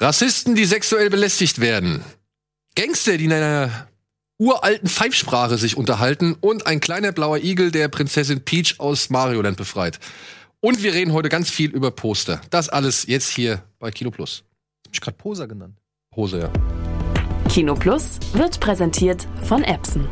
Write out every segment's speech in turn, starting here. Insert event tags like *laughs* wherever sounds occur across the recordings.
Rassisten, die sexuell belästigt werden. Gangster, die in einer uralten Pfeifsprache sich unterhalten und ein kleiner blauer Igel, der Prinzessin Peach aus Mario Land befreit. Und wir reden heute ganz viel über Poster. Das alles jetzt hier bei Kino Plus. Hab ich gerade Poser genannt. Hose, ja. Kino Plus wird präsentiert von Epson.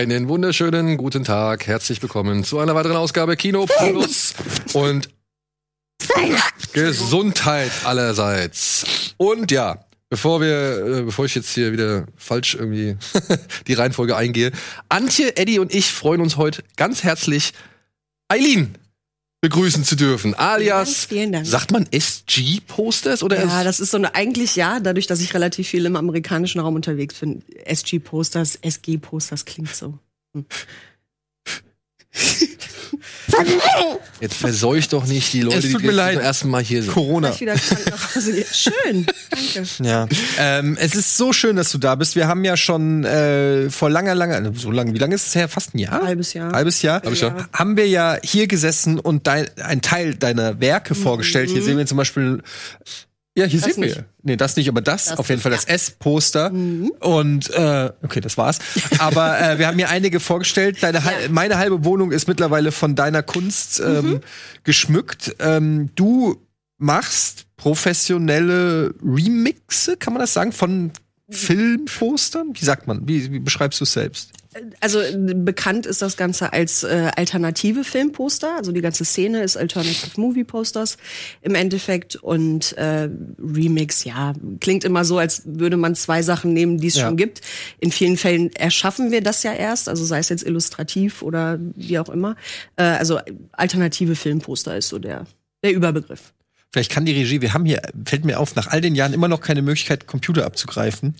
Einen wunderschönen guten Tag. Herzlich willkommen zu einer weiteren Ausgabe Kino Plus und Gesundheit allerseits. Und ja, bevor wir, äh, bevor ich jetzt hier wieder falsch irgendwie *laughs* die Reihenfolge eingehe, Antje, Eddie und ich freuen uns heute ganz herzlich, Eileen begrüßen zu dürfen, alias, Vielen Dank. sagt man SG-Posters oder Ja, das ist so eine, eigentlich ja, dadurch, dass ich relativ viel im amerikanischen Raum unterwegs bin. SG-Posters, SG-Posters klingt so. Jetzt verseucht doch nicht die Leute, Es die zum ersten Mal hier sind. Corona. Schön, danke. Ja. ähm, es ist so schön, dass du da bist. Wir haben ja schon äh, vor langer, langer, so lange, wie lange ist es her? Fast ein Jahr? Halbes Jahr. Halbes Jahr. Halbes Jahr. Haben wir ja hier gesessen und dein, ein Teil deiner Werke vorgestellt. Hier sehen wir zum Beispiel. Ja, hier Mhm. Das sehen wir. nicht. Nee, das nicht, aber das, Das auf jeden Fall das S-Poster. Und äh, okay, das war's. Aber äh, wir haben hier einige vorgestellt. Deine, hal- meine halbe Wohnung ist mittlerweile von deiner Kunst ähm, geschmückt. Ähm, du machst professionelle Remixe, kann man das sagen, von Filmpostern? Wie sagt man? Wie, wie beschreibst du es selbst? Also äh, bekannt ist das Ganze als äh, alternative Filmposter. Also die ganze Szene ist Alternative Movie Posters im Endeffekt. Und äh, Remix, ja, klingt immer so, als würde man zwei Sachen nehmen, die es Ja. schon gibt. In vielen Fällen erschaffen wir das ja erst, also sei es jetzt illustrativ oder wie auch immer. Äh, also alternative Filmposter ist so der, der Überbegriff. Vielleicht kann die Regie, wir haben hier, fällt mir auf, nach all den Jahren immer noch keine Möglichkeit, Computer abzugreifen.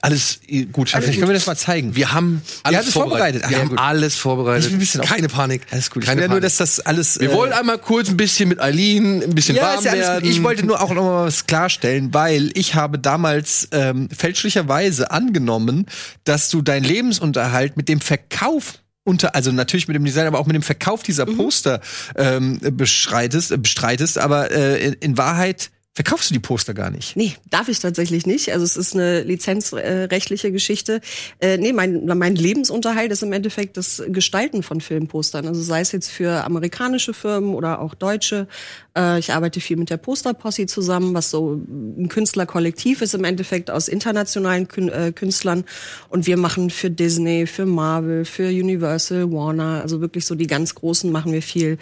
Alles gut. Also, vielleicht können wir das mal zeigen. Wir haben alles alles vorbereitet. Ach, Wir ja, haben gut. alles vorbereitet. Ich ein bisschen Keine Panik. Alles gut. Ich Keine will ja nur, dass das alles. wir äh, wollen einmal kurz ein bisschen mit Eileen ein bisschen ja, warm werden. Ich wollte nur auch noch mal was klarstellen, weil ich habe damals ähm, fälschlicherweise angenommen, dass du deinen Lebensunterhalt mit dem Verkauf unter, also natürlich mit dem Design, aber auch mit dem Verkauf dieser Poster ähm, beschreitest, bestreitest, aber äh, in, in Wahrheit verkaufst du die Poster gar nicht. Nee, darf ich tatsächlich nicht. Also es ist eine lizenzrechtliche Geschichte. Äh, nee, mein, mein Lebensunterhalt ist im Endeffekt das Gestalten von Filmpostern. Also sei es jetzt für amerikanische Firmen oder auch deutsche. Äh, ich arbeite viel mit der Posterposse zusammen, was so ein Künstlerkollektiv ist im Endeffekt aus internationalen Kün äh, Künstlern. Und wir machen für Disney, für Marvel, für Universal, Warner, also wirklich so die ganz großen machen wir viel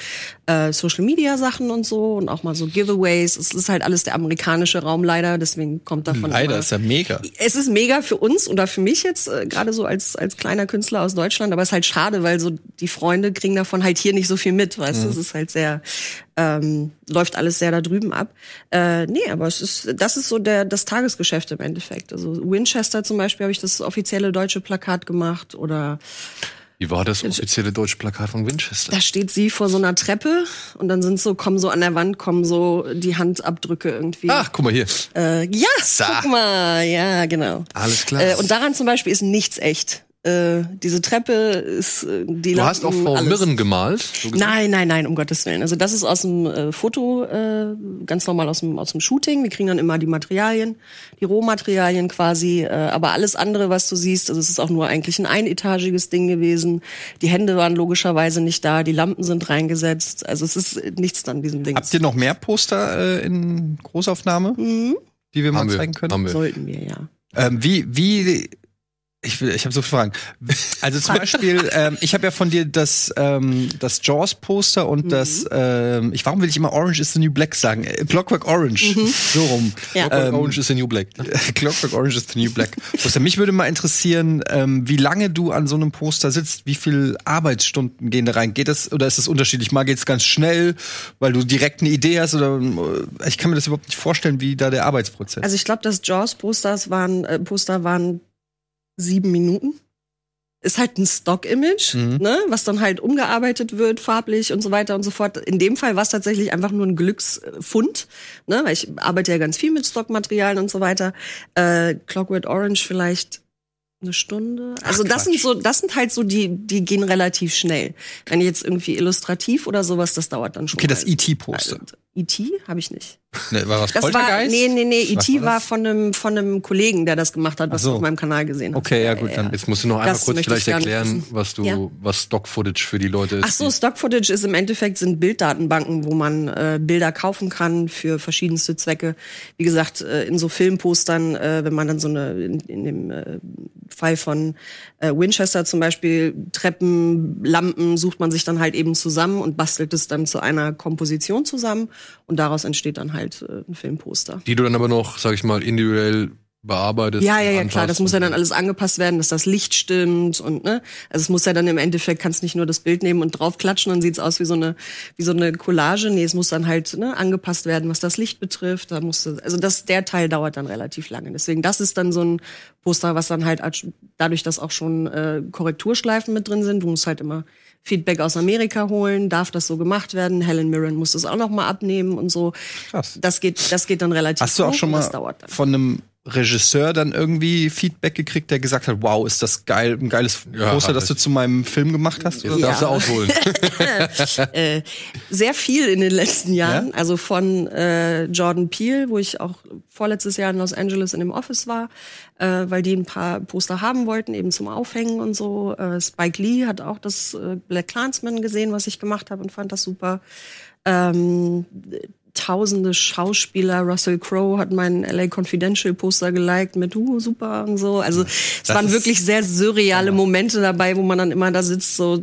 äh, Social Media Sachen und so und auch mal so Giveaways. Es ist halt alles der amerikanische Raum leider, deswegen kommt davon Leider immer- ist ja mega. es ist mega für uns oder für mich jetzt, äh, gerade so als, als kleiner Künstler aus Deutschland, aber es ist halt schade, weil so die Freunde kriegen davon halt hier nicht so viel mit, weißt du? Es ist halt sehr, ähm, läuft alles sehr da drüben ab. Äh, nee, aber es ist, das ist so der, das Tagesgeschäft im Endeffekt. Also Winchester zum Beispiel habe ich das offizielle deutsche Plakat gemacht oder Wie war das offizielle deutsche Plakat von Winchester? da steht sie vor so einer Treppe und dann sind so, kommen so an der Wand, kommen so die Handabdrücke irgendwie. Ach, guck mal hier. Äh, ja, So. guck mal, ja, genau. Alles klar. Äh, und daran zum Beispiel ist nichts echt. Äh, diese Treppe ist äh, die du hast auch Frau alles. Mirren gemalt. so. Nein, nein, nein, um Gottes Willen. Also das ist aus dem äh, Foto, äh, ganz normal aus dem, aus dem Shooting. Wir kriegen dann immer die Materialien, die Rohmaterialien quasi. Äh, aber alles andere, was du siehst, also es ist auch nur eigentlich ein einetagiges Ding gewesen. Die Hände waren logischerweise nicht da, die Lampen sind reingesetzt. Also es ist nichts an diesem Ding. Habt ihr noch mehr Poster äh, in Großaufnahme, die wir mal Haben wir, zeigen können? wir. Sollten wir, ja. Ähm, wie, wie Ich, will, ich habe so viele Fragen. Also zum Beispiel, *laughs* ähm, ich habe ja von dir das, ähm, das Jaws-Poster und Mhm. das, ähm, ich, warum will ich immer Orange is the New Black sagen? Äh, Clockwork Orange, so rum. Mhm. Ja. Ähm, Orange is the New Black. Clockwork Orange is the New Black. *laughs* Poster. Mich würde mal interessieren, ähm, wie lange du an so einem Poster sitzt, wie viel Arbeitsstunden gehen da rein? Geht das oder ist das unterschiedlich? Mal geht's ganz schnell, weil du direkt eine Idee hast oder äh, ich kann mir das überhaupt nicht vorstellen, wie da der Arbeitsprozess. Also ich glaube, das Jaws-Posters waren, äh, Poster waren sieben Minuten. Ist halt ein Stock-Image, Mhm. ne, was dann halt umgearbeitet wird, farblich und so weiter und so fort. In dem Fall war es tatsächlich einfach nur ein Glücksfund, ne, weil ich arbeite ja ganz viel mit Stockmaterialien und so weiter. Äh, Clockwork Orange vielleicht eine Stunde. Also das sind so, das sind halt so die, die gehen relativ schnell. Wenn jetzt irgendwie illustrativ oder sowas, das dauert dann schon. Okay, das mal. E.T.-Poster. Also, E.T. habe ich nicht. Ne, war Das war, Poltergeist? nee, nee, nee, Was E.T. war war das? von einem, von einem Kollegen, der das gemacht hat, was so. du auf meinem Kanal gesehen hast. Okay, ja, gut, dann Jetzt musst du noch einmal Das kurz vielleicht erklären, wissen. was du, Ja. was Stock-Footage für die Leute ist. Ach so, Stock-Footage ist im Endeffekt sind Bilddatenbanken, wo man äh, Bilder kaufen kann für verschiedenste Zwecke. Wie gesagt, äh, in so Filmpostern, äh, wenn man dann so eine, in, in dem äh, Fall von äh, Winchester zum Beispiel, Treppen, Lampen, sucht man sich dann halt eben zusammen und bastelt es dann zu einer Komposition zusammen und daraus entsteht dann halt äh, ein Filmposter. die du dann aber noch, sag ich mal, individuell bearbeitest. Ja, ja, ja, klar. Das muss ja dann alles angepasst werden, dass das Licht stimmt und ne. Also es muss ja dann im Endeffekt kannst nicht nur das Bild nehmen und draufklatschen, dann sieht's aus wie so eine wie so eine Collage. Nee, es muss dann halt ne, angepasst werden, was das Licht betrifft. Da musste also das der Teil dauert dann relativ lange. Deswegen das ist dann so ein Poster, was dann halt dadurch, dass auch schon äh, Korrekturschleifen mit drin sind. Du musst halt immer Feedback aus Amerika holen, darf das so gemacht werden. Helen Mirren muss das auch noch mal abnehmen und so. Krass. Das geht das geht dann relativ Hast du auch hoch schon mal von einem Regisseur dann irgendwie Feedback gekriegt, der gesagt hat, wow, ist das geil, ein geiles Ja, Poster, das du zu meinem Film gemacht hast? Oder? Jetzt darfst du Ja. ausholen. *laughs* äh, sehr viel in den letzten Jahren. Also von äh, Jordan Peele, wo ich auch vorletztes Jahr in Los Angeles in dem Office war, äh, weil die ein paar Poster haben wollten, eben zum Aufhängen und so. Äh, Spike Lee hat auch das äh, Black Clansman gesehen, was ich gemacht habe und fand das super. Ähm, tausende Schauspieler, Russell Crowe hat mein LA Confidential Poster geliked mit uh, super und so. Also es waren ist- wirklich sehr surreale Momente dabei, wo man dann immer da sitzt, so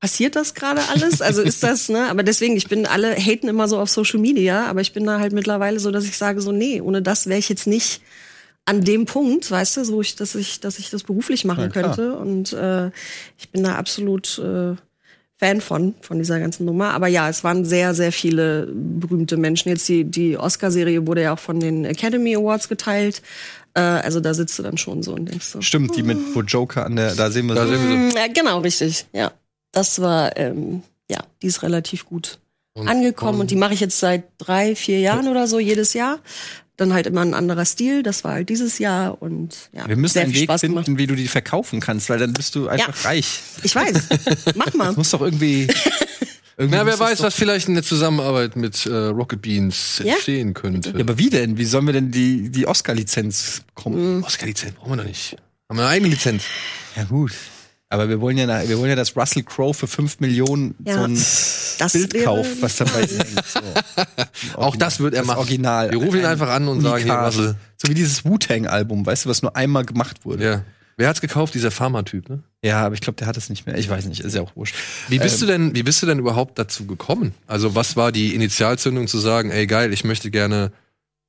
passiert das gerade alles? Also ist das, ne? Aber deswegen, ich bin alle haten immer so auf Social Media, aber ich bin da halt mittlerweile so, dass ich sage so, nee, ohne das wäre ich jetzt nicht an dem Punkt, weißt du, so ich, dass ich, dass ich das beruflich machen Ja, könnte. Und äh, ich bin da absolut äh, Fan von, von dieser ganzen Nummer. Aber ja, es waren sehr, sehr viele berühmte Menschen. Jetzt die, die Oscar-Serie wurde ja auch von den Academy Awards geteilt. Äh, also da sitzt du dann schon so und denkst so. Stimmt, die mit wo Joker an der, da sehen wir Da so. sehen wir Mm, Ja, genau, richtig. Ja. Das war, ähm, ja, die ist relativ gut Und- angekommen und die mache ich jetzt seit drei, vier Jahren oder so jedes Jahr. Dann halt immer ein anderer Stil. Das war halt dieses Jahr und ja, Wir müssen sehr einen viel Weg Spaß finden, gemacht. wie du die verkaufen kannst, weil dann bist du einfach reich. Ich weiß. Mach mal. Das muss doch irgendwie. *laughs* irgendwie Na, wer weiß, doch- was vielleicht in der Zusammenarbeit mit äh, Rocket Beans Ja. entstehen könnte. Ja, aber wie denn? Wie sollen wir denn die, die Oscar-Lizenz Mhm. bekommen? Oscar-Lizenz brauchen wir noch nicht. Haben wir eine eigene Lizenz. Ja, gut. Aber wir wollen ja, wir wollen ja, dass Russell Crowe für 5 Millionen Ja. so ein Das Bild kauft, was dabei hängt. So. Auch das wird er machen. Original. Wir rufen ihn Ein einfach an und sagen, hier, Unikat. Russell. So wie dieses Wu-Tang-Album, weißt du, was nur einmal gemacht wurde. Ja. Wer hat's gekauft? Dieser Pharma-Typ, ne? Ja, aber ich glaube, der hat es nicht mehr. Ich weiß nicht, ist ja auch wurscht. Wie bist Ähm, du denn, wie bist du denn überhaupt dazu gekommen? Also, was war die Initialzündung zu sagen, ey geil, ich möchte gerne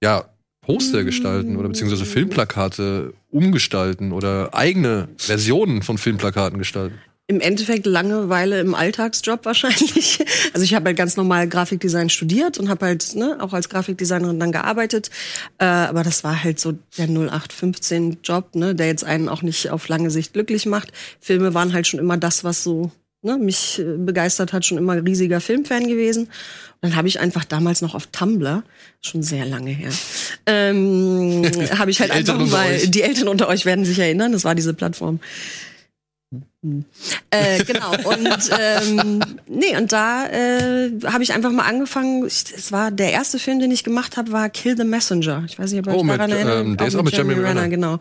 ja Poster gestalten oder beziehungsweise Filmplakate umgestalten oder eigene Versionen von Filmplakaten gestalten? Im Endeffekt Langeweile im Alltagsjob wahrscheinlich. *laughs* Also ich habe halt ganz normal Grafikdesign studiert und habe halt ne, auch als Grafikdesignerin dann gearbeitet. Äh, aber das war halt so der 0815-Job, ne, der jetzt einen auch nicht auf lange Sicht glücklich macht. Filme waren halt schon immer das, was so ne, mich äh, begeistert hat, schon immer riesiger Filmfan gewesen. Und dann habe ich einfach damals noch auf Tumblr, schon sehr lange her, ähm, *laughs* habe ich halt einfach mal, die Eltern unter euch werden sich erinnern, das war diese Plattform Äh, genau. Und ähm, nee, und da äh, habe ich einfach mal angefangen. Es war der erste Film, den ich gemacht habe, war Kill the Messenger. Ich weiß nicht, ob ihr Oh, euch daran erinnert. ähm, der ist auch mit Jeremy Renner. genau.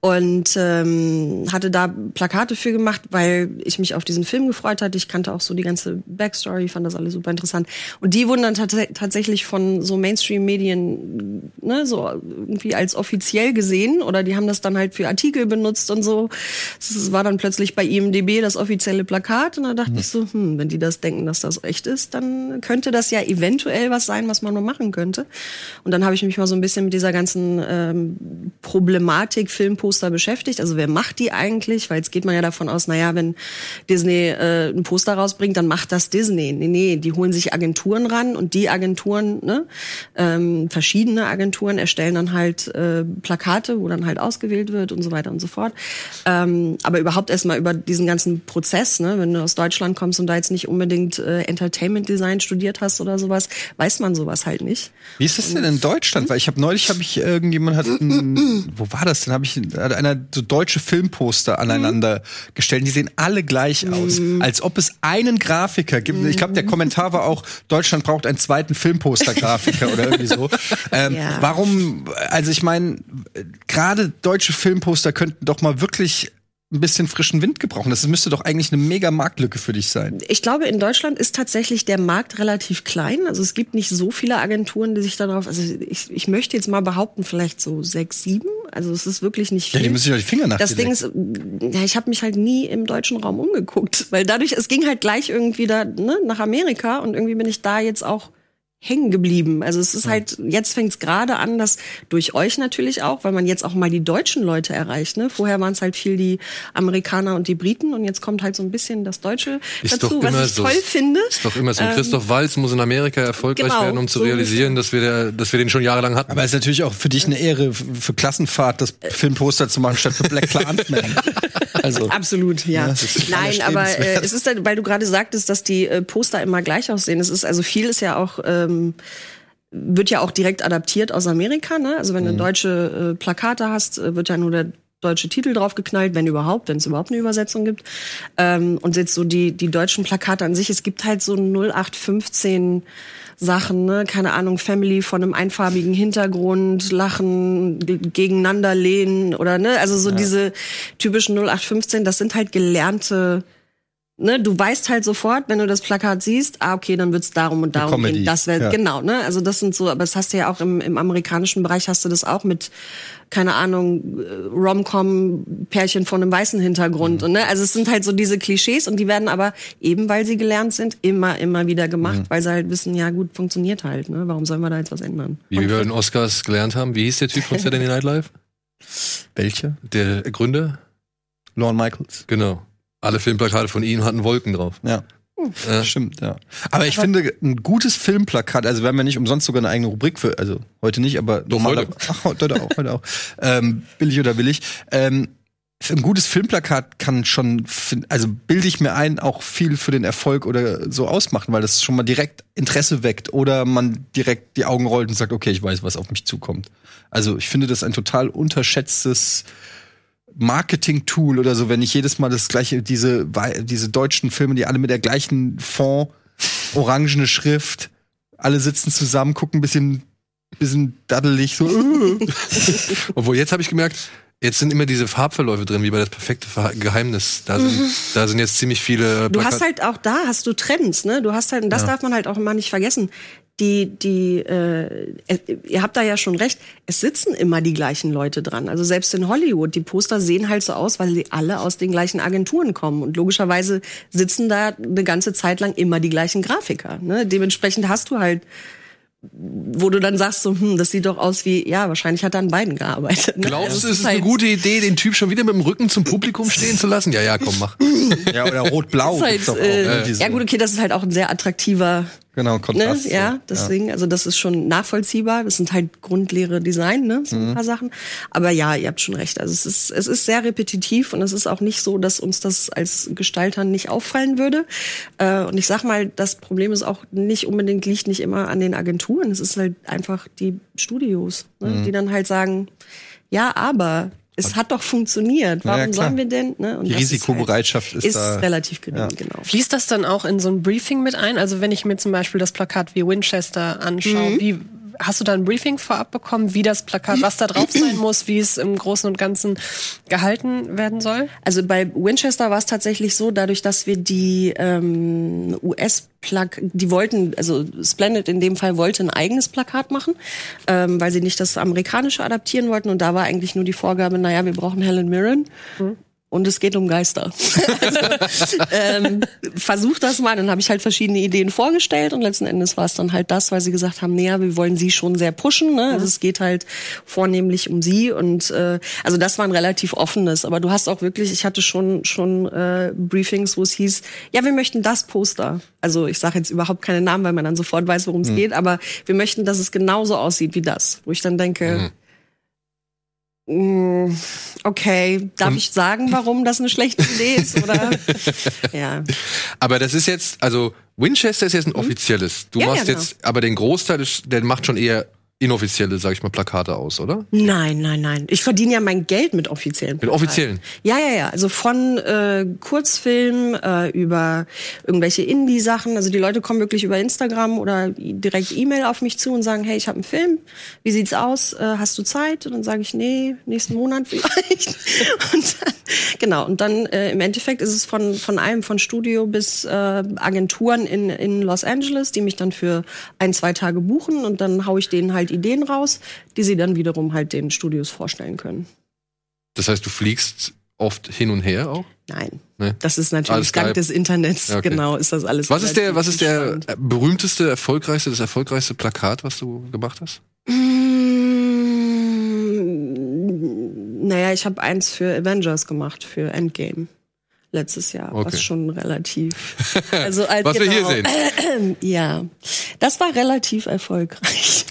Und ähm, hatte da Plakate für gemacht, weil ich mich auf diesen Film gefreut hatte. Ich kannte auch so die ganze Backstory, fand das alles super interessant. Und die wurden dann tats tatsächlich von so Mainstream-Medien ne, so irgendwie als offiziell gesehen oder die haben das dann halt für Artikel benutzt und so. Das war dann plötzlich bei IMDb das offizielle Plakat und da dachte ich so, hm, wenn die das denken, dass das echt ist, dann könnte das ja eventuell was sein, was man nur machen könnte. Und dann habe ich mich mal so ein bisschen mit dieser ganzen ähm, Problematik Filmposter beschäftigt. Also wer macht die eigentlich? Weil jetzt geht man ja davon aus, naja, wenn Disney äh, ein Poster rausbringt, dann macht das Disney. Nee, nee, die holen sich Agenturen ran und die Agenturen, ne, ähm, verschiedene Agenturen erstellen dann halt äh, Plakate, wo dann halt ausgewählt wird und so weiter und so fort. Ähm, aber überhaupt erstmal über diesen ganzen Prozess, ne, wenn du aus Deutschland kommst und da jetzt nicht unbedingt äh, Entertainment Design studiert hast oder sowas, weiß man sowas halt nicht. Wie ist das denn in Deutschland? Weil ich habe neulich habe ich irgendjemand hat ein, *clears throat* wo war das denn? Habe ich hat einer so deutsche Filmposter aneinander gestellt. Die sehen alle gleich aus, als ob es einen Grafiker gibt. Ich glaube, der Kommentar war auch Deutschland braucht einen zweiten Filmposter-Grafiker oder irgendwie so. *laughs* Ähm, Ja. Warum? Also ich meine, gerade deutsche Filmposter könnten doch mal wirklich ein bisschen frischen Wind gebrauchen. Das müsste doch eigentlich eine mega Marktlücke für dich sein. Ich glaube, in Deutschland ist tatsächlich der Markt relativ klein. Also es gibt nicht so viele Agenturen, die sich darauf, also ich, ich möchte jetzt mal behaupten, vielleicht so sechs, sieben. Also es ist wirklich nicht Ja, viel. die müssen sich die Finger nach das Ding ist, ja, ich habe mich halt nie im deutschen Raum umgeguckt, weil dadurch, es ging halt gleich irgendwie da ne, nach Amerika und irgendwie bin ich da jetzt auch hängen geblieben. Also es ist halt, jetzt fängt es gerade an, dass durch euch natürlich auch, weil man jetzt auch mal die deutschen Leute erreicht. Ne? Vorher waren es halt viel die Amerikaner und die Briten und jetzt kommt halt so ein bisschen das Deutsche Ist dazu, doch was ich so. toll finde. Ist doch immer so. Christoph Walz muss in Amerika erfolgreich Genau, werden, um zu so realisieren, dass wir, der, dass wir den schon jahrelang hatten. Aber es ist natürlich auch für dich eine Ehre, für Klassenfahrt das Filmposter zu machen, statt für Black Clansman. *laughs* also, Absolut, ja. Ja, total Nein, aber äh, es ist, halt, weil du gerade sagtest, dass die äh, Poster immer gleich aussehen. Es ist also viel ist ja auch ähm, wird ja auch direkt adaptiert aus Amerika. Ne? Also wenn du deutsche äh, Plakate hast, äh, wird ja nur der deutsche Titel draufgeknallt, wenn überhaupt, wenn es überhaupt eine Übersetzung gibt. Ähm, und jetzt so die die deutschen Plakate an sich, es gibt halt so 0815 Sachen, ne? keine Ahnung, Family von einem einfarbigen Hintergrund, lachen, ge- gegeneinander lehnen oder ne, also so diese typischen 0815, das sind halt gelernte Ne, du weißt halt sofort, wenn du das Plakat siehst, ah, okay, dann wird's darum und darum Comedy, gehen. Das wäre ja. genau, ne? Also das sind so, aber das hast du ja auch im, im amerikanischen Bereich hast du das auch mit, keine Ahnung, äh, Rom-Com, Pärchen von einem weißen Hintergrund. Mhm. Und, ne? Also es sind halt so diese Klischees und die werden aber eben, weil sie gelernt sind, immer, immer wieder gemacht, Mhm. weil sie halt wissen, ja gut, funktioniert halt. Ne? Warum sollen wir da jetzt was ändern? Wie wir bei den Oscars gelernt haben. Wie hieß der Typ von *laughs* Saturday Night Live? welche? Der Gründer? Lorne Michaels. Genau. Alle Filmplakate von ihm hatten Wolken drauf. Ja. Äh, Stimmt, ja. Aber ich finde, ein gutes Filmplakat, also wir haben ja nicht umsonst sogar eine eigene Rubrik für, also heute nicht, aber normaler- heute. *laughs* Ach, heute auch, heute auch. Ähm, billig oder billig. Ähm, ein gutes Filmplakat kann schon, also bilde ich mir ein, auch viel für den Erfolg oder so ausmachen, weil das schon mal direkt Interesse weckt oder man direkt die Augen rollt und sagt, okay, ich weiß, was auf mich zukommt. Also ich finde das ein total unterschätztes Marketing-Tool oder so, wenn ich jedes Mal das gleiche, diese, diese deutschen Filme, die alle mit der gleichen Font, orangene Schrift, alle sitzen zusammen, gucken ein bisschen, bisschen daddelig, so, äh. *laughs* Obwohl, jetzt habe ich gemerkt, jetzt sind immer diese Farbverläufe drin, wie bei das perfekte Geheimnis. Da sind, da sind jetzt ziemlich viele Du Plakat- hast halt auch da hast du Trends, ne? Du hast halt, und das darf man halt auch immer nicht vergessen. Die, die, äh, ihr habt da ja schon recht, es sitzen immer die gleichen Leute dran. Also selbst in Hollywood, die Poster sehen halt so aus, weil sie alle aus den gleichen Agenturen kommen. Und logischerweise sitzen da eine ganze Zeit lang immer die gleichen Grafiker. Ne? Dementsprechend hast du halt wo du dann sagst so, hm, das sieht doch aus wie, ja, wahrscheinlich hat er an beiden gearbeitet. Ne? Glaubst Also du, es ist halt- eine gute Idee, den Typ schon wieder mit dem Rücken zum Publikum stehen zu lassen? Ja, ja, komm, mach. ja, oder rot-blau. *laughs* halt, äh, ne, diese- ja gut, okay, das ist halt auch ein sehr attraktiver genau, Ne? Kontrast. so. Ja, deswegen, also das ist schon nachvollziehbar. Das sind halt grundleere Design, ne? So Mhm. ein paar Sachen. Aber ja, ihr habt schon recht. Also es ist, es ist sehr repetitiv und es ist auch nicht so, dass uns das als Gestaltern nicht auffallen würde. Äh, und ich sag mal, das Problem ist auch nicht unbedingt, liegt nicht immer an den Agenturen. Es ist halt einfach die Studios, ne? Mhm. die dann halt sagen, ja, aber es hat doch funktioniert. Warum Ja, sollen wir denn? Ne? Und Die das ist Risikobereitschaft halt, ist ist, da- relativ gering, Ja. genau. Fließt das dann auch in so ein Briefing mit ein? Also wenn ich mir zum Beispiel das Plakat wie Winchester anschaue, wie hast du da ein Briefing vorab bekommen, wie das Plakat, was da drauf sein muss, wie es im Großen und Ganzen gehalten werden soll? Also bei Winchester war es tatsächlich so, dadurch, dass wir die ähm, US-Plak, die wollten, also Splendid in dem Fall wollte ein eigenes Plakat machen, ähm, weil sie nicht das amerikanische adaptieren wollten und da war eigentlich nur die Vorgabe, naja, wir brauchen Helen Mirren. Und es geht um Geister. *laughs* also, ähm, versuch das mal. Dann habe ich halt verschiedene Ideen vorgestellt und letzten Endes war es dann halt das, weil sie gesagt haben, naja, wir wollen sie schon sehr pushen. Ne? Also es geht halt vornehmlich um sie und äh, also das war ein relativ offenes. Aber du hast auch wirklich, ich hatte schon schon äh, Briefings, wo es hieß, ja, wir möchten das Poster. Also ich sage jetzt überhaupt keine Namen, weil man dann sofort weiß, worum es geht. Aber wir möchten, dass es genauso aussieht wie das. Wo ich dann denke. Mm, Okay, darf ich sagen, warum das eine schlechte Idee ist, oder? *laughs* ja. Aber das ist jetzt, also Winchester ist jetzt ein offizielles. Du Mhm. Ja, ja, machst genau. jetzt, aber den Großteil, der macht schon eher inoffizielle, sag ich mal, Plakate aus, oder? Nein, nein, nein. Ich verdiene ja mein Geld mit offiziellen. Mit offiziellen. Ja, ja, ja. Also von äh, Kurzfilm äh, über irgendwelche Indie-Sachen. Also die Leute kommen wirklich über Instagram oder direkt E-Mail auf mich zu und sagen, hey, ich habe einen Film. Wie sieht's aus? Äh, hast du Zeit? Und dann sage ich, nee, nächsten Monat vielleicht. *laughs* und dann, genau. Und dann äh, im Endeffekt ist es von von allem, von Studio bis äh, Agenturen in in Los Angeles, die mich dann für ein zwei Tage buchen und dann hau ich denen halt Ideen raus, die sie dann wiederum halt den Studios vorstellen können. Das heißt, du fliegst oft hin und her auch? Nein. Nee. Das ist Alles natürlich dank Skype. des Internets, Ja, okay. genau, ist das alles. Was ist der, was ist der berühmteste, erfolgreichste, das erfolgreichste Plakat, was du gemacht hast? Mm, Naja, ich habe eins für Avengers gemacht, für Endgame. Letztes Jahr, Okay. was schon relativ. *laughs* Also als, Was wir hier genau. sehen. *clears throat* Ja, das war relativ erfolgreich.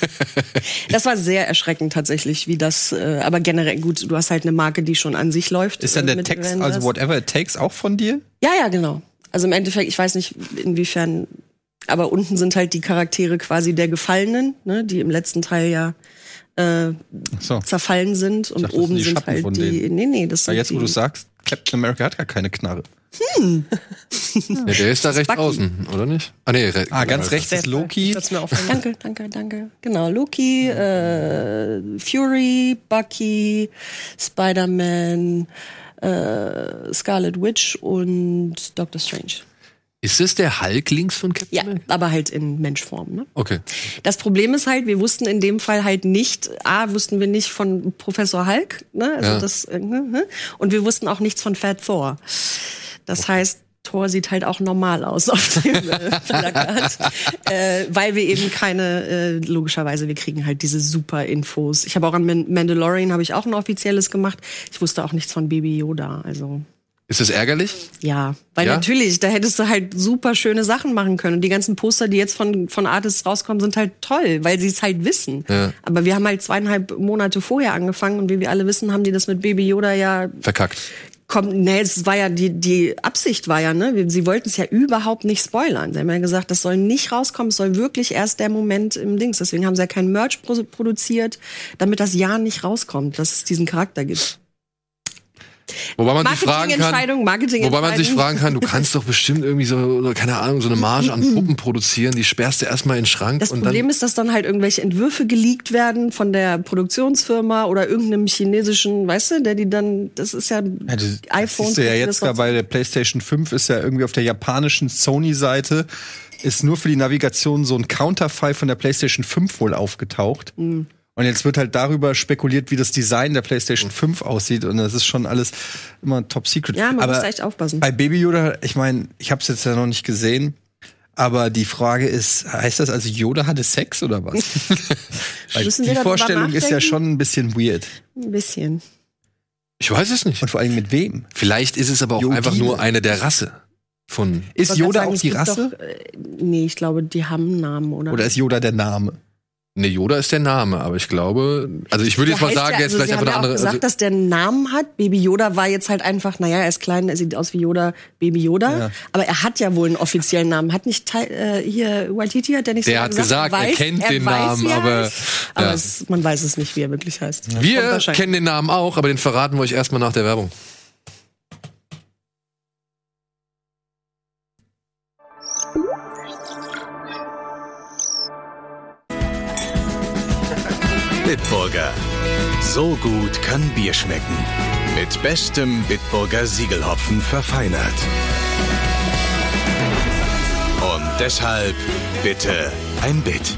*laughs* das war sehr erschreckend tatsächlich, wie das. Äh, aber generell gut, du hast halt eine Marke, die schon an sich läuft. Ist dann äh, der Text, Avengers. also whatever it takes, auch von dir? Ja, ja, genau. Also im Endeffekt, ich weiß nicht, inwiefern, aber unten sind halt die Charaktere quasi der Gefallenen, ne, die im letzten Teil ja äh, So. zerfallen sind und dachte, oben sind Schatten halt von die. denen. Nee, nee, das sind jetzt, wo du sagst, Captain America hat gar keine Knarre. *laughs* Ja, der ist da rechts Bucky. außen, oder nicht? Ah, nee, re Ah, ganz rechts ist Loki. *laughs* Danke, danke, danke. Genau, Loki, äh, Fury, Bucky, Spider-Man, äh, Scarlet Witch und Doctor Strange. Ist es der Hulk links von Captain Ja, America? aber halt in Menschform, ne? Okay. Das Problem ist halt, wir wussten in dem Fall halt nicht, A, wussten wir nicht von Professor Hulk, ne? Also Ja. das, äh, ne? und wir wussten auch nichts von Fat Thor. Das heißt, Thor sieht halt auch normal aus auf dem äh, *laughs* Plakat, äh, weil wir eben keine, äh, logischerweise, wir kriegen halt diese super Infos. Ich habe auch an Man- Mandalorian habe ich auch ein offizielles gemacht. Ich wusste auch nichts von Baby Yoda, also Ist das ärgerlich? ja, weil Ja? natürlich, da hättest du halt super schöne Sachen machen können. Und die ganzen Poster, die jetzt von, von Artists rauskommen, sind halt toll, weil sie es halt wissen. Ja. Aber wir haben halt zweieinhalb Monate vorher angefangen und wie wir alle wissen, haben die das mit Baby Yoda ja Verkackt. kommt, nee, es war ja die, die Absicht war ja, ne? Sie wollten es ja überhaupt nicht spoilern. Sie haben ja gesagt, das soll nicht rauskommen, es soll wirklich erst der Moment im Dings. Deswegen haben sie ja kein Merch pro produziert, damit das ja nicht rauskommt, dass es diesen Charakter gibt. Wobei man sich fragen kann, Marketingentscheidung, Marketingentscheidung. wobei man sich fragen kann, du kannst doch bestimmt irgendwie so, keine Ahnung, so eine Marge an Puppen produzieren, die sperrst du erstmal in den Schrank Das und Problem dann. ist, dass dann halt irgendwelche Entwürfe geleakt werden von der Produktionsfirma oder irgendeinem chinesischen, weißt du, der die dann, das ist ja, Ja, das, das iPhone. siehst du ja jetzt da bei der PlayStation 5 ist ja irgendwie auf der japanischen Sony-Seite ist nur für die Navigation so ein Counterfei von der PlayStation 5 wohl aufgetaucht. Mhm. Und jetzt wird halt darüber spekuliert, wie das Design der PlayStation 5 aussieht. Und das ist schon alles immer top secret. Ja, man Aber muss echt aufpassen. Bei Baby Yoda, ich meine, ich habe es jetzt ja noch nicht gesehen. Aber die Frage ist, heißt das also, Yoda hatte Sex oder was? *laughs* *laughs* Weil Müssen die Vorstellung ist ja schon ein bisschen weird. Ein bisschen. Ich weiß es nicht. Und vor allem mit wem? Vielleicht ist es aber auch Jodine. einfach nur eine der Rasse von. Ist Yoda sagen, auch die Rasse? Doch, äh, nee, ich glaube, die haben einen Namen, oder? Oder ist Yoda der Name? Ne, Yoda ist der Name, aber ich glaube, also ich würde jetzt Der mal sagen, ja, er ist also vielleicht einfach eine andere. gesagt, Also, dass der einen Namen hat. Baby Yoda war jetzt halt einfach, naja, er ist klein, er sieht aus wie Yoda, Baby Yoda. Ja. Aber er hat ja wohl einen offiziellen Namen. Hat nicht äh, hier Waititi hat der nicht Der sogar hat gesagt, er weiß, kennt den weiß, Namen, er aber- aber ja. es, man weiß es nicht, wie er wirklich heißt. Wir kennen den Namen auch, aber den verraten wir euch erstmal nach der Werbung. Bitburger. So gut kann Bier schmecken. Mit bestem Bitburger Siegelhopfen verfeinert. Und deshalb bitte ein Bit.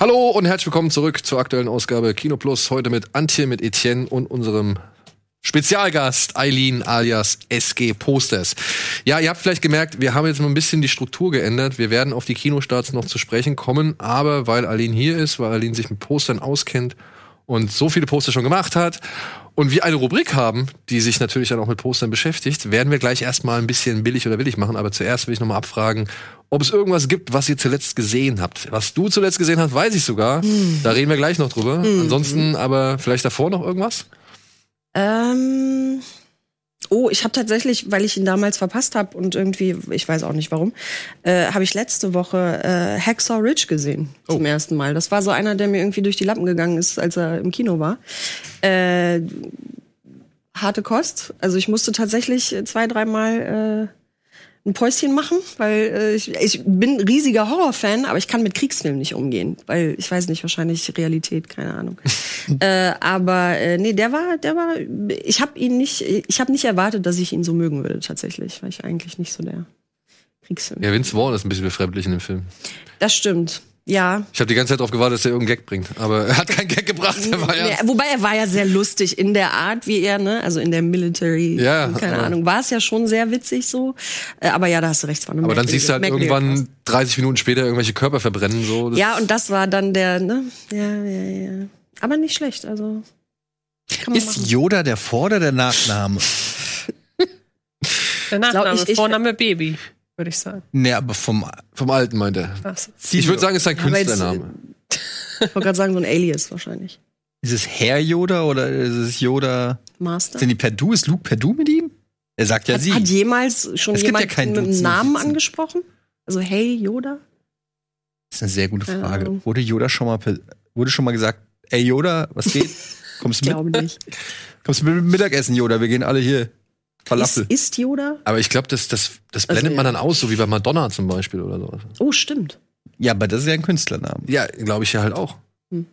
Hallo und herzlich willkommen zurück zur aktuellen Ausgabe Kino Plus. Heute mit Antje, mit Etienne und unserem Spezialgast Eileen alias SG Posters. Ja, ihr habt vielleicht gemerkt, wir haben jetzt mal ein bisschen die Struktur geändert. Wir werden auf die Kinostarts noch zu sprechen kommen, aber weil Eileen hier ist, weil Eileen sich mit Postern auskennt und so viele Poster schon gemacht hat und wir eine Rubrik haben, die sich natürlich dann auch mit Postern beschäftigt, werden wir gleich erstmal ein bisschen billig oder willig machen. Aber zuerst will ich nochmal abfragen, ob es irgendwas gibt, was ihr zuletzt gesehen habt. Was du zuletzt gesehen hast, weiß ich sogar. Da reden wir gleich noch drüber. Ansonsten aber vielleicht davor noch irgendwas? Ähm, oh, ich habe tatsächlich, weil ich ihn damals verpasst habe und irgendwie, ich weiß auch nicht warum, äh, habe ich letzte Woche äh, Hacksaw Ridge gesehen Oh. zum ersten Mal. Das war so einer, der mir irgendwie durch die Lappen gegangen ist, als er im Kino war. Äh, harte Kost. Also ich musste tatsächlich zwei, dreimal äh, ein Päuschen machen, weil äh, ich, ich bin riesiger Horrorfan, aber ich kann mit Kriegsfilmen nicht umgehen, weil ich weiß nicht, wahrscheinlich Realität, keine Ahnung. *laughs* äh, aber äh, nee, der war, der war, ich habe ihn nicht, ich habe nicht erwartet, dass ich ihn so mögen würde tatsächlich, weil ich eigentlich nicht so der Kriegsfilm. Ja, Vince Vaughn ist ein bisschen befremdlich in dem Film. Das stimmt. Ja, Ich habe die ganze Zeit darauf gewartet, dass er irgendeinen Gag bringt. Aber er hat keinen Gag gebracht. Er war Nee, ja wobei er war ja sehr lustig in der Art, wie er, ne, also in der Military, Ja, keine aber- Ahnung, war es ja schon sehr witzig so. Äh, aber ja, da hast du recht, war aber dann merkwürdige- siehst du halt merkwürdige irgendwann Kost. 30 Minuten später irgendwelche Körper verbrennen. So. Das- Ja, und das war dann der, ne, ja, ja, ja. Aber nicht schlecht, also. Ist machen. Yoda der Vor- oder der Nachname? *laughs* Der Nachname, ich- ich- Vorname Baby, würde ich sagen. nee, aber vom. Vom Alten meint er. So. Ich würde sagen, es ist jetzt, Künstlername. Ich wollte gerade sagen, so ein Alias wahrscheinlich. Ist es Herr Yoda oder ist es Yoda? Master. Sind die per Du? Ist Luke per Du mit ihm? Er sagt ja hat, sie. hat jemals schon Es ja jemand keinen mit dem Namen angesprochen? Also, hey, Yoda? Das ist eine sehr gute Frage. Wurde Yoda schon mal wurde schon mal gesagt, ey Yoda, was geht? *laughs* Kommst Ich du mit? glaube nicht. Kommst du mit Mittagessen, Yoda? Wir gehen alle hier. Ist, Falafel. ist Yoda? Aber ich glaube, das, das, das Also, blendet man ja. dann aus, so wie bei Madonna zum Beispiel oder sowas. Oh, stimmt. ja, aber das ist ja ein Künstlername. Ja, glaube ich ja halt auch. Hm.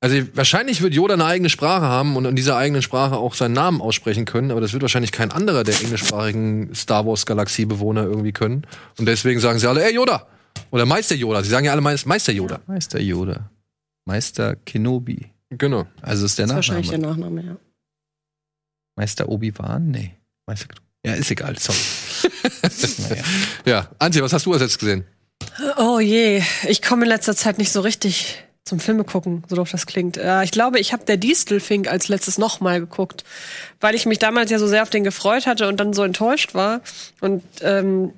Also wahrscheinlich wird Yoda eine eigene Sprache haben und in dieser eigenen Sprache auch seinen Namen aussprechen können, aber das wird wahrscheinlich kein anderer der englischsprachigen Star Wars Galaxiebewohner irgendwie können. Und deswegen sagen sie alle, ey Yoda! Oder Meister Yoda. Sie sagen ja alle Meis- Meister Yoda. Meister Yoda. Meister Kenobi. Genau. Also ist der Das ist wahrscheinlich der Nachname. Nachname, ja. Meister Obi-Wan? Nee. Meister Ja, ist egal, sorry. *laughs* naja. Ja, Antje, was hast du als letztes gesehen? Oh je, ich komme in letzter Zeit nicht so richtig zum Filme gucken, so doof das klingt. Äh, ich glaube, ich habe der Distelfink als letztes nochmal geguckt, weil ich mich damals ja so sehr auf den gefreut hatte und dann so enttäuscht war. Und ähm,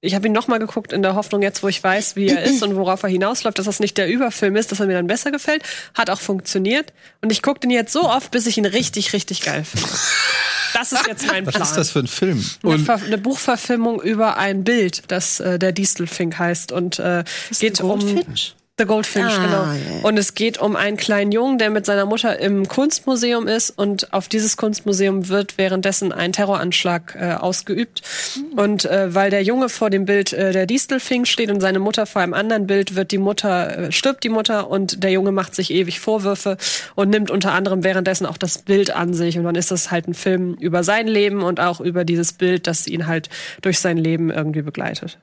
ich habe ihn nochmal geguckt in der Hoffnung, jetzt wo ich weiß, wie er ist und worauf er hinausläuft, dass das nicht der Überfilm ist, dass er mir dann besser gefällt. Hat auch funktioniert. Und ich gucke den jetzt so oft, bis ich ihn richtig, richtig geil finde. *laughs* Das ist jetzt mein Was Plan. ist das für ein Film? Eine, Ver eine Buchverfilmung über ein Bild, das äh, der Distelfink heißt und äh, geht um Goldfinch? The Goldfinch, Ah, genau. ja. Und es geht um einen kleinen Jungen, der mit seiner Mutter im Kunstmuseum ist und auf dieses Kunstmuseum wird währenddessen ein Terroranschlag äh, ausgeübt. Hm. Und äh, weil der Junge vor dem Bild äh, der Distelfink steht und seine Mutter vor einem anderen Bild, wird die Mutter äh, stirbt die Mutter und der Junge macht sich ewig Vorwürfe und nimmt unter anderem währenddessen auch das Bild an sich und dann ist das halt ein Film über sein Leben und auch über dieses Bild, das ihn halt durch sein Leben irgendwie begleitet.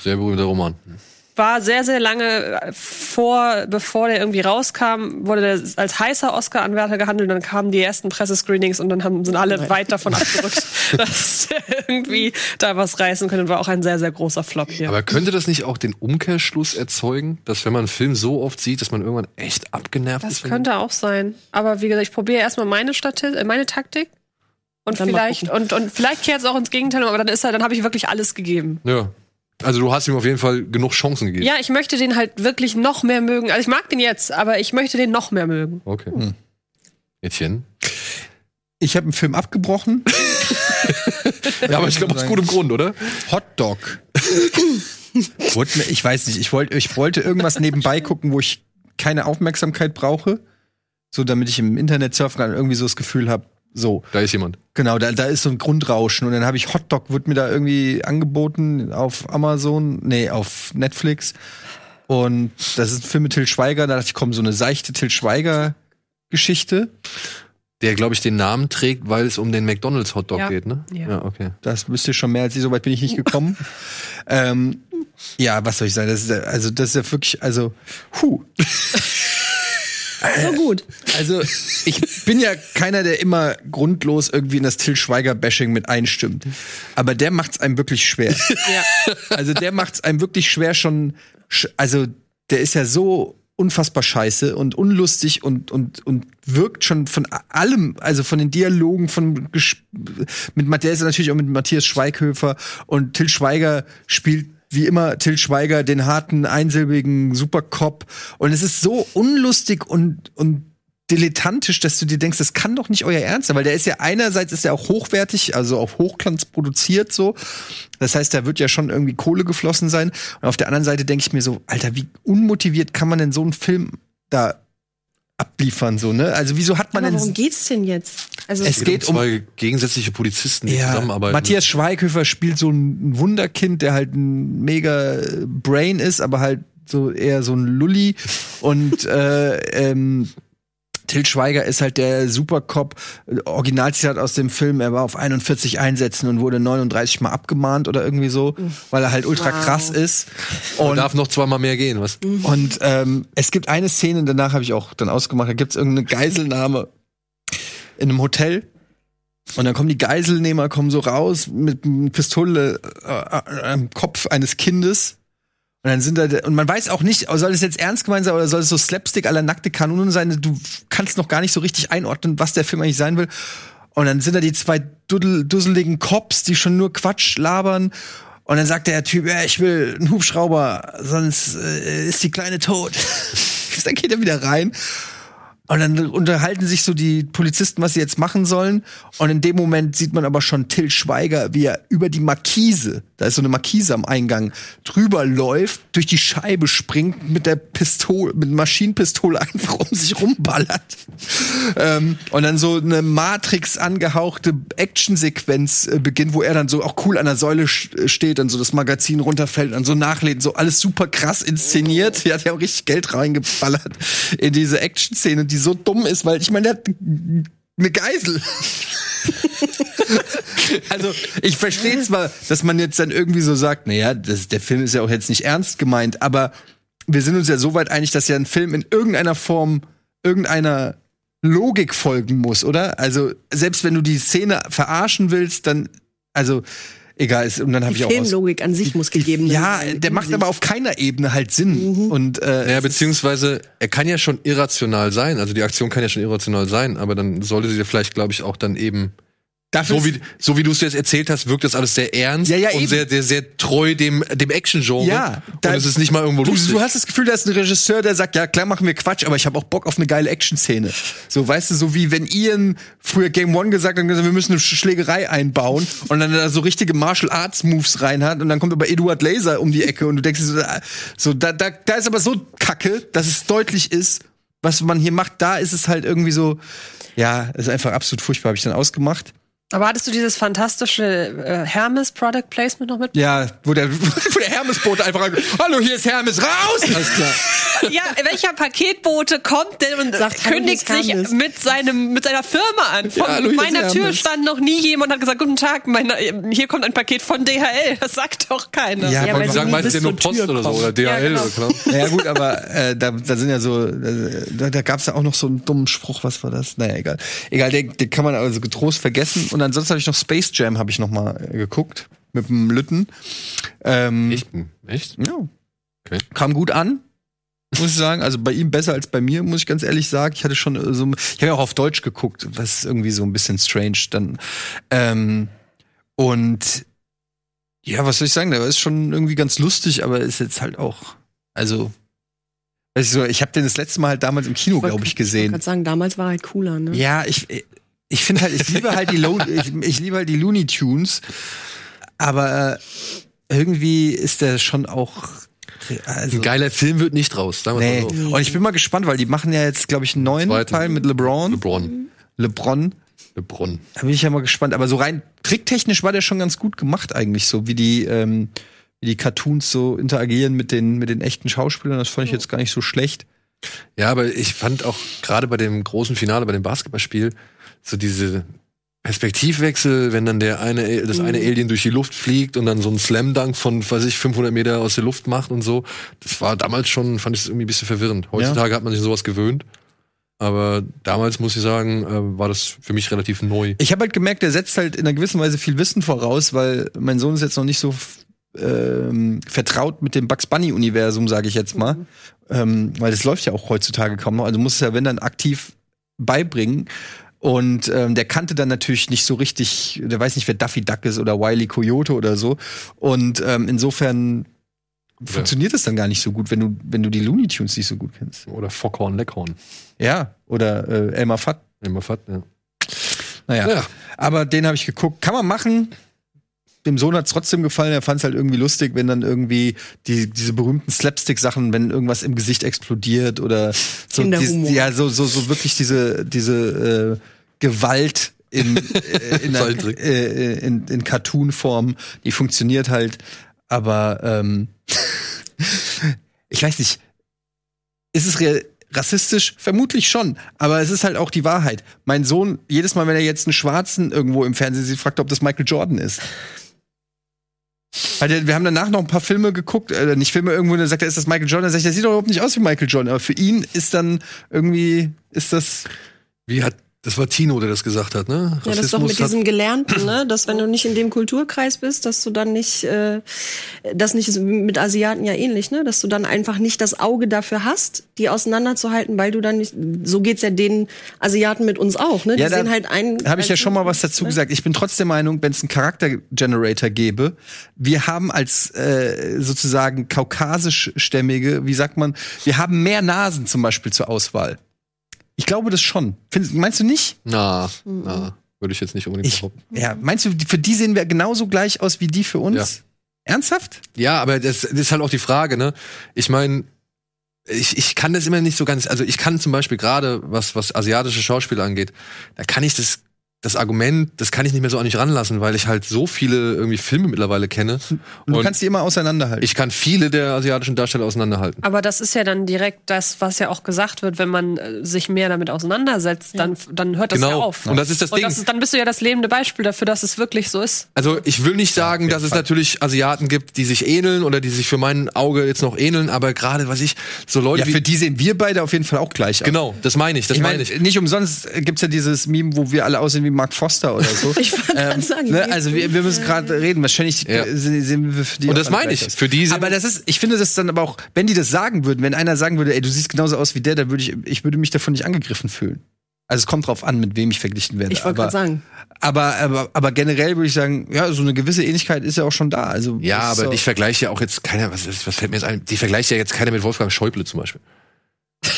Sehr berühmter Roman. War sehr, sehr lange äh, vor, bevor der irgendwie rauskam, wurde der als heißer Oscar-Anwärter gehandelt. Dann kamen die ersten Pressescreenings und dann haben, sind alle weit davon *laughs* abgerückt, dass der irgendwie da was reißen könnte. Und war auch ein sehr, sehr großer Flop hier. Aber könnte das nicht auch den Umkehrschluss erzeugen, dass wenn man einen Film so oft sieht, dass man irgendwann echt abgenervt das ist? wenn- könnte auch sein. Aber wie gesagt, ich probiere erstmal meine äh, meine Taktik. Und mal vielleicht, und, und vielleicht kehrt es auch ins Gegenteil, aber dann ist er, dann habe ich wirklich alles gegeben. Ja. Also du hast ihm auf jeden Fall genug Chancen gegeben. Ja, ich möchte den halt wirklich noch mehr mögen. Also ich mag den jetzt, aber ich möchte den noch mehr mögen. Okay. Hm. Etienne? Ich habe einen Film abgebrochen. *laughs* Ja, aber ich glaube aus gutem Grund, oder? Hot Dog. Wurde mir- ich weiß nicht, ich wollte ich wollte irgendwas nebenbei gucken, wo ich keine Aufmerksamkeit brauche, so damit ich im Internet surfen kann und irgendwie so das Gefühl habe, so, Da ist jemand. genau, da, da ist so ein Grundrauschen und dann habe ich Hot Dog wird mir da irgendwie angeboten auf Amazon, nee, auf Netflix und das ist ein Film mit Till Schweiger, da dachte ich, komm, so eine seichte Till Schweiger Geschichte. Der, glaube ich, den Namen trägt, weil es um den McDonalds Hotdog Ja. geht, ne? Ja. okay. Das wisst ihr schon mehr als ich, soweit bin ich nicht gekommen. ähm, ja, was soll ich sagen? Das ist ja, also das ist ja wirklich, also, huh. *laughs* So gut. Also ich bin ja keiner, der immer grundlos irgendwie in das Till Schweiger-Bashing mit einstimmt. Aber der macht's einem wirklich schwer. Ja. Also der macht's einem wirklich schwer schon. sch- Also der ist ja so unfassbar scheiße und unlustig und und und wirkt schon von allem, also von den Dialogen, von mit Matt- der ist ja natürlich auch mit Matthias Schweighöfer und Till Schweiger spielt wie immer Till Schweiger den harten einsilbigen Supercop und es ist so unlustig und und dilettantisch, dass du dir denkst, das kann doch nicht euer Ernst sein, weil der ist ja einerseits ist er auch hochwertig, also auf Hochglanz produziert so. Das heißt, da wird ja schon irgendwie Kohle geflossen sein. Und auf der anderen Seite denke ich mir so, Alter, wie unmotiviert kann man denn so einen Film da abliefern so, ne? Also wieso hat man Aber denn worum geht's denn jetzt? Also Es geht um- zwei gegensätzliche Polizisten, die zusammenarbeiten. Matthias Schweighöfer spielt so ein Wunderkind, der halt ein mega äh, Brain ist, aber halt so eher so ein Lulli. Und äh, *laughs* ähm, Till Schweiger ist halt der Supercop. Originalzitat aus dem Film, er war auf 41 Einsätzen und wurde 39 Mal abgemahnt oder irgendwie so, weil er halt ultra Wow. krass ist. Man Und darf noch zweimal mehr gehen, was? und ähm, es gibt eine Szene, danach habe ich auch dann ausgemacht, da gibt es irgendeine Geiselnahme in einem Hotel. Und dann kommen die Geiselnehmer, kommen so raus mit einer Pistole äh, äh, am Kopf eines Kindes. Und dann sind da, und man weiß auch nicht, soll es jetzt ernst gemeint sein oder soll es so Slapstick aller nackte Kanonen sein? Du kannst noch gar nicht so richtig einordnen, was der Film eigentlich sein will. Und dann sind da die zwei dusseligen Cops, die schon nur Quatsch labern. Und dann sagt der Typ, ja, ich will einen Hubschrauber, sonst äh, ist die Kleine tot. *laughs* dann geht er wieder rein. Und dann unterhalten sich so die Polizisten, was sie jetzt machen sollen. Und in dem Moment sieht man aber schon Till Schweiger, wie er über die Markise, da ist so eine Markise am Eingang, drüber läuft, durch die Scheibe springt, mit der Pistole, mit Maschinenpistole *laughs* einfach um sich rumballert. ähm, und dann so eine Matrix angehauchte Actionsequenz äh, beginnt, wo er dann so auch cool an der Säule sch- steht und so das Magazin runterfällt und so nachlädt, so alles super krass inszeniert. Er ja auch richtig Geld reingeballert in diese Action-Szene, die so dumm ist, weil ich meine, der hat eine Geisel. also, ich verstehe zwar, dass man jetzt dann irgendwie so sagt, naja, der Film ist ja auch jetzt nicht ernst gemeint, aber wir sind uns ja so weit einig, dass ja ein Film in irgendeiner Form irgendeiner Logik folgen muss, oder? Also, selbst wenn du die Szene verarschen willst, dann, also, egal, ist, und dann habe die ich auch aus, Filmlogik an sich muss gegeben Ja, sein. der macht aber auf keiner Ebene halt Sinn. Und äh, Ja, beziehungsweise er kann ja schon irrational sein, also die Aktion kann ja schon irrational sein, aber dann sollte sie vielleicht, glaube ich, auch dann eben dafür so wie so wie du es jetzt erzählt hast, wirkt das alles sehr ernst Ja, ja, und eben. sehr, sehr sehr treu dem dem Action-Genre. Ja, da- und es ist nicht mal irgendwo Du, lustig. du hast das Gefühl, da ist ein Regisseur, der sagt, ja klar machen wir Quatsch, aber ich habe auch Bock auf eine geile Action-Szene. So, weißt du, so wie wenn Ian früher Game One gesagt hat, wir müssen eine Schlägerei einbauen und dann da so richtige Martial Arts Moves rein hat und dann kommt aber Eduard Laser um die Ecke und du denkst so, ah, so da, da, da ist aber so kacke, dass es deutlich ist, was man hier macht. Da ist es halt irgendwie so, ja, ist einfach absolut furchtbar, habe ich dann ausgemacht. Aber hattest du dieses fantastische äh, Hermes Product Placement noch mit? Ja, wo der, *laughs* wo der Hermesbote einfach, hallo, hier ist Hermes, raus! Alles klar. *laughs* ja, welcher Paketbote kommt denn und sagt, kündigt sich Hermes. mit seinem mit seiner Firma an? Vor Ja, hallo, hier ist meiner Tür Hermes. stand noch nie jemand und hat gesagt, guten Tag, meine, hier kommt ein Paket von DHL. Das sagt doch keiner. Ja, Ja, weil sie sagen meistens ja nur Post Tür oder so oder DHL Ja, genau. oder klar. *laughs* Ja gut, aber äh, da, da sind ja so, äh, da, da gab es ja auch noch so einen dummen Spruch, was war das? Naja, egal. Egal, den, den kann man also getrost vergessen. Und ansonsten habe ich noch Space Jam, habe ich noch mal äh, geguckt mit dem Lütten. Ähm, Echt? Echt? Ja. Okay. Kam gut an, muss ich sagen. Also bei ihm besser als bei mir, muss ich ganz ehrlich sagen. Ich hatte schon äh, so, ich habe ja auch auf Deutsch geguckt, was ist irgendwie so ein bisschen strange dann. Ähm, und ja, was soll ich sagen? Der ist schon irgendwie ganz lustig, aber ist jetzt halt auch, also, du, ich habe den das letzte Mal halt damals im Kino, glaube ich, Ich gesehen. wollte sagen, damals war halt cooler, ne? Ja, ich, ich finde halt, ich liebe halt die Lo *laughs* ich, ich liebe halt die Looney Tunes, aber äh, irgendwie ist der schon auch also, Ein geiler Film wird nicht raus. Sagen wir nee. mal so. Und ich bin mal gespannt, weil die machen ja jetzt, glaube ich, einen neuen Zweiten. Teil mit LeBron. LeBron. LeBron. LeBron. Da bin ich ja mal gespannt. Aber so rein tricktechnisch war der schon ganz gut gemacht eigentlich, so wie die, ähm, wie die Cartoons so interagieren mit den, mit den echten Schauspielern. Das fand ich jetzt gar nicht so schlecht. Ja, aber ich fand auch gerade bei dem großen Finale, bei dem Basketballspiel, so diese Perspektivwechsel, wenn dann der eine, das eine Alien durch die Luft fliegt und dann so ein Slam Dunk von, weiß ich, 500 Meter aus der Luft macht und so. Das war damals schon, fand ich es irgendwie ein bisschen verwirrend. Heutzutage hat man sich sowas gewöhnt. Aber damals muss ich sagen, äh, war das für mich relativ neu. Ich habe halt gemerkt, der setzt halt in einer gewissen Weise viel Wissen voraus, weil mein Sohn ist jetzt noch nicht so ähm, vertraut mit dem Bugs Bunny Universum, sage ich jetzt mal, ähm, weil das läuft ja auch heutzutage kaum noch. Also du musst es ja wenn dann aktiv beibringen. Und ähm, der kannte dann natürlich nicht so richtig, der weiß nicht, wer Daffy Duck ist oder Wiley Coyote oder so. Und ähm, insofern funktioniert es dann gar nicht so gut, wenn du, wenn du die Looney Tunes nicht so gut kennst. Oder Fockhorn, Leckhorn. Ja, oder äh, Elmer Fudd. Immer fett, ja. Naja, Ja. aber den habe ich geguckt. Kann man machen. Dem Sohn hat's trotzdem gefallen. Er fand es halt irgendwie lustig, wenn dann irgendwie die, diese berühmten Slapstick-Sachen, wenn irgendwas im Gesicht explodiert oder so, dies, ja, so, so, so wirklich diese, diese äh, Gewalt in, *laughs* äh, in, äh, in, in Cartoon-Form, die funktioniert halt. Aber ähm, *laughs* ich weiß nicht, ist es re rassistisch? Vermutlich schon. Aber es ist halt auch die Wahrheit. Mein Sohn, jedes Mal, wenn er jetzt einen Schwarzen irgendwo im Fernsehen sieht, fragt er, ob das Michael Jordan ist. Weil der, wir haben danach noch ein paar Filme geguckt, äh, nicht Filme irgendwo, und dann sagt er, ist das Michael Jordan? Dann sag ich, der sieht doch überhaupt nicht aus wie Michael Jordan. Aber für ihn ist dann irgendwie, ist das, Wie hat, das war Tino, der das gesagt hat, ne? Ja, das ist doch mit diesem Gelernten, ne? dass wenn du nicht in dem Kulturkreis bist, dass du dann nicht, äh, das nicht mit Asiaten ja ähnlich, ne? dass du dann einfach nicht das Auge dafür hast, die auseinanderzuhalten, weil du dann nicht, so geht's ja den Asiaten mit uns auch, ne? Die Ja, da sehen halt ein. habe ich ja schon mal was dazu gesagt. Ich bin trotzdem der Meinung, wenn es einen Charaktergenerator gäbe, wir haben als äh, sozusagen kaukasischstämmige, wie sagt man, wir haben mehr Nasen zum Beispiel zur Auswahl. Ich glaube das schon. Find, meinst du nicht? Na, na, würde ich jetzt nicht unbedingt Ich, behaupten. ja, meinst du, für die sehen wir genauso gleich aus wie die für uns? Ja. Ernsthaft? Ja, aber das, das ist halt auch die Frage, ne? Ich meine, ich, ich kann das immer nicht so ganz, also ich kann zum Beispiel gerade, was, was asiatische Schauspieler angeht, da kann ich das, das Argument, das kann ich nicht mehr so an mich ranlassen, weil ich halt so viele irgendwie Filme mittlerweile kenne. Und du kannst die immer auseinanderhalten. ich kann viele der asiatischen Darsteller auseinanderhalten. Aber das ist ja dann direkt das, was ja auch gesagt wird, wenn man äh, sich mehr damit auseinandersetzt, dann, dann hört das Genau. ja auf. Und das ist das Und Ding. das ist, dann bist du ja das lebende Beispiel dafür, dass es wirklich so ist. Also ich will nicht sagen, dass es natürlich Asiaten gibt, die sich ähneln oder die sich für mein Auge jetzt noch ähneln, aber gerade, was ich, so Leute ja, wie. für die sehen wir beide auf jeden Fall auch gleich aus. Genau, das meine ich, das Ich meine meine, ich. nicht umsonst gibt's ja dieses Meme, wo wir alle aussehen wie Mark Foster oder so. *laughs* Ich wollte gerade sagen, ne? Also wir, wir müssen gerade reden. Wahrscheinlich Ja. äh, sehen sehen wir für die Und das meine ich. Für die sind- aber das ist, ich finde das dann aber auch, wenn die das sagen würden, wenn einer sagen würde, ey, du siehst genauso aus wie der, dann würde ich, ich würde mich davon nicht angegriffen fühlen. Also es kommt drauf an, mit wem ich verglichen werde. Ich wollte aber, gerade sagen. aber, aber, aber generell würde ich sagen, ja, so eine gewisse Ähnlichkeit ist ja auch schon da. Also Ja, aber auch- ich vergleiche ja auch jetzt keiner, was, was fällt mir jetzt ein? Die vergleicht ja jetzt keiner mit Wolfgang Schäuble zum Beispiel.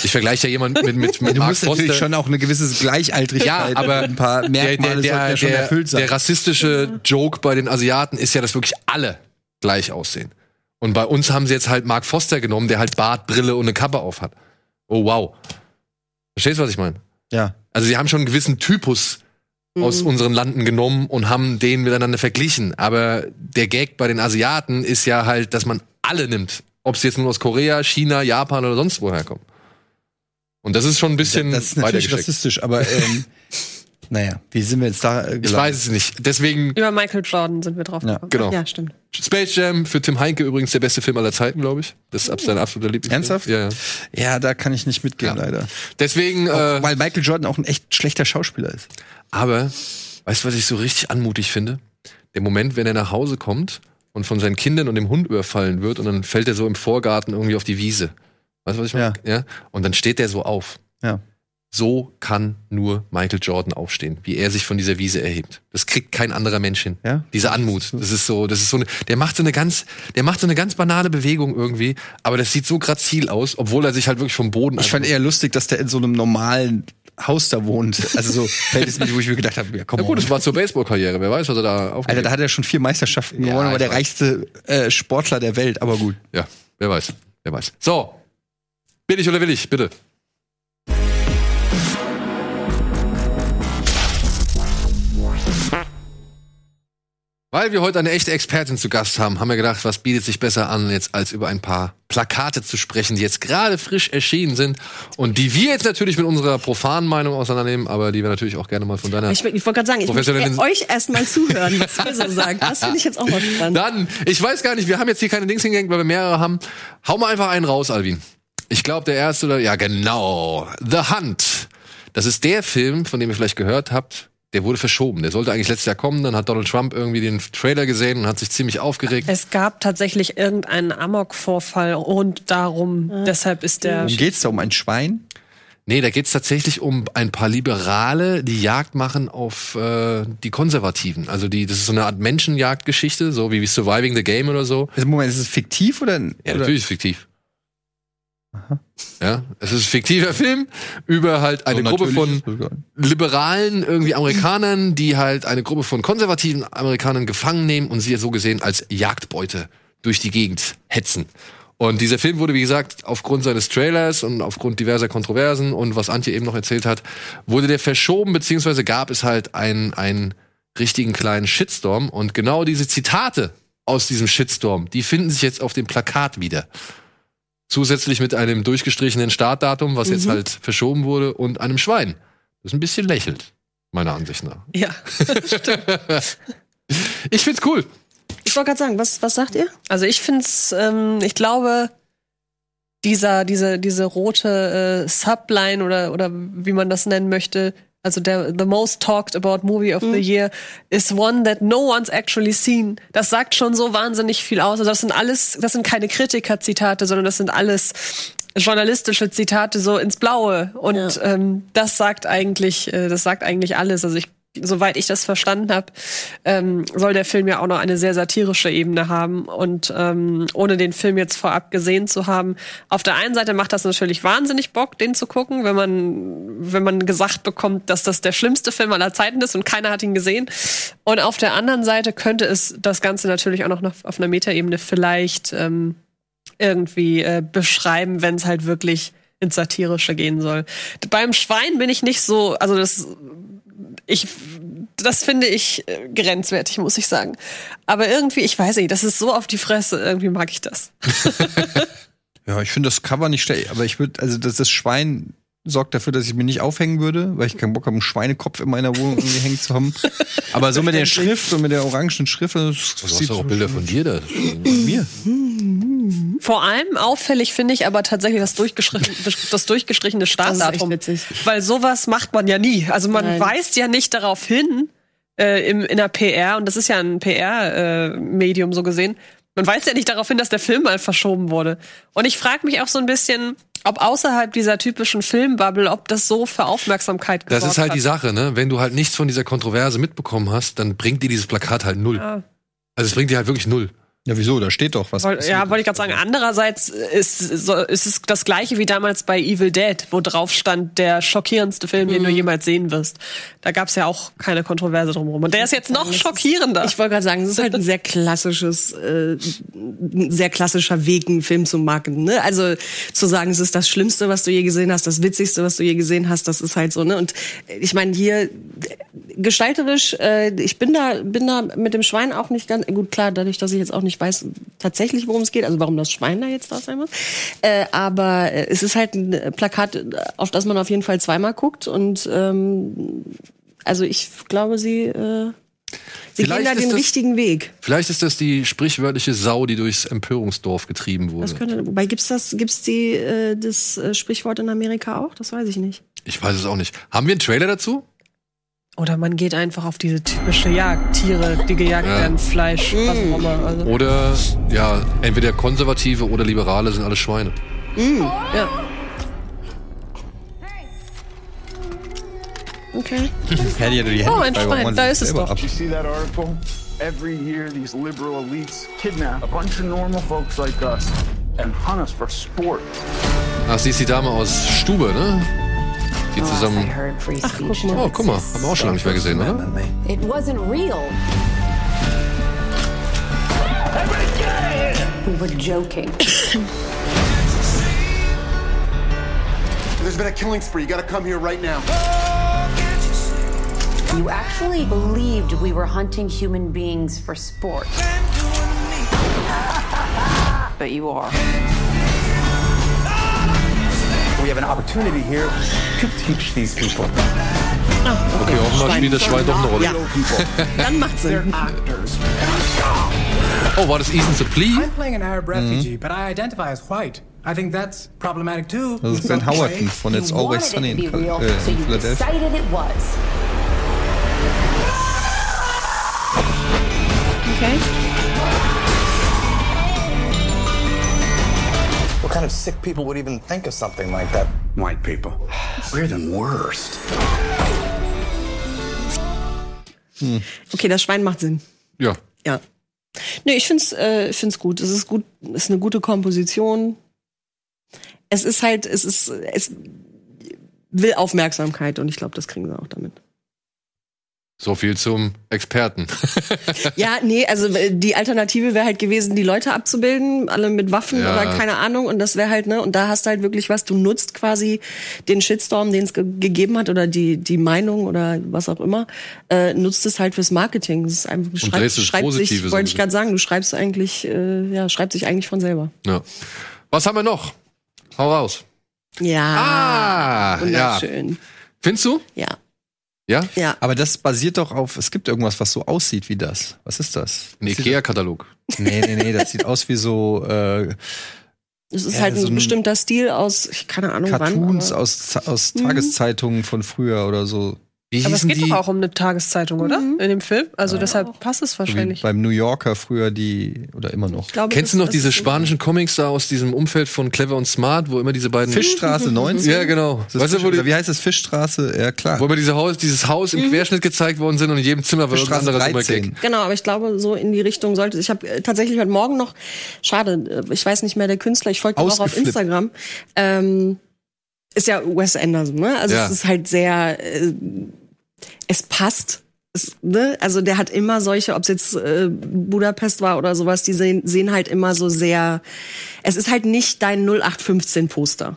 Ich vergleiche ja jemanden mit, mit, mit du Mark musst natürlich Foster. schon auch eine gewisse Gleichaltrigkeit, Ja, aber ein paar der, Merkmale der, der, sollten ja schon der, erfüllt sein. der rassistische Joke bei den Asiaten ist ja, dass wirklich alle gleich aussehen. Und bei uns haben sie jetzt halt Mark Foster genommen, der halt Bart, Brille und eine Kappe auf hat. Oh wow. Verstehst du, was ich meine? ja. Also sie haben schon einen gewissen Typus aus unseren Landen genommen und haben den miteinander verglichen. Aber der Gag bei den Asiaten ist ja halt, dass man alle nimmt. Ob sie jetzt nur aus Korea, China, Japan oder sonst woher kommen. Und das ist schon ein bisschen das ist natürlich rassistisch, aber ähm, *laughs* naja, wie sind wir jetzt da äh, Ich gelandet? weiß es nicht. Deswegen, Über Michael Jordan sind wir drauf Ja. gekommen. genau. Ja, stimmt. Space Jam für Tim Heinke übrigens der beste Film aller Zeiten, glaube ich. Das ist sein absoluter Lieblingsfilm. Ernsthaft? Ja, ja. Ja, da kann ich nicht mitgehen, Ja. leider. Deswegen, Auch, äh, weil Michael Jordan auch ein echt schlechter Schauspieler ist. aber, weißt du, was ich so richtig anmutig finde? Der Moment, wenn er nach Hause kommt und von seinen Kindern und dem Hund überfallen wird und dann fällt er so im Vorgarten irgendwie auf die Wiese. Weißt du, was ich meine? Ja. Und dann steht der so auf. Ja. So kann nur Michael Jordan aufstehen, wie er sich von dieser Wiese erhebt. Das kriegt kein anderer Mensch hin. Ja? Diese Anmut. Das ist so, das ist so eine, der macht so eine ganz, der macht so eine ganz banale Bewegung irgendwie, aber das sieht so grazil aus, obwohl er sich halt wirklich vom Boden Ich fand eher lustig, dass der in so einem normalen Haus da wohnt. Also so *laughs* Verhältnismäßig, wo ich mir gedacht habe, ja komm Ja gut, es war zur Baseballkarriere. Wer weiß, was er da Alter, aufgeht. da hat er schon vier Meisterschaften Ja, gewonnen, war ich der reichste äh, Sportler der Welt, aber gut. Ja, wer weiß, wer weiß. So, bin ich oder will ich, bitte. Weil wir heute eine echte Expertin zu Gast haben, haben wir gedacht, was bietet sich besser an, jetzt als über ein paar Plakate zu sprechen, die jetzt gerade frisch erschienen sind und die wir jetzt natürlich mit unserer profanen Meinung auseinandernehmen, aber die wir natürlich auch gerne mal von deiner. Ich, ich wollte gerade sagen, ich möchte euch erstmal zuhören, was ihr so sagt. Das finde ich jetzt auch mal spannend. Dann, ich weiß gar nicht, wir haben jetzt hier keine Dings hingehängt, weil wir mehrere haben. Hau mal einfach einen raus, Alvin. Ich glaube, der erste oder, ja genau, The Hunt. Das ist der Film, von dem ihr vielleicht gehört habt, der wurde verschoben. Der sollte eigentlich letztes Jahr kommen, dann hat Donald Trump irgendwie den Trailer gesehen und hat sich ziemlich aufgeregt. Es gab tatsächlich irgendeinen Amok-Vorfall und darum, deshalb ist der. Worum geht's da um ein Schwein? Nee, da geht's tatsächlich um ein paar Liberale, die Jagd machen auf äh, die Konservativen. Also die, das ist so eine Art Menschenjagdgeschichte, so wie Surviving the Game oder so. Also Moment, ist es fiktiv oder? Ja, oder? natürlich ist es fiktiv. Ja, es ist ein fiktiver Film über halt eine So Gruppe von liberalen irgendwie Amerikanern, die halt eine Gruppe von konservativen Amerikanern gefangen nehmen und sie so gesehen als Jagdbeute durch die Gegend hetzen. Und dieser Film wurde, wie gesagt, aufgrund seines Trailers und aufgrund diverser Kontroversen und was Antje eben noch erzählt hat, wurde der verschoben, beziehungsweise gab es halt einen, einen richtigen kleinen Shitstorm. Und genau diese Zitate aus diesem Shitstorm, die finden sich jetzt auf dem Plakat wieder. Zusätzlich mit einem durchgestrichenen Startdatum, was jetzt halt verschoben wurde, und einem Schwein. Das ein bisschen lächelt, meiner Ansicht nach. Ja. *laughs* Ich find's cool. Ich wollte gerade sagen, was, was sagt ihr? Also ich finde es, ähm, ich glaube, dieser, diese, diese rote äh, Subline oder, oder wie man das nennen möchte, also der The Most Talked About Movie of the Year is one that no one's actually seen. Das sagt schon so wahnsinnig viel aus. Also das sind alles, das sind keine Kritiker-Zitate, sondern das sind alles journalistische Zitate so ins Blaue. Und Ja. ähm, das sagt eigentlich, äh, das sagt eigentlich alles. Also ich soweit ich das verstanden habe, ähm, soll der Film ja auch noch eine sehr satirische Ebene haben. Und ähm, ohne den Film jetzt vorab gesehen zu haben, auf der einen Seite macht das natürlich wahnsinnig Bock, den zu gucken, wenn man, wenn man gesagt bekommt, dass das der schlimmste Film aller Zeiten ist und keiner hat ihn gesehen. Und auf der anderen Seite könnte es das Ganze natürlich auch noch auf einer Metaebene vielleicht ähm, irgendwie äh, beschreiben, wenn es halt wirklich ins Satirische gehen soll. Beim Schwein bin ich nicht so, also das ich, das finde ich äh, grenzwertig, muss ich sagen. Aber irgendwie, ich weiß nicht, das ist so auf die Fresse, irgendwie mag ich das. *laughs* Ja, ich finde das Cover nicht schlecht, aber ich würde, also das, das Schwein sorgt dafür, dass ich mir nicht aufhängen würde, weil ich keinen Bock habe, einen Schweinekopf in meiner Wohnung irgendwie hängen zu haben. *laughs* Aber so mit der Schrift und mit der orangen Schrift, das Du hast doch auch Bilder von dir da. mir. Vor allem auffällig finde ich aber tatsächlich das, durchgestrichen, das durchgestrichene Startdatum. Das ist echt witzig. Weil sowas macht man ja nie. Also man Nein. weist ja nicht darauf hin, äh, im, in der PR, und das ist ja ein PR-Medium so gesehen, man weist ja nicht darauf hin, dass der Film mal verschoben wurde. Und ich frage mich auch so ein bisschen, ob außerhalb dieser typischen Filmbubble, ob das so für Aufmerksamkeit gesorgt Das ist halt hat. die Sache, ne? Wenn du halt nichts von dieser Kontroverse mitbekommen hast, dann bringt dir dieses Plakat halt null. Ja. Also es bringt dir halt wirklich null. Ja, wieso? Da steht doch was. Woll- Ja, ist. wollte ich gerade sagen. Andererseits ist, so, ist es das gleiche wie damals bei Evil Dead, wo drauf stand, der schockierendste Film, den du Mhm. jemals sehen wirst. Da gab es ja auch keine Kontroverse drumherum. Und der ist jetzt noch schockierender. Ich wollte gerade sagen, es ist halt ein sehr klassisches, äh, ein sehr klassischer Weg, einen Film zu machen. Ne? Also zu sagen, es ist das Schlimmste, was du je gesehen hast, das Witzigste, was du je gesehen hast, das ist halt so. Ne? Und ich meine hier äh, gestalterisch, äh, ich bin da, bin da mit dem Schwein auch nicht ganz gut klar, dadurch, dass ich jetzt auch nicht ich weiß tatsächlich, worum es geht, also warum das Schwein da jetzt da sein muss. Äh, aber äh, es ist halt ein Plakat, auf das man auf jeden Fall zweimal guckt. Und ähm, also ich glaube, sie, äh, sie Vielleicht gehen da den das- richtigen Weg. Vielleicht ist das die sprichwörtliche Sau, die durchs Empörungsdorf getrieben wurde. Das könnte, wobei gibt's das, gibt's die, äh, das äh, Sprichwort in Amerika auch? Das weiß ich nicht. Ich weiß es auch nicht. Haben wir einen Trailer dazu? Oder man geht einfach auf diese typische Jagd. Tiere, die gejagt Ja. werden, Fleisch, was auch immer. Also, Oder, ja, entweder Konservative oder Liberale sind alle Schweine. ja. Okay. *laughs* Hätte ja die Hände Oh, ein Schwein, da ist es doch. ab- Did you see that article? Every year, these liberal elites kidnap a bunch of normal folks like us and hunt us for sport. Ach, sie ist die Dame aus Stube, ne? Die zusammen. Oh, guck mal, haben wir auch schon lange nicht mehr gesehen, oder? It wasn't real. We were joking. *coughs* There's been a killing spree. You gotta come here right now. You actually believed we were hunting human beings for sport. But you are. We have an opportunity here to teach these people. Ah, okay, offenbar spielt das Schwein doch eine Rolle. Ja. *laughs* Dann macht Sinn. Oh, war das Ethan Suplee? I'm playing an Arab mm-hmm. refugee, but I identify as white. I think that's problematic too. Das ist Ben some Howard von It's Always Sunny in to be Cal- real, äh, so you Philadelphia. decided it was. Okay. Of sick people would even think of something like that? White people. *sighs* We're the worst. Okay, das Schwein macht Sinn. Ja. Ja. Nee, ich find's, äh, ich find's gut. Es ist gut, es ist eine gute Komposition. Es ist halt, es ist, es will Aufmerksamkeit und ich glaube, das kriegen sie auch damit. So viel zum Experten. *laughs* Ja, nee, also äh, die Alternative wäre halt gewesen, die Leute abzubilden, alle mit Waffen Ja. oder keine Ahnung. Und das wäre halt, ne, und da hast du halt wirklich was, du nutzt quasi den Shitstorm, den es ge gegeben hat, oder die, die Meinung oder was auch immer, äh, nutzt es halt fürs Marketing. Das ist einfach, du schreibst, es schreibt Positive sich, wollte ich gerade sagen, du schreibst eigentlich, äh, ja, schreibt sich eigentlich von selber. Ja. Was haben wir noch? Hau raus. Ja. Ah, ja. wunderschön. Findest du? Ja. Ja? Ja. Aber das basiert doch auf, es gibt irgendwas, was so aussieht wie das. Was ist das? Ein Ikea-Katalog. Nee, nee, nee, das sieht aus wie so äh, Es ist Ja, halt ein, so ein bestimmter Stil aus, ich keine Ahnung Cartoons wann. aber- aus, aus Mhm. Tageszeitungen von früher oder so. Wie Aber es geht die? doch auch um eine Tageszeitung, oder? Mhm. In dem Film. Also deshalb passt es So wie wahrscheinlich. beim New Yorker früher die, oder immer noch. Glaube, Kennst du noch diese spanischen Comics da aus diesem Umfeld von Clever und Smart, wo immer diese beiden Fischstraße *laughs* 19? Ja, genau. Weißt du, wo, die, wie heißt das? Fischstraße? Ja, klar. wo immer diese Haus, dieses Haus Mhm. im Querschnitt gezeigt worden sind und in jedem Zimmer war irgendein anderer dummer 13. Gag. Genau, aber ich glaube, so in die Richtung sollte Ich habe äh, tatsächlich heute Morgen noch, schade, äh, ich weiß nicht mehr der Künstler, ich folge ihm auch auf. Instagram. Ähm, ist ja Wes Anderson, ne? Also Ja. es ist halt sehr, äh, es passt. Es, ne? Also der hat immer solche, ob es jetzt äh, Budapest war oder sowas, die sehen, sehen halt immer so sehr. Es ist halt nicht dein 0815 Poster.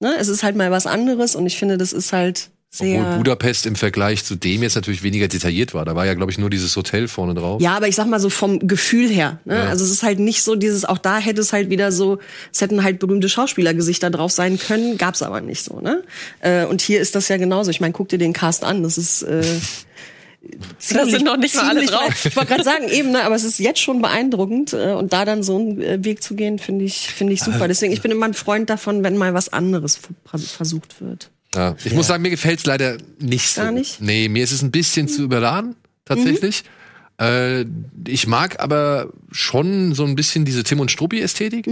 Ne? Es ist halt mal was anderes und ich finde, das ist halt sehr. Obwohl Budapest im Vergleich zu dem jetzt natürlich weniger detailliert war. Da war ja, glaube ich, nur dieses Hotel vorne drauf. Ja, aber ich sag mal so vom Gefühl her. Ne? Ja. Also es ist halt nicht so dieses, auch da hätte es halt wieder so, es hätten halt berühmte Schauspielergesichter drauf sein können, gab's aber nicht so. Ne? Äh, und hier ist das ja genauso. Ich meine, guck dir den Cast an. Das ist äh, *laughs* Da sind noch nicht mal alle ziemlich- drauf. *laughs* Ich wollte gerade sagen, eben, ne, aber es ist jetzt schon beeindruckend. Äh, und da dann so einen äh, Weg zu gehen, finde ich, finde ich super. Deswegen, ich bin immer ein Freund davon, wenn mal was anderes versucht wird. Ja. Ich muss sagen, mir gefällt's leider nicht so. Gar nicht? Nee, mir ist es ein bisschen zu überladen, tatsächlich. Äh, ich mag aber schon so ein bisschen diese Tim und Struppi-Ästhetik.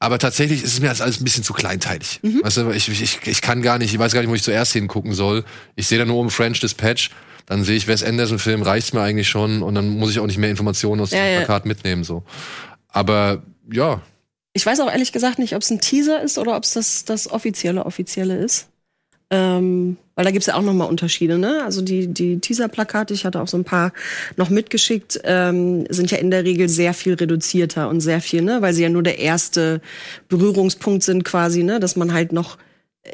Aber tatsächlich ist es mir das alles ein bisschen zu kleinteilig. Weißt du, ich, ich, ich kann gar nicht, ich weiß gar nicht, wo ich zuerst hingucken soll. Ich sehe da nur um French Dispatch, dann sehe ich Wes Anderson-Film, reicht's mir eigentlich schon und dann muss ich auch nicht mehr Informationen aus Ja, dem ja. Plakat mitnehmen. so. Aber ja, Ich weiß auch ehrlich gesagt nicht, ob es ein Teaser ist oder ob es das, das offizielle offizielle ist. Ähm, weil da gibt's ja auch noch mal Unterschiede, ne? Also die, die Teaser-Plakate, ich hatte auch so ein paar noch mitgeschickt, ähm, sind ja in der Regel sehr viel reduzierter und sehr viel, ne? Weil sie ja nur der erste Berührungspunkt sind quasi, ne? Dass man halt noch,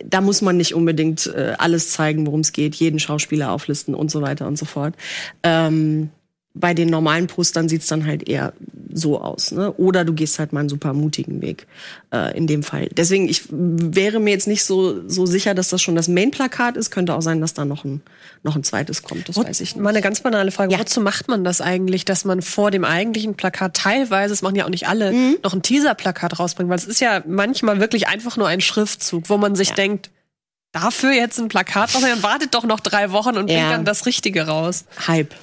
da muss man nicht unbedingt äh, alles zeigen, worum es geht, jeden Schauspieler auflisten und so weiter und so fort. Ähm, bei den normalen Postern sieht's dann halt eher so aus. Ne? Oder du gehst halt mal einen super mutigen Weg äh, in dem Fall. Deswegen, ich wäre mir jetzt nicht so, so sicher, dass das schon das Main-Plakat ist. Könnte auch sein, dass da noch ein, noch ein zweites kommt. Das weiß ich nicht. Mal eine ganz banale Frage. Wozu macht man das eigentlich, dass man vor dem eigentlichen Plakat teilweise, das machen ja auch nicht alle, Mhm. noch ein Teaser-Plakat rausbringt? Weil es ist ja manchmal wirklich einfach nur ein Schriftzug, wo man sich denkt, dafür jetzt ein Plakat dann wartet doch noch drei Wochen und bringt Ja. dann das Richtige raus. Hype.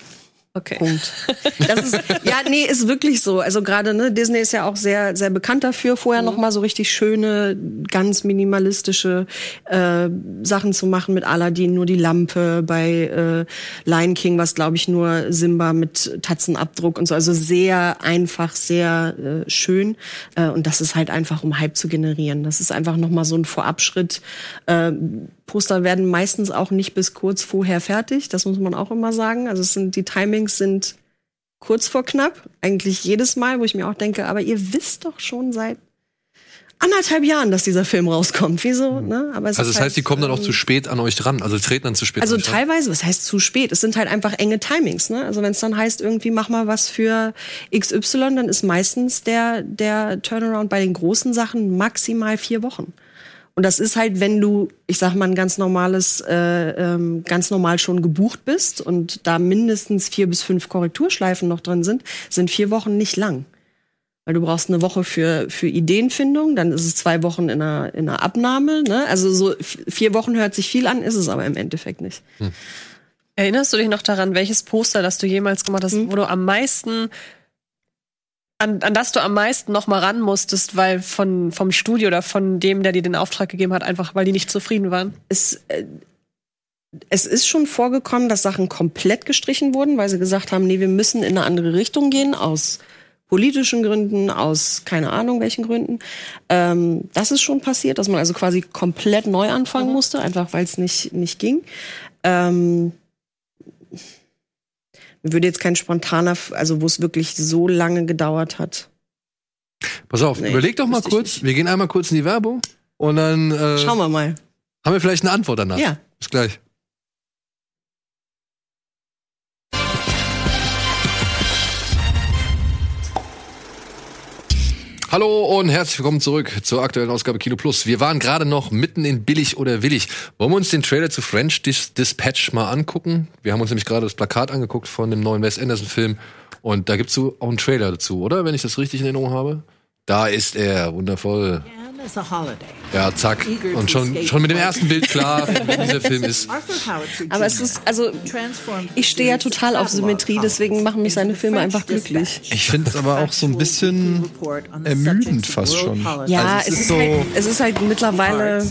Okay. Punkt. *laughs* Das ist, ja, nee, ist wirklich so. Also gerade, ne, Disney ist ja auch sehr, sehr bekannt dafür, vorher noch mal so richtig schöne, ganz minimalistische äh, Sachen zu machen mit Aladdin, nur die Lampe, bei äh, Lion King, was glaube ich nur Simba mit Tatzenabdruck und so. Also sehr einfach, sehr äh, schön. Äh, und das ist halt einfach, um Hype zu generieren. Das ist einfach noch mal so ein Vorabschritt. Äh, Poster werden meistens auch nicht bis kurz vorher fertig. Das muss man auch immer sagen. Also es sind die Timings sind kurz vor knapp, eigentlich jedes Mal, wo ich mir auch denke, aber ihr wisst doch schon seit anderthalb Jahren, dass dieser Film rauskommt. Wieso? Ne? Aber es Also das heißt, die halt, kommen dann auch ähm, zu spät an euch dran. Also treten dann zu spät also an euch teilweise, was heißt zu spät? Es sind halt einfach enge Timings, ne? Also wenn es dann heißt, irgendwie mach mal was für XY, dann ist meistens der, der Turnaround bei den großen Sachen maximal vier Wochen. Und das ist halt, wenn du, ich sag mal, ein ganz normales, äh, ähm, ganz normal schon gebucht bist und da mindestens vier bis fünf Korrekturschleifen noch drin sind, sind vier Wochen nicht lang. Weil du brauchst eine Woche für, für Ideenfindung, dann ist es zwei Wochen in einer, in einer Abnahme. Ne? Also so vier Wochen hört sich viel an, ist es aber im Endeffekt nicht. Erinnerst du dich noch daran, welches Poster, das du jemals gemacht hast, wo du am meisten an, an das du am meisten noch mal ran musstest, weil von vom Studio oder von dem, der dir den Auftrag gegeben hat, einfach weil die nicht zufrieden waren? Es, äh, es ist schon vorgekommen, dass Sachen komplett gestrichen wurden, weil sie gesagt haben, nee, wir müssen in eine andere Richtung gehen, aus politischen Gründen, aus keine Ahnung welchen Gründen. Ähm, das ist schon passiert, dass man also quasi komplett neu anfangen musste, einfach weil es nicht, nicht ging. Ähm, mir würde jetzt kein spontaner, also wo es wirklich so lange gedauert hat. Pass auf, Nee, überleg doch mal kurz. Wir gehen einmal kurz in die Werbung und dann äh, Schauen wir mal. haben wir vielleicht eine Antwort danach. Ja. Bis gleich. Hallo und herzlich willkommen zurück zur aktuellen Ausgabe Kino Plus. Wir waren gerade noch mitten in Billig oder Willig. Wollen wir uns den Trailer zu French Dis Dispatch mal angucken? Wir haben uns nämlich gerade das Plakat angeguckt von dem neuen Wes Anderson Film und da gibt's so auch einen Trailer dazu, oder? Wenn ich das richtig in Erinnerung habe. Da ist er, wundervoll. Holiday. Ja, zack. Und schon, schon mit dem ersten Bild klar, *laughs* wie dieser Film ist. Aber es ist, also, ich stehe ja total auf Symmetrie, deswegen machen mich seine Filme einfach glücklich. Ich finde es aber auch so ein bisschen ermüdend fast schon. Ja, Also es, ist halt, es ist halt mittlerweile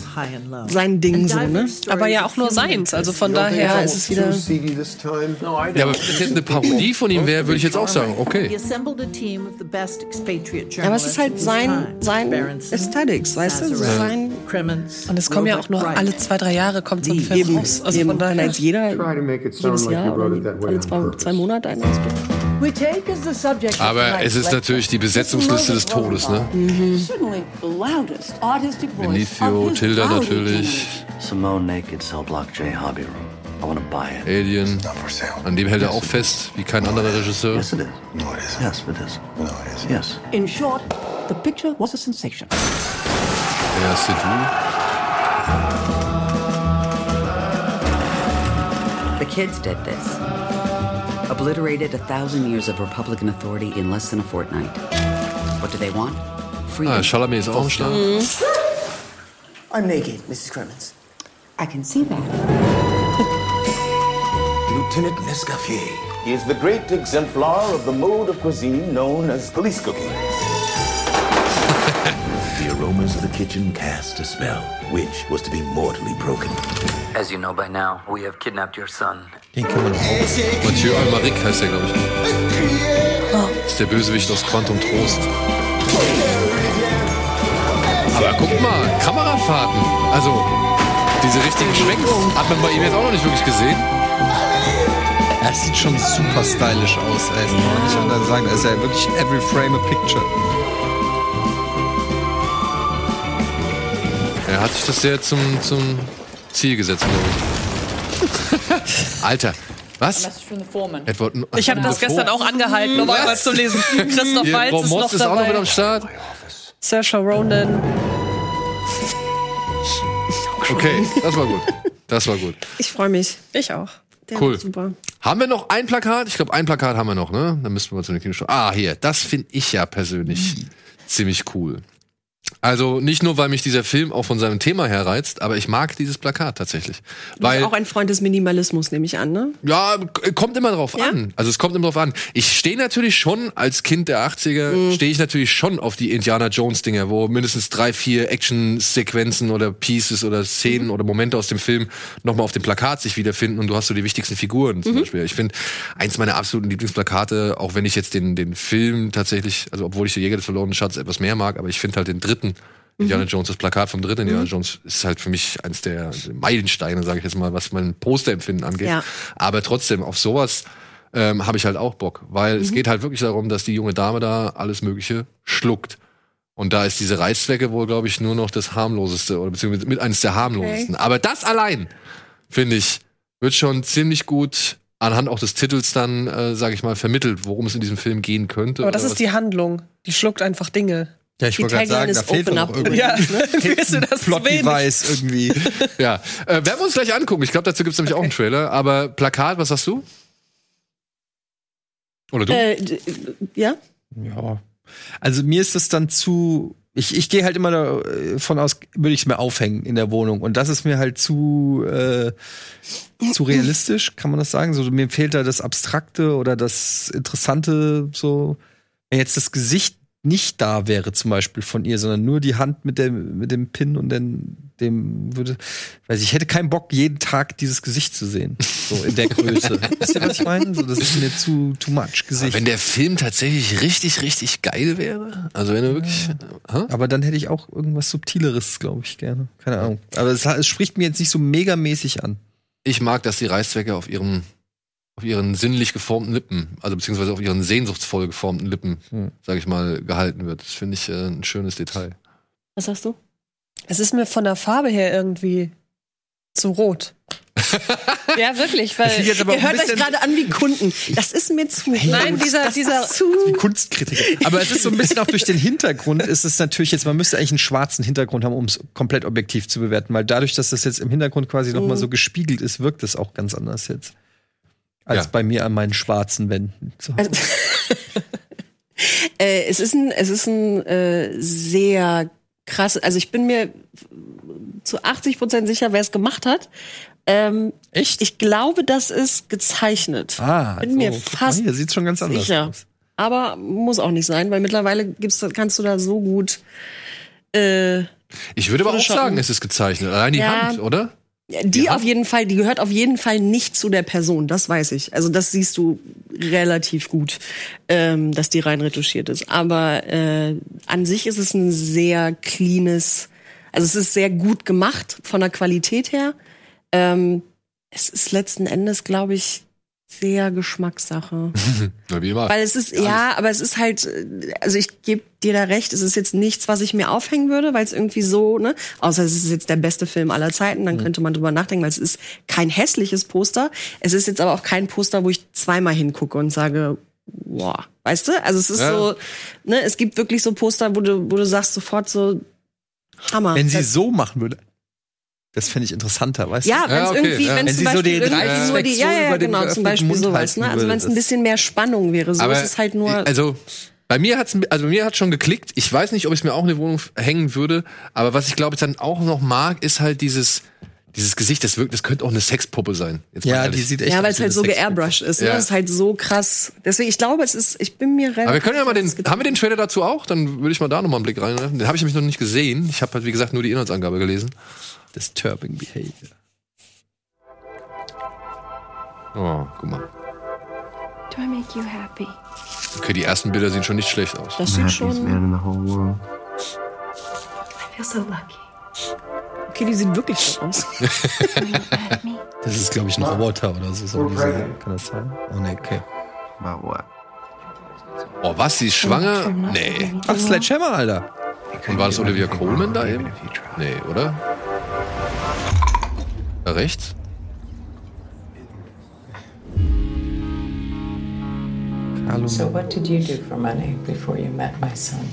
sein Ding so, ne? Aber ja auch nur seins, also von daher Ja, es ist wieder. Ja, aber wenn es jetzt eine Parodie von ihm wäre, würde ich jetzt auch sagen, okay. Aber es ist halt sein, sein Berenson, Aesthetics, weißt du? So sein. Und es kommen ja auch nur alle zwei, drei Jahre kommt so ein Film Eben, raus. Also eben. von daher. jetzt jeder jedes Jahr oder alle zwei, zwei Monate of Aber es ist natürlich die Besetzungsliste des Todes, ne? Benicio, his Tilda natürlich, Simone Naked Cell Block J Hobby Room. I want to buy it. Alien. An dem hält er auch fest, wie kein anderer Regisseur. Yes, it is. No, it isn't. Yes, it is. No, it isn't. Yes. In short, the picture was a sensation. Der erste Du. The kids did this. Obliterated a thousand years of Republican authority in less than a fortnight. What do they want? Freedom. Ah, Chalamet ist auch am Start. I'm naked, Mrs. Crimmins. I can see that. Lieutenant Nescaffier. He is the great exemplar of the mode of cuisine known as police cooking. Aromas of the kitchen cast a spell, which was to be mortally broken. As you know by now, we have kidnapped your son. Den kann man auch. Mathieu Almaric heißt der, glaube ich. Ist der Bösewicht aus Quantum Trost. Aber guck mal, Kamerafahrten. Also, diese richtigen Schwenks hat man bei ihm jetzt auch noch nicht wirklich gesehen. Er sieht schon super stylisch aus, ey. Das kann man nicht anders sagen. Er ist ja wirklich every frame a picture. Er hat sich das sehr zum, zum Ziel gesetzt, glaube ich. *laughs* Alter, Was? Edward Ich habe das gestern auch angehalten, um einmal zu lesen. Christoph Waltz Frau ist noch ist auch noch wieder dabei. am Start. Saoirse Ronan. Okay, das war gut. Das war gut. Ich freue mich. Ich auch. Der Cool. Super. Haben wir noch ein Plakat? Ich glaube, ein Plakat haben wir noch, ne? Dann müssten wir zu den Kinoshow. Ah, hier. Das finde ich ja persönlich ziemlich cool. Also nicht nur, weil mich dieser Film auch von seinem Thema her reizt, aber ich mag dieses Plakat tatsächlich. Du bist Weil auch ein Freund des Minimalismus, nehme ich an, ne? Ja, kommt immer drauf an. Also es kommt immer drauf an. Ich stehe natürlich schon, als Kind der 80er, Mhm. stehe ich natürlich schon auf die Indiana Jones Dinger, wo mindestens drei, vier Action-Sequenzen oder Pieces oder Szenen Mhm. oder Momente aus dem Film nochmal auf dem Plakat sich wiederfinden und du hast so die wichtigsten Figuren Mhm. zum Beispiel. Ich finde, eins meiner absoluten Lieblingsplakate, auch wenn ich jetzt den, den Film tatsächlich, also obwohl ich der Jäger des verlorenen Schatzes etwas mehr mag, aber ich finde halt den dritten Indiana Jones, das Plakat vom dritten Indiana Jones ist halt für mich eins der Meilensteine, sage ich jetzt mal, was mein Posterempfinden angeht. Ja. Aber trotzdem, auf sowas ähm, habe ich halt auch Bock, weil Mhm. es geht halt wirklich darum, dass die junge Dame da alles Mögliche schluckt. Und da ist diese Reißzwecke wohl, glaube ich, nur noch das harmloseste oder beziehungsweise mit eines der harmlosesten. Aber das allein, finde ich, wird schon ziemlich gut anhand auch des Titels dann, äh, sage ich mal, vermittelt, worum es in diesem Film gehen könnte. Aber das ist die Handlung. Die schluckt einfach Dinge. Ja, ich wollte gerade sagen, da fehlt noch irgendwie Ja, findest *laughs* du das zu wenig? Plot-Device irgendwie. Ja, äh, werden wir uns gleich angucken. Ich glaube, dazu gibt's nämlich auch einen Trailer. Aber Plakat, was sagst du? Oder du? Äh, ja? Ja. Also mir ist das dann zu. Ich, ich gehe halt immer davon aus, würde ich es mir aufhängen in der Wohnung. Und das ist mir halt zu, äh, zu realistisch, kann man das sagen? So, mir fehlt da das Abstrakte oder das Interessante, so. Wenn jetzt das Gesicht nicht da wäre, zum Beispiel von ihr, sondern nur die Hand mit, der, mit dem Pin und dann dem würde. Weiß ich, ich hätte keinen Bock, jeden Tag dieses Gesicht zu sehen. So in der Größe. *laughs* Wisst ihr, was ich meine? So, das ist mir zu, too much Gesicht. Wenn der Film tatsächlich richtig, richtig geil wäre, also wenn er wirklich. Hä? Aber dann hätte ich auch irgendwas Subtileres, glaube ich, gerne. Keine Ahnung. Aber es, es spricht mir jetzt nicht so megamäßig an. Ich mag, dass die Reißzwecke auf ihrem auf ihren sinnlich geformten Lippen, also beziehungsweise auf ihren sehnsuchtsvoll geformten Lippen, Hm. sage ich mal, gehalten wird. Das finde ich äh, ein schönes Detail. Was sagst du? Es ist mir von der Farbe her irgendwie zu rot. *laughs* ja, wirklich, weil. Ihr hört euch gerade an wie Kunden. Das ist mir zu. Nein, dieser, das dieser, ist zu. Kunstkritiker. Aber es ist so ein bisschen auch durch den Hintergrund, ist es natürlich jetzt, man müsste eigentlich einen schwarzen Hintergrund haben, um es komplett objektiv zu bewerten, weil dadurch, dass das jetzt im Hintergrund quasi noch mal so gespiegelt ist, wirkt es auch ganz anders jetzt. Als Ja. bei mir an meinen schwarzen Wänden. zu Hause. *laughs* Äh, es ist ein, es ist ein äh, sehr krass. Also ich bin mir zu 80 Prozent sicher, wer es gemacht hat. Ähm, Echt? Ich glaube, das ist gezeichnet. ah, bin mir so, guck fast mal Hier sieht schon ganz anders sicher. aus. Aber muss auch nicht sein, weil mittlerweile gibt's, kannst du da so gut. Äh, Ich würde aber auch sagen, es ist gezeichnet. Allein die Ja. Hand, oder? Die auf jeden Fall, die gehört auf jeden Fall nicht zu der Person, das weiß ich. Also das siehst du relativ gut, ähm, dass die rein retuschiert ist. Aber äh, an sich ist es ein sehr cleanes, also es ist sehr gut gemacht von der Qualität her. Ähm, es ist letzten Endes, glaube ich, sehr Geschmackssache. *laughs* Na, wie immer. Weil es ist, ja, aber es ist halt, also ich gebe dir da recht, es ist jetzt nichts, was ich mir aufhängen würde, weil es irgendwie so, ne, außer es ist jetzt der beste Film aller Zeiten, dann könnte man drüber nachdenken, weil es ist kein hässliches Poster. Es ist jetzt aber auch kein Poster, wo ich zweimal hingucke und sage, boah, weißt du? Also es ist Ja. so, ne, es gibt wirklich so Poster, wo du, wo du sagst sofort so, Hammer. Wenn sie Das- so machen würde, das fände ich interessanter, weißt ja, du? wenn es Ja, okay, irgendwie, ja. wenn Wenn es zum so Beispiel den irgendwie nur die, ja, ja, über den genau, zum Beispiel Mund sowas, ne? Also wenn es ein bisschen mehr Spannung wäre, so Aber, ist es halt nur. Also, bei mir hat's, also bei mir hat schon geklickt. Ich weiß nicht, ob ich es mir auch in die Wohnung hängen würde. Aber was ich glaube ich dann auch noch mag, ist halt dieses, dieses Gesicht. Das wirkt, das könnte auch eine Sexpuppe sein. Jetzt Ja, die sieht echt Ja, weil es halt eine so geairbrushed ist. Ne? Ja. Das ist halt so krass. Deswegen, ich glaube, es ist, ich bin mir relativ. Aber wir können ja mal den, haben wir den Trailer dazu auch? Dann würde ich mal da noch mal einen Blick rein. Ne? Den habe ich nämlich noch nicht gesehen. Ich habe halt, wie gesagt, nur die Inhaltsangabe gelesen. Disturbing Behavior. Oh, guck mal. Do I make you happy? Okay, die ersten Bilder sehen schon nicht schlecht aus. Das sieht schon. in the whole world. I feel so lucky. Okay, die sieht wirklich so aus. *laughs* Das ist, glaube ich, ein Roboter oder so. so diese, kann das sein? Oh, nee, okay. About what? Oh, was? Sie ist schwanger? Nee. Ach, Sledgehammer, Alter. Und war das Olivia Coleman da eben? Nee, oder? Da rechts? Hallo. So, what did you do for money before you met my son?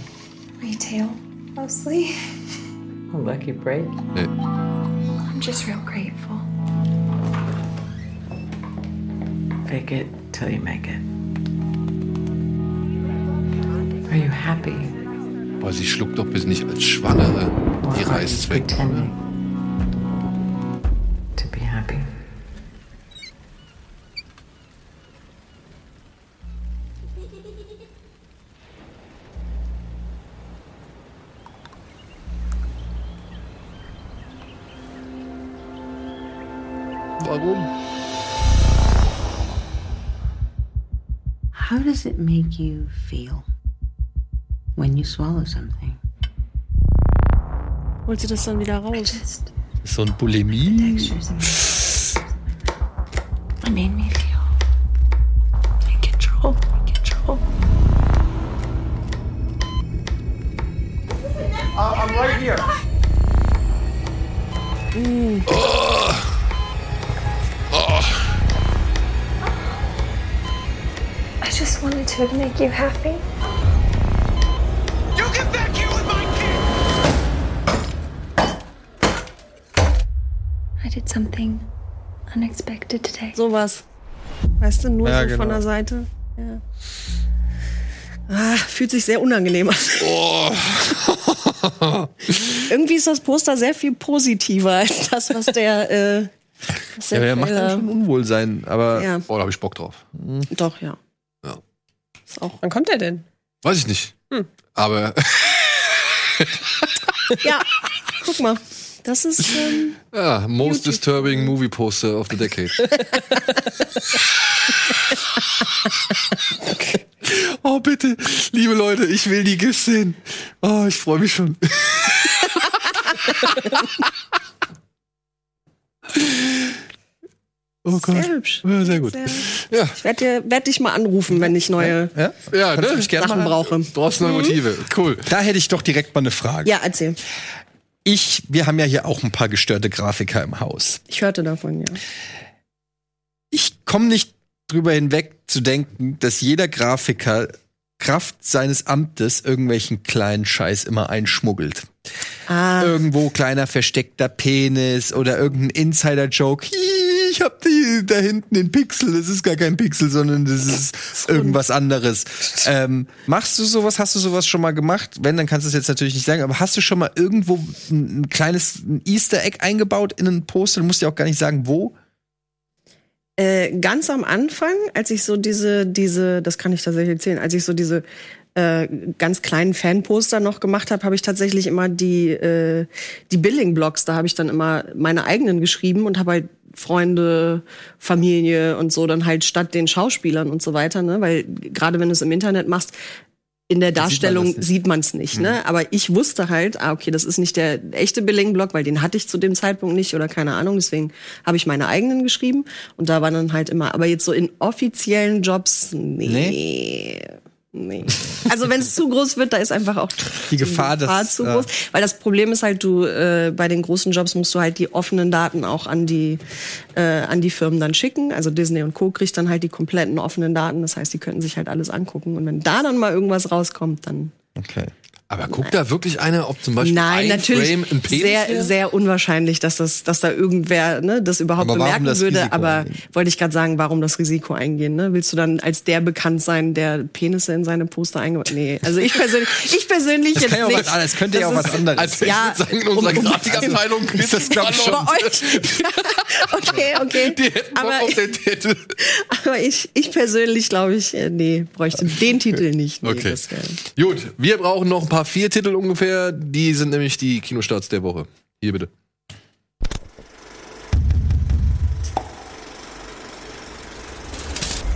Retail, mostly. *laughs* A lucky break. Nee. I'm just real grateful. Fake it till you make it. Are you happy? Boah, sie schluckt doch bis nicht als Schwangere die be happy? Warum? How does it make you feel when you swallow something? Holt sie das dann wieder raus? So ein Bulimie. It made me feel in control, in control. Uh, I'm right here. I just wanted to make you happy. Something unexpected today. Sowas. Weißt du, nur Ja, so genau. von der Seite. Ja. Ah, fühlt sich sehr unangenehm an. Oh. *laughs* Irgendwie ist das Poster sehr viel positiver als das, was der. Äh, was Ja, der der macht dann schon Unwohlsein, aber Ja. Boah, da hab ich Bock drauf. Doch, ja. Ja. Ist auch. Wann kommt der denn? Weiß ich nicht. Hm. Aber Ja, *laughs* guck mal. Das ist. Ähm, ja, *laughs* most disturbing movie poster of the decade. *laughs* oh, bitte, liebe Leute, ich will die GIFs sehen. Oh, ich freue mich schon. *laughs* oh Gott. sehr hübsch. Ja, sehr gut. Sehr, Ja. ich werde werd dich mal anrufen, wenn ich neue ja? Ja, du ne? gerne Sachen mal- brauche. Brauchst neue Motive. Cool. Da hätte ich doch direkt mal eine Frage. Ja, erzähl. Ich, wir haben ja hier auch ein paar gestörte Grafiker im Haus. Ich hörte davon, ja. Ich komme nicht drüber hinweg zu denken, dass jeder Grafiker Kraft seines Amtes irgendwelchen kleinen Scheiß immer einschmuggelt. Ah, Irgendwo kleiner versteckter Penis oder irgendein Insider-Joke. Hi, Ich hab die da hinten den Pixel. Das ist gar kein Pixel, sondern das ist irgendwas anderes. Ähm, machst du sowas? Hast du sowas schon mal gemacht? Wenn, dann kannst du es jetzt natürlich nicht sagen. Aber hast du schon mal irgendwo ein, ein kleines ein Easter Egg eingebaut in einen Poster? Du musst ja auch gar nicht sagen, wo. Äh, ganz am Anfang, als ich so diese, diese, das kann ich tatsächlich erzählen, als ich so diese äh, ganz kleinen Fanposter noch gemacht habe, habe ich tatsächlich immer die, äh, die Billing-Blogs, da habe ich dann immer meine eigenen geschrieben und habe halt Freunde, Familie und so dann halt statt den Schauspielern und so weiter, ne? Weil gerade wenn du es im Internet machst, in der Da sieht man Darstellung das nicht. sieht man es nicht, ne? Aber ich wusste halt, ah, okay, das ist nicht der echte Billing-Blog, weil den hatte ich zu dem Zeitpunkt nicht oder keine Ahnung. Deswegen habe ich meine eigenen geschrieben und da waren dann halt immer, aber jetzt so in offiziellen Jobs, nee. Nee. Also wenn es zu groß wird, da ist einfach auch Die Gefahr, dass, zu äh, groß. Weil das Problem ist halt, du äh, bei den großen Jobs musst du halt die offenen Daten auch an die äh, an die Firmen dann schicken. Also Disney und Co. kriegt dann halt die kompletten offenen Daten. Das heißt, die könnten sich halt alles angucken. Und wenn da dann mal irgendwas rauskommt, dann Okay. Aber guckt da wirklich einer, ob zum Beispiel Nein, ein natürlich Frame ein Penis sehr, wäre? sehr unwahrscheinlich, dass das, dass da irgendwer ne, das überhaupt Aber bemerken das würde. Risiko Aber eingehen? wollte ich gerade sagen, warum das Risiko eingehen? Ne? Willst du dann als der bekannt sein, der Penisse in seine Poster eingebaut? Nee, also ich persönlich, ich persönlich Das jetzt kann ja auch nicht. was anderes. Das könnte ja auch was anderes. Als ich Ja, sagen, in unserer um- um- Grafikabteilung *laughs* ist das, glaube ich, schon. Bei euch. *laughs* okay, okay. Die hätten Aber, auf den Titel. aber ich, ich persönlich glaube ich, äh, nee, bräuchte den Titel nicht. Nee, Okay. Gut, wir brauchen noch ein paar vier Titel ungefähr. Die sind nämlich die Kinostarts der Woche. Hier bitte.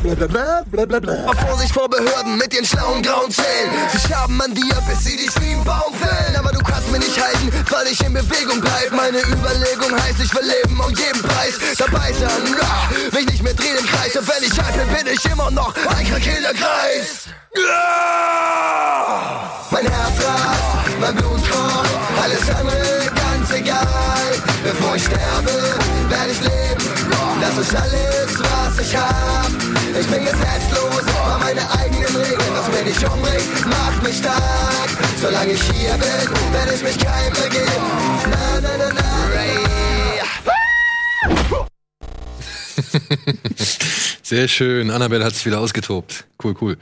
Vorsicht vor Behörden mit ihren schlauen grauen Zähnen. Sie schaben an dir, bis sie dich wie ein Baum fällen. Aber du kannst mir nicht halten, weil ich in Bewegung bleib. Meine Überlegung heißt, ich will leben um jeden Preis. Dabei sein, ah, mich nicht mehr drehen im Kreis. Und wenn ich alt bin, bin ich immer noch ein krakeler Kreis. Ah! Mein Herz rast, mein Blut kocht, alles andere ganz egal. Bevor ich sterbe, werde ich leben. Das ist alles, was ich hab. Ich bin gesetzlos, aber meine eigenen Regeln. Was mir nicht umbringt, macht mich stark. Solange ich hier bin, werde ich mich keinem begeben. Na, na, na, na, Ray. *laughs* Sehr schön. Annabelle hat sich wieder ausgetobt. Cool, cool.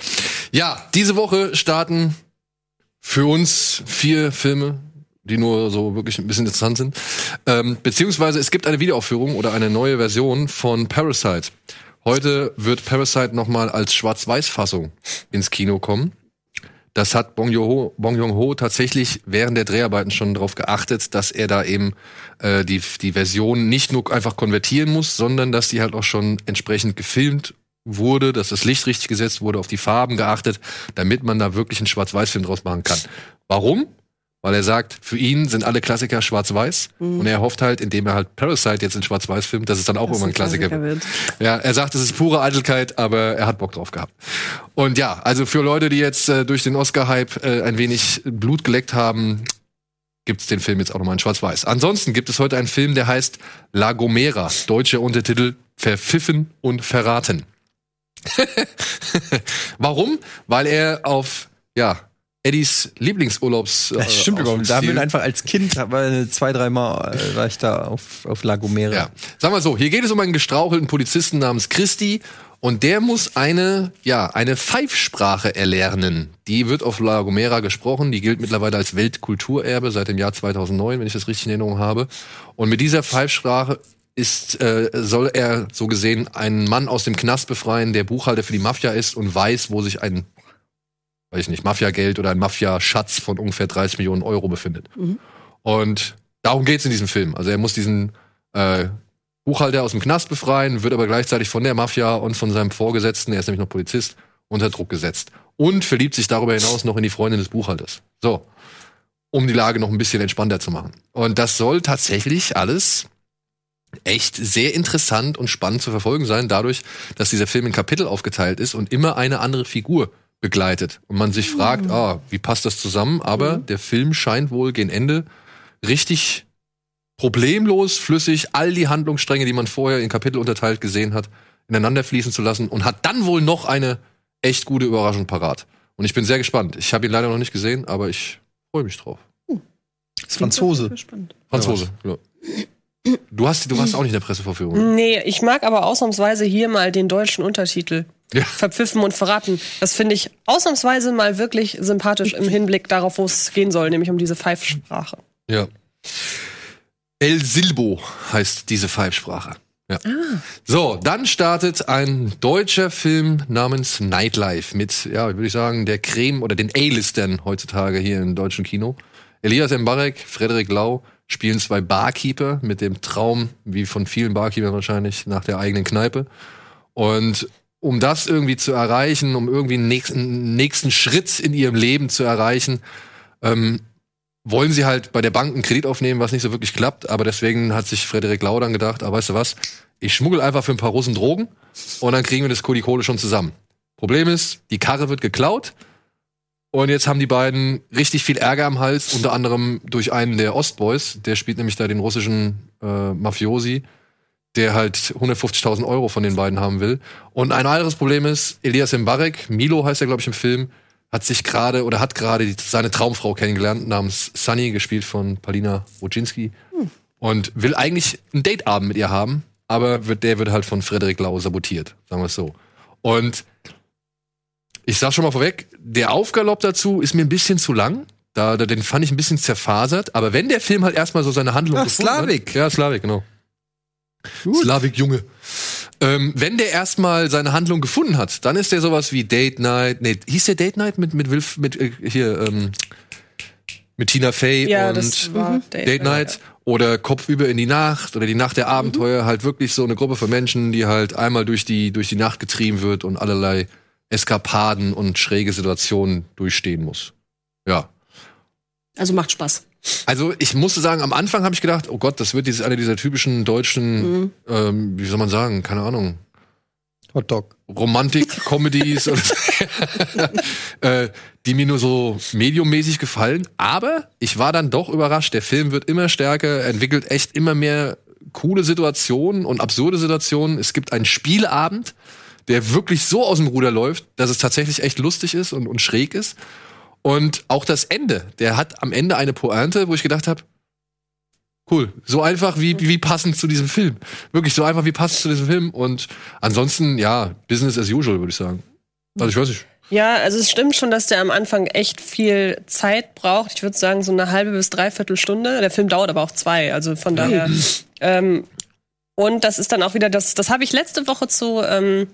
Ja, diese Woche starten für uns vier Filme, die nur so wirklich ein bisschen interessant sind. Ähm, beziehungsweise es gibt eine Wiederaufführung oder eine neue Version von Parasite. Heute wird Parasite nochmal als Schwarz-Weiß-Fassung ins Kino kommen. Das hat Bong Joon-ho Bong Joon-ho tatsächlich während der Dreharbeiten schon darauf geachtet, dass er da eben äh, die, die Version nicht nur einfach konvertieren muss, sondern dass die halt auch schon entsprechend gefilmt wurde, dass das Licht richtig gesetzt wurde, auf die Farben geachtet, damit man da wirklich einen Schwarz-Weiß-Film draus machen kann. Warum? Weil er sagt, für ihn sind alle Klassiker schwarz-weiß Mhm. und er hofft halt, indem er halt Parasite jetzt in schwarz-weiß filmt, dass es dann auch Dass irgendwann ein ein Klassiker, Klassiker wird. wird. Ja, er sagt, es ist pure Eitelkeit, aber er hat Bock drauf gehabt. Und ja, also für Leute, die jetzt äh, durch den Oscar-Hype äh, ein wenig Blut geleckt haben, gibt's den Film jetzt auch nochmal in schwarz-weiß. Ansonsten gibt es heute einen Film, der heißt La Gomera, deutscher Untertitel Verpfiffen und Verraten. *laughs* Warum? Weil er auf, ja, Eddies Lieblingsurlaubs. Äh, Das stimmt überhaupt. Da Ausflugsziel- ihn einfach als Kind, zwei, dreimal äh, war ich da auf, auf La Gomera. Ja. Sagen wir so, hier geht es um einen gestrauchelten Polizisten namens Christi und der muss eine, ja, eine Pfeifsprache erlernen. Die wird auf La Gomera gesprochen, die gilt mittlerweile als Weltkulturerbe seit dem Jahr 2009, wenn ich das richtig in Erinnerung habe. Und mit dieser Pfeifsprache ist, äh, soll er so gesehen einen Mann aus dem Knast befreien, der Buchhalter für die Mafia ist und weiß, wo sich ein, weiß ich nicht, Mafiageld oder ein Mafia-Schatz von ungefähr 30 Millionen Euro befindet. Und darum geht's in diesem Film. Also er muss diesen äh, Buchhalter aus dem Knast befreien, wird aber gleichzeitig von der Mafia und von seinem Vorgesetzten, er ist nämlich noch Polizist, unter Druck gesetzt. Und verliebt sich darüber hinaus noch in die Freundin des Buchhalters. So. Um die Lage noch ein bisschen entspannter zu machen. Und das soll tatsächlich alles echt sehr interessant und spannend zu verfolgen sein, dadurch, dass dieser Film in Kapitel aufgeteilt ist und immer eine andere Figur begleitet. Und man sich fragt, ah, wie passt das zusammen? Aber der Film scheint wohl gegen Ende richtig problemlos, flüssig, all die Handlungsstränge, die man vorher in Kapitel unterteilt gesehen hat, ineinander fließen zu lassen und hat dann wohl noch eine echt gute Überraschung parat. Und ich bin sehr gespannt. Ich habe ihn leider noch nicht gesehen, aber ich freue mich drauf. ist Franzose. Franzose. Ja. Du hast, du warst auch nicht in der Pressevorführung. Nee, ich mag aber ausnahmsweise hier mal den deutschen Untertitel. Ja. Verpfiffen und verraten. Das finde ich ausnahmsweise mal wirklich sympathisch im Hinblick darauf, wo es gehen soll, nämlich um diese Pfeifsprache. Ja. El Silbo heißt diese Pfeifsprache. Ja. So, dann startet ein deutscher Film namens Nightlife mit, ja, würde ich sagen, der Creme oder den A-Listern heutzutage hier im deutschen Kino. Elias Mbarek, Frederik Lau spielen zwei Barkeeper mit dem Traum, wie von vielen Barkeepern wahrscheinlich, nach der eigenen Kneipe. Und um das irgendwie zu erreichen, um irgendwie einen nächsten, nächsten Schritt in ihrem Leben zu erreichen, ähm, wollen sie halt bei der Bank einen Kredit aufnehmen, was nicht so wirklich klappt. Aber deswegen hat sich Frederik Lau dann gedacht, ah, weißt du was, ich schmuggel einfach für ein paar Russen Drogen und dann kriegen wir das Kohle schon zusammen. Problem ist, die Karre wird geklaut und jetzt haben die beiden richtig viel Ärger am Hals, unter anderem durch einen der Ostboys, der spielt nämlich da den russischen äh, Mafiosi, der halt 150.000 Euro von den beiden haben will. Und ein weiteres Problem ist, Elias Mbarek, Milo heißt er, glaube ich, im Film, hat sich gerade oder hat gerade seine Traumfrau kennengelernt, namens Sunny, gespielt von Palina Wojcinski. Und will eigentlich einen Dateabend mit ihr haben, aber wird, der wird halt von Frederik Lau sabotiert, sagen wir es so. Und ich sag schon mal vorweg, der Aufgalopp dazu ist mir ein bisschen zu lang. Da, da, den fand ich ein bisschen zerfasert. Aber wenn der Film halt erstmal so seine Handlung Ach, gefunden hat- Slavik. Ja, Slavik, genau. Slavik Junge. Ähm, wenn der erstmal seine Handlung gefunden hat, dann ist der sowas wie Date Night. Nee, hieß der Date Night mit, mit Wilf, mit, äh, hier, ähm, mit Tina Fey Ja, und das war Mhm. Date Date Night, Night oder Kopfüber in die Nacht oder die Nacht der Abenteuer, halt wirklich so eine Gruppe von Menschen, die halt einmal durch die, durch die Nacht getrieben wird und allerlei Eskapaden und schräge Situationen durchstehen muss. Ja. Also macht Spaß. Also ich musste sagen, am Anfang habe ich gedacht, oh Gott, das wird dieses eine dieser typischen deutschen, Mhm. ähm, wie soll man sagen, keine Ahnung, Hotdog. Romantik-Comedies, *laughs* äh, die mir nur so mediummäßig gefallen. Aber ich war dann doch überrascht. Der Film wird immer stärker, entwickelt echt immer mehr coole Situationen und absurde Situationen. Es gibt einen Spielabend, der wirklich so aus dem Ruder läuft, dass es tatsächlich echt lustig ist und, und schräg ist. Und auch das Ende, der hat am Ende eine Pointe, wo ich gedacht habe, cool, so einfach wie, wie passend zu diesem Film. Wirklich so einfach wie passend zu diesem Film. Und ansonsten, ja, Business as usual, würde ich sagen. Also ich weiß nicht. Ja, also es stimmt schon, dass der am Anfang echt viel Zeit braucht. Ich würde sagen, so eine halbe bis dreiviertel Stunde. Der Film dauert aber auch zwei, also von daher. Ähm, und das ist dann auch wieder das, das habe ich letzte Woche zu ähm,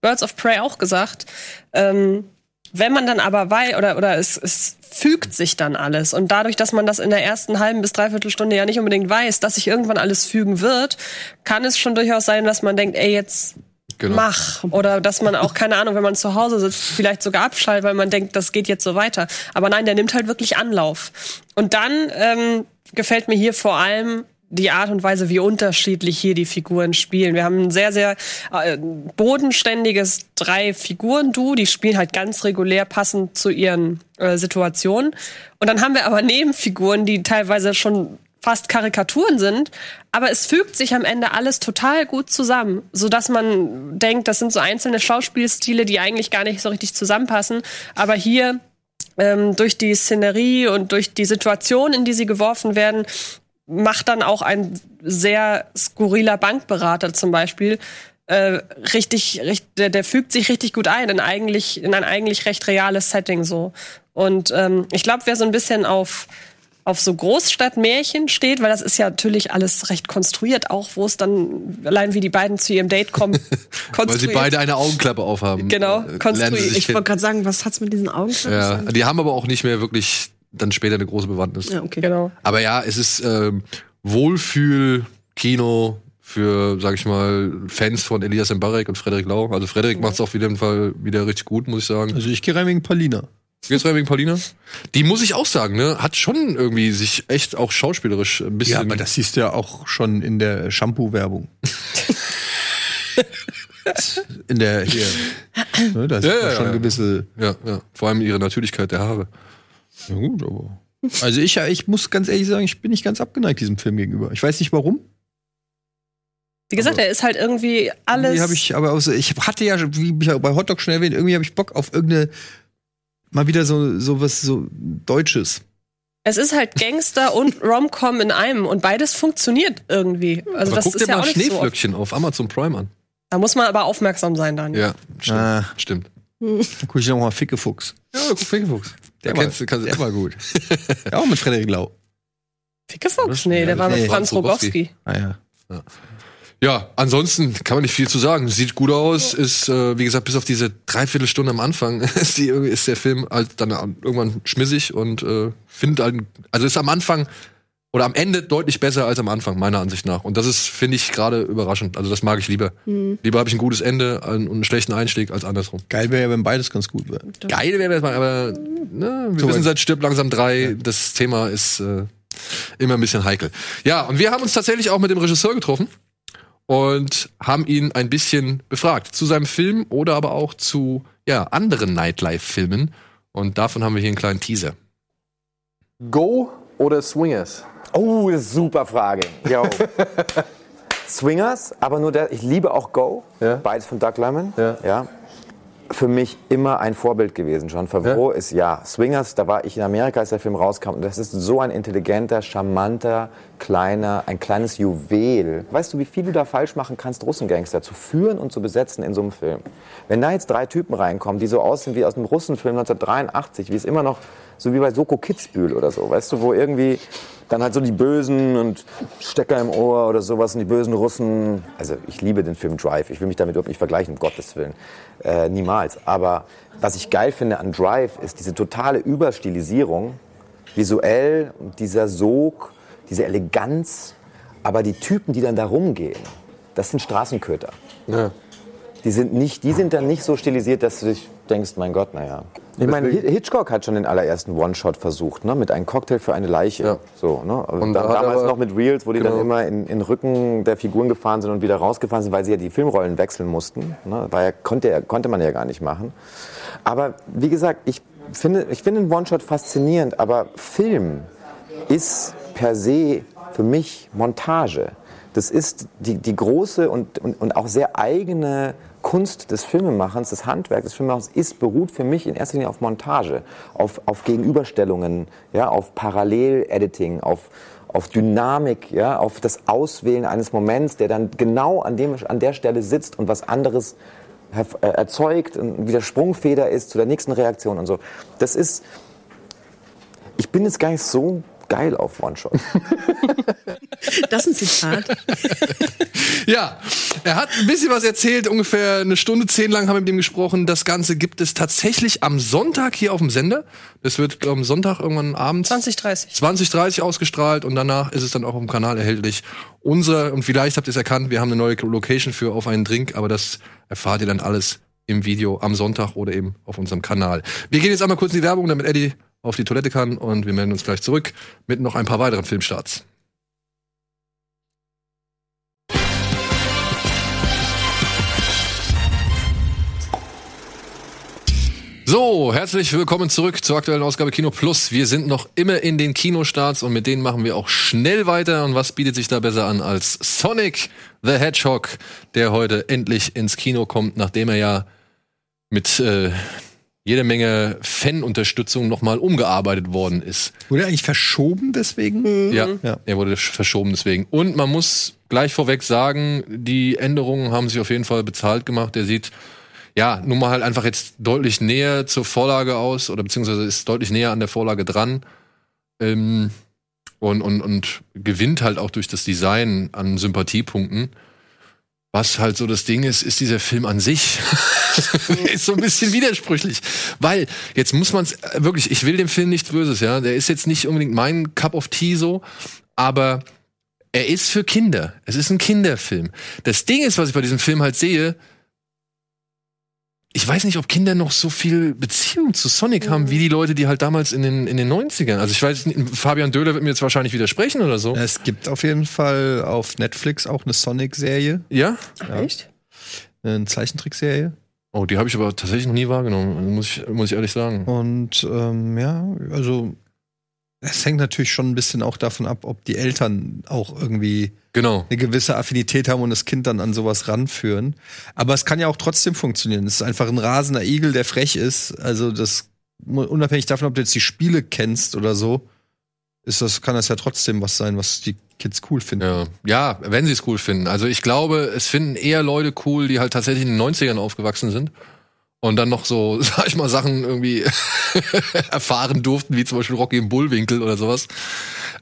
Birds of Prey auch gesagt. Ähm, wenn man dann aber weiß, oder, oder es, es fügt sich dann alles. Und dadurch, dass man das in der ersten halben bis dreiviertel Stunde ja nicht unbedingt weiß, dass sich irgendwann alles fügen wird, kann es schon durchaus sein, dass man denkt, ey, jetzt Genau. mach. Oder dass man auch, keine Ahnung, wenn man zu Hause sitzt, vielleicht sogar abschaltet, weil man denkt, das geht jetzt so weiter. Aber nein, der nimmt halt wirklich Anlauf. Und dann ähm, gefällt mir hier vor allem die Art und Weise, wie unterschiedlich hier die Figuren spielen. Wir haben ein sehr, sehr äh, bodenständiges Drei-Figuren-Duo. Die spielen halt ganz regulär passend zu ihren äh, Situationen. Und dann haben wir aber Nebenfiguren, die teilweise schon fast Karikaturen sind, aber es fügt sich am Ende alles total gut zusammen, so dass man denkt, das sind so einzelne Schauspielstile, die eigentlich gar nicht so richtig zusammenpassen, aber hier ähm, durch die Szenerie und durch die Situation, in die sie geworfen werden, macht dann auch ein sehr skurriler Bankberater zum Beispiel äh, richtig, richtig der, der fügt sich richtig gut ein in eigentlich in ein eigentlich recht reales Setting so und ähm, ich glaube, wer so ein bisschen auf auf so Großstadtmärchen steht, weil das ist ja natürlich alles recht konstruiert, auch wo es dann allein wie die beiden zu ihrem Date kommen, *laughs* Weil sie beide eine Augenklappe aufhaben. Genau, äh, konstruiert. Ich wollte gerade sagen, was hat's mit diesen Augenklappen Ja, die haben aber auch nicht mehr wirklich dann später eine große Bewandtnis. Ja, okay. Genau. Aber ja, es ist ähm, Wohlfühl-Kino für, sag ich mal, Fans von Elias Mbarek und Frederik Lau. Also Frederik macht es auf jeden Fall wieder richtig gut, muss ich sagen. Also ich gehe rein wegen Paulina. Jetzt rein wegen Paulina. Die muss ich auch sagen, ne, hat schon irgendwie sich echt auch schauspielerisch ein bisschen. Ja, aber das siehst du ja auch schon in der Shampoo-Werbung. *laughs* in der hier. Ne, da sieht Ja, man ja, schon ja. gewisse. Ja, ja. Vor allem ihre Natürlichkeit der Haare. Ja gut, aber. Also ich, ich muss ganz ehrlich sagen, ich bin nicht ganz abgeneigt diesem Film gegenüber. Ich weiß nicht warum. Wie gesagt, er ist halt irgendwie alles. Irgendwie habe ich, aber auch so, ich hatte ja, wie bei Hotdog schon erwähnt, irgendwie habe ich Bock auf irgendeine, mal wieder so, so was so Deutsches. es ist halt Gangster und Rom-Com in einem und beides funktioniert irgendwie. Also aber das guck ist dir ja mal auch nicht so. Schneeflöckchen auf Amazon Prime an. Da muss man aber aufmerksam sein, Daniel. Ja, stimmt. Ah. stimmt. Dann gucke ich noch mal Fickefuchs. Ja, guck Fingerfuchs. Der, war, kennst du- kannst- der war gut. *laughs* ja, auch mit Frederik Lau. Fickefuchs? Nee, der war mit Nee. Franz Rogowski. Ah ja. Ja, ansonsten kann man nicht viel zu sagen. Sieht gut aus, ist, äh, wie gesagt, bis auf diese Dreiviertelstunde am Anfang *laughs* ist, die, ist der Film halt dann irgendwann schmissig und äh, findet halt, also ist am Anfang oder am Ende deutlich besser als am Anfang, meiner Ansicht nach. Und das ist, finde ich, gerade überraschend. Also das mag ich lieber. Mhm. Lieber habe ich ein gutes Ende und einen schlechten Einstieg als andersrum. Geil wäre ja, wenn beides ganz gut wäre. Geil wäre mal, aber ne, wir So wissen seit Stirb langsam drei, das Thema ist äh, immer ein bisschen heikel. Ja, und wir haben uns tatsächlich auch mit dem Regisseur getroffen und haben ihn ein bisschen befragt zu seinem Film oder aber auch zu ja, anderen Nightlife-Filmen. Und davon haben wir hier einen kleinen Teaser. Go oder Swingers? Oh, super Frage. Yo. *laughs* Swingers, aber nur der, ich liebe auch Go. Beides von Doug Lemon. Ja. Für mich immer ein Vorbild gewesen. John Favreau ist ja. Swingers, da war ich in Amerika, als der Film rauskam. Und das ist so ein intelligenter, charmanter, kleiner, ein kleines Juwel. Weißt du, wie viel du da falsch machen kannst, Russengangster zu führen und zu besetzen in so einem Film? Wenn da jetzt drei Typen reinkommen, die so aussehen wie aus dem Russenfilm 1983, wie es immer noch, so wie bei Soko Kitzbühel oder so, weißt du, wo irgendwie dann halt so die Bösen und Stecker im Ohr oder sowas und die bösen Russen. Also ich liebe den Film Drive. Ich will mich damit überhaupt nicht vergleichen, um Gottes Willen. Äh, niemals. Aber was ich geil finde an Drive ist diese totale Überstilisierung. Visuell, dieser Sog, diese Eleganz. Aber die Typen, die dann da rumgehen, das sind Straßenköter. Die sind, nicht, die sind dann nicht so stilisiert, dass du dich denkst, mein Gott, naja. Ich meine, Hi- Hitchcock hat schon den allerersten One-Shot versucht, ne? mit einem Cocktail für eine Leiche. So, ne? Und da, damals aber- noch mit Reels, wo die dann genau. immer in, in den Rücken der Figuren gefahren sind und wieder rausgefahren sind, weil sie ja die Filmrollen wechseln mussten. Ne? War ja, konnte, konnte man ja gar nicht machen. Aber wie gesagt, ich finde, ich finde den One-Shot faszinierend, aber Film ist per se für mich Montage. Das ist die, die große und, und, und auch sehr eigene Kunst des Filmemachens, des Handwerks des Filmemachens, ist, beruht für mich in erster Linie auf Montage, auf, auf Gegenüberstellungen, ja, auf Parallel-Editing, auf, auf Dynamik, ja, auf das Auswählen eines Moments, der dann genau an, dem, an der Stelle sitzt und was anderes äh, erzeugt und wieder Sprungfeder ist zu der nächsten Reaktion und so. Das ist, ich bin jetzt gar nicht so geil auf One-Shot. *laughs* Das ist ein Zitat. *laughs* Ja, er hat ein bisschen was erzählt, ungefähr eine Stunde zehn lang haben wir mit ihm gesprochen. Das Ganze gibt es tatsächlich am Sonntag hier auf dem Sender. Das wird am Sonntag irgendwann abends 2030. 2030 ausgestrahlt und danach ist es dann auch auf dem Kanal erhältlich. Unser, und vielleicht habt ihr es erkannt, wir haben eine neue Location für auf einen Drink, aber das erfahrt ihr dann alles im Video am Sonntag oder eben auf unserem Kanal. Wir gehen jetzt einmal kurz in die Werbung, damit Eddie auf die Toilette kann und wir melden uns gleich zurück mit noch ein paar weiteren Filmstarts. So, herzlich willkommen zurück zur aktuellen Ausgabe Kino Plus. Wir sind noch immer in den Kinostarts und mit denen machen wir auch schnell weiter. Und was bietet sich da besser an als Sonic the Hedgehog, der heute endlich ins Kino kommt, nachdem er ja mit äh, jede Menge Fanunterstützung nochmal umgearbeitet worden ist. Wurde er eigentlich verschoben deswegen? Ja, Ja. er wurde verschoben deswegen. Und man muss gleich vorweg sagen, die Änderungen haben sich auf jeden Fall bezahlt gemacht. Der sieht ja nun mal halt einfach jetzt deutlich näher zur Vorlage aus oder beziehungsweise ist deutlich näher an der Vorlage dran. Ähm, und, und, und gewinnt halt auch durch das Design an Sympathiepunkten. Was halt so das Ding ist, ist dieser Film an sich. *laughs* ist so ein bisschen widersprüchlich. Weil, jetzt muss man es wirklich, ich will dem Film nichts Böses, ja. Der ist jetzt nicht unbedingt mein Cup of Tea so, aber er ist für Kinder. Es ist ein Kinderfilm. Das Ding ist, was ich bei diesem Film halt sehe, ich weiß nicht, ob Kinder noch so viel Beziehung zu Sonic haben, wie die Leute, die halt damals in den, in den 90ern. Also ich weiß nicht, Fabian Döhler wird mir jetzt wahrscheinlich widersprechen oder so. Es gibt auf jeden Fall auf Netflix auch eine Sonic-Serie. Ja? Ja. Echt? Eine Zeichentrickserie. Oh, die habe ich aber tatsächlich noch nie wahrgenommen, muss ich, muss ich ehrlich sagen. Und ähm, ja, also es hängt natürlich schon ein bisschen auch davon ab, ob die Eltern auch irgendwie genau. eine gewisse Affinität haben und das Kind dann an sowas ranführen. Aber es kann ja auch trotzdem funktionieren. Es ist einfach ein rasender Igel, der frech ist. Also das unabhängig davon, ob du jetzt die Spiele kennst oder so, ist das kann das ja trotzdem was sein, was die Kids cool finden. Ja, ja wenn sie es cool finden. Also ich glaube, es finden eher Leute cool, die halt tatsächlich in den 90ern aufgewachsen sind und dann noch so, *laughs* sag ich mal, Sachen irgendwie *laughs* erfahren durften, wie zum Beispiel Rocky im Bullwinkel oder sowas.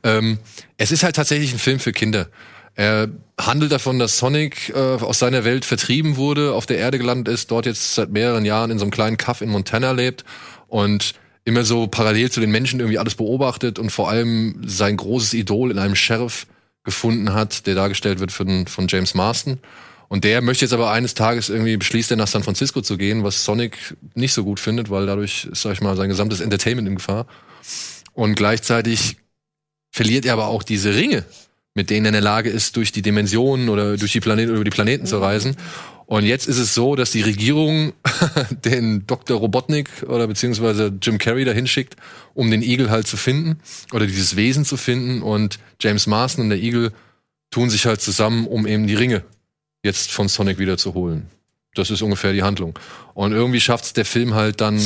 Ähm, es ist halt tatsächlich ein Film für Kinder. Er handelt davon, dass Sonic äh, aus seiner Welt vertrieben wurde, auf der Erde gelandet ist, dort jetzt seit mehreren Jahren in so einem kleinen Kaff in Montana lebt und immer so parallel zu den Menschen irgendwie alles beobachtet und vor allem sein großes Idol in einem Sheriff gefunden hat, der dargestellt wird von, von James Marston. Und der möchte jetzt aber eines Tages irgendwie beschließt, er nach San Francisco zu gehen, was Sonic nicht so gut findet, weil dadurch ist, sag ich mal, sein gesamtes Entertainment in Gefahr. Und gleichzeitig verliert er aber auch diese Ringe, mit denen er in der Lage ist, durch die Dimensionen oder durch die Planeten oder über die Planeten zu reisen. Und jetzt ist es so, dass die Regierung *laughs* den Dr. Robotnik oder beziehungsweise Jim Carrey dahin schickt, um den Igel halt zu finden oder dieses Wesen zu finden. Und James Marston und der Igel tun sich halt zusammen, um eben die Ringe jetzt von Sonic wieder zu holen. Das ist ungefähr die Handlung. Und irgendwie schafft es der Film halt dann,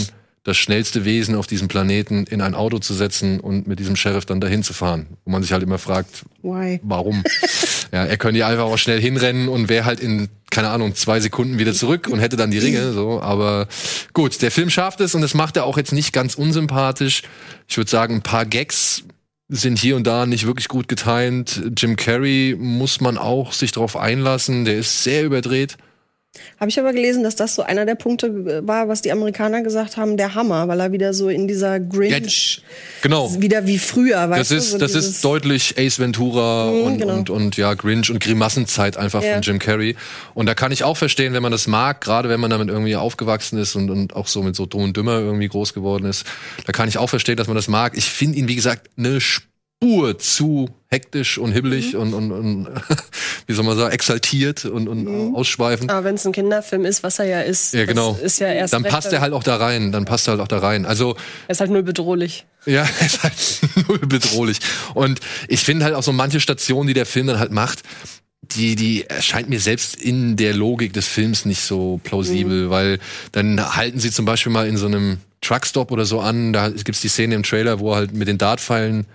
das schnellste Wesen auf diesem Planeten in ein Auto zu setzen und mit diesem Sheriff dann dahin zu fahren. Wo man sich halt immer fragt, Why? warum? *laughs* ja, er könnte ja einfach auch schnell hinrennen und wäre halt in, keine Ahnung, zwei Sekunden wieder zurück und hätte dann die Ringe, so. Aber gut, der Film schafft es und das macht er auch jetzt nicht ganz unsympathisch. Ich würde sagen, ein paar Gags sind hier und da nicht wirklich gut getimt. Jim Carrey muss man auch sich darauf einlassen. Der ist sehr überdreht. Habe ich aber gelesen, dass das so einer der Punkte äh, war, was die Amerikaner gesagt haben, der Hammer, weil er wieder so in dieser Grinch, Genau. wieder wie früher, weißt Das du? ist, so das ist deutlich Ace Ventura Mhm, und, genau. und, und ja, Grinch und Grimassenzeit einfach Ja. von Jim Carrey. Und da kann ich auch verstehen, wenn man das mag, gerade wenn man damit irgendwie aufgewachsen ist und, und auch so mit so Dumm und Dümmer irgendwie groß geworden ist. Da kann ich auch verstehen, dass man das mag. Ich finde ihn, wie gesagt, eine Spur zu hektisch und hibbelig Mhm. und, und, und *laughs* wie soll man sagen, exaltiert und, und Mhm. ausschweifend. Aber wenn es ein Kinderfilm ist, was er ja ist, Ja, genau. ist ja erst dann recht, passt er halt auch da rein. Dann passt er halt auch da rein. Also Er ist halt nur bedrohlich. Ja, *laughs* ist halt null bedrohlich. Und ich finde halt auch so manche Stationen, die der Film dann halt macht, die, die erscheint mir selbst in der Logik des Films nicht so plausibel, Mhm. weil dann halten sie zum Beispiel mal in so einem Truckstop oder so an, da gibt's die Szene im Trailer, wo er halt mit den Dartpfeilen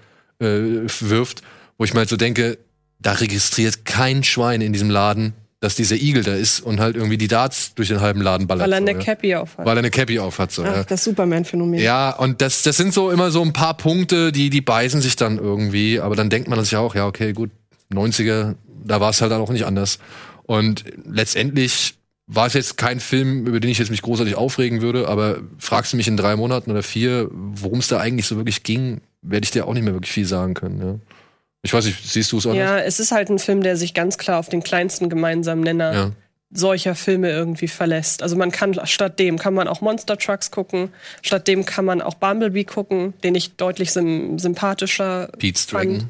äh, wirft, wo ich mir halt so denke, da registriert kein Schwein in diesem Laden, dass dieser Igel da ist und halt irgendwie die Darts durch den halben Laden ballert. Weil er so, eine ja. Cappy auf hat. Weil er eine Cappy auf hat. So, Ach, ja. das Superman-Phänomen. Ja, und das, das sind so immer so ein paar Punkte, die, die beißen sich dann irgendwie. Aber dann denkt man sich auch, ja, okay, gut, 90er, da war es halt dann auch nicht anders. Und letztendlich war es jetzt kein Film, über den ich jetzt mich großartig aufregen würde, aber fragst du mich in drei Monaten oder vier, worum es da eigentlich so wirklich ging, werde ich dir auch nicht mehr wirklich viel sagen können. Ja. Ich weiß nicht, siehst du es anders? Ja, es ist halt ein Film, der sich ganz klar auf den kleinsten gemeinsamen Nenner Ja. solcher Filme irgendwie verlässt. Also man kann statt dem kann man auch Monster Trucks gucken, statt dem kann man auch Bumblebee gucken, den ich deutlich sim sympathischer Pete's fand. Dragon.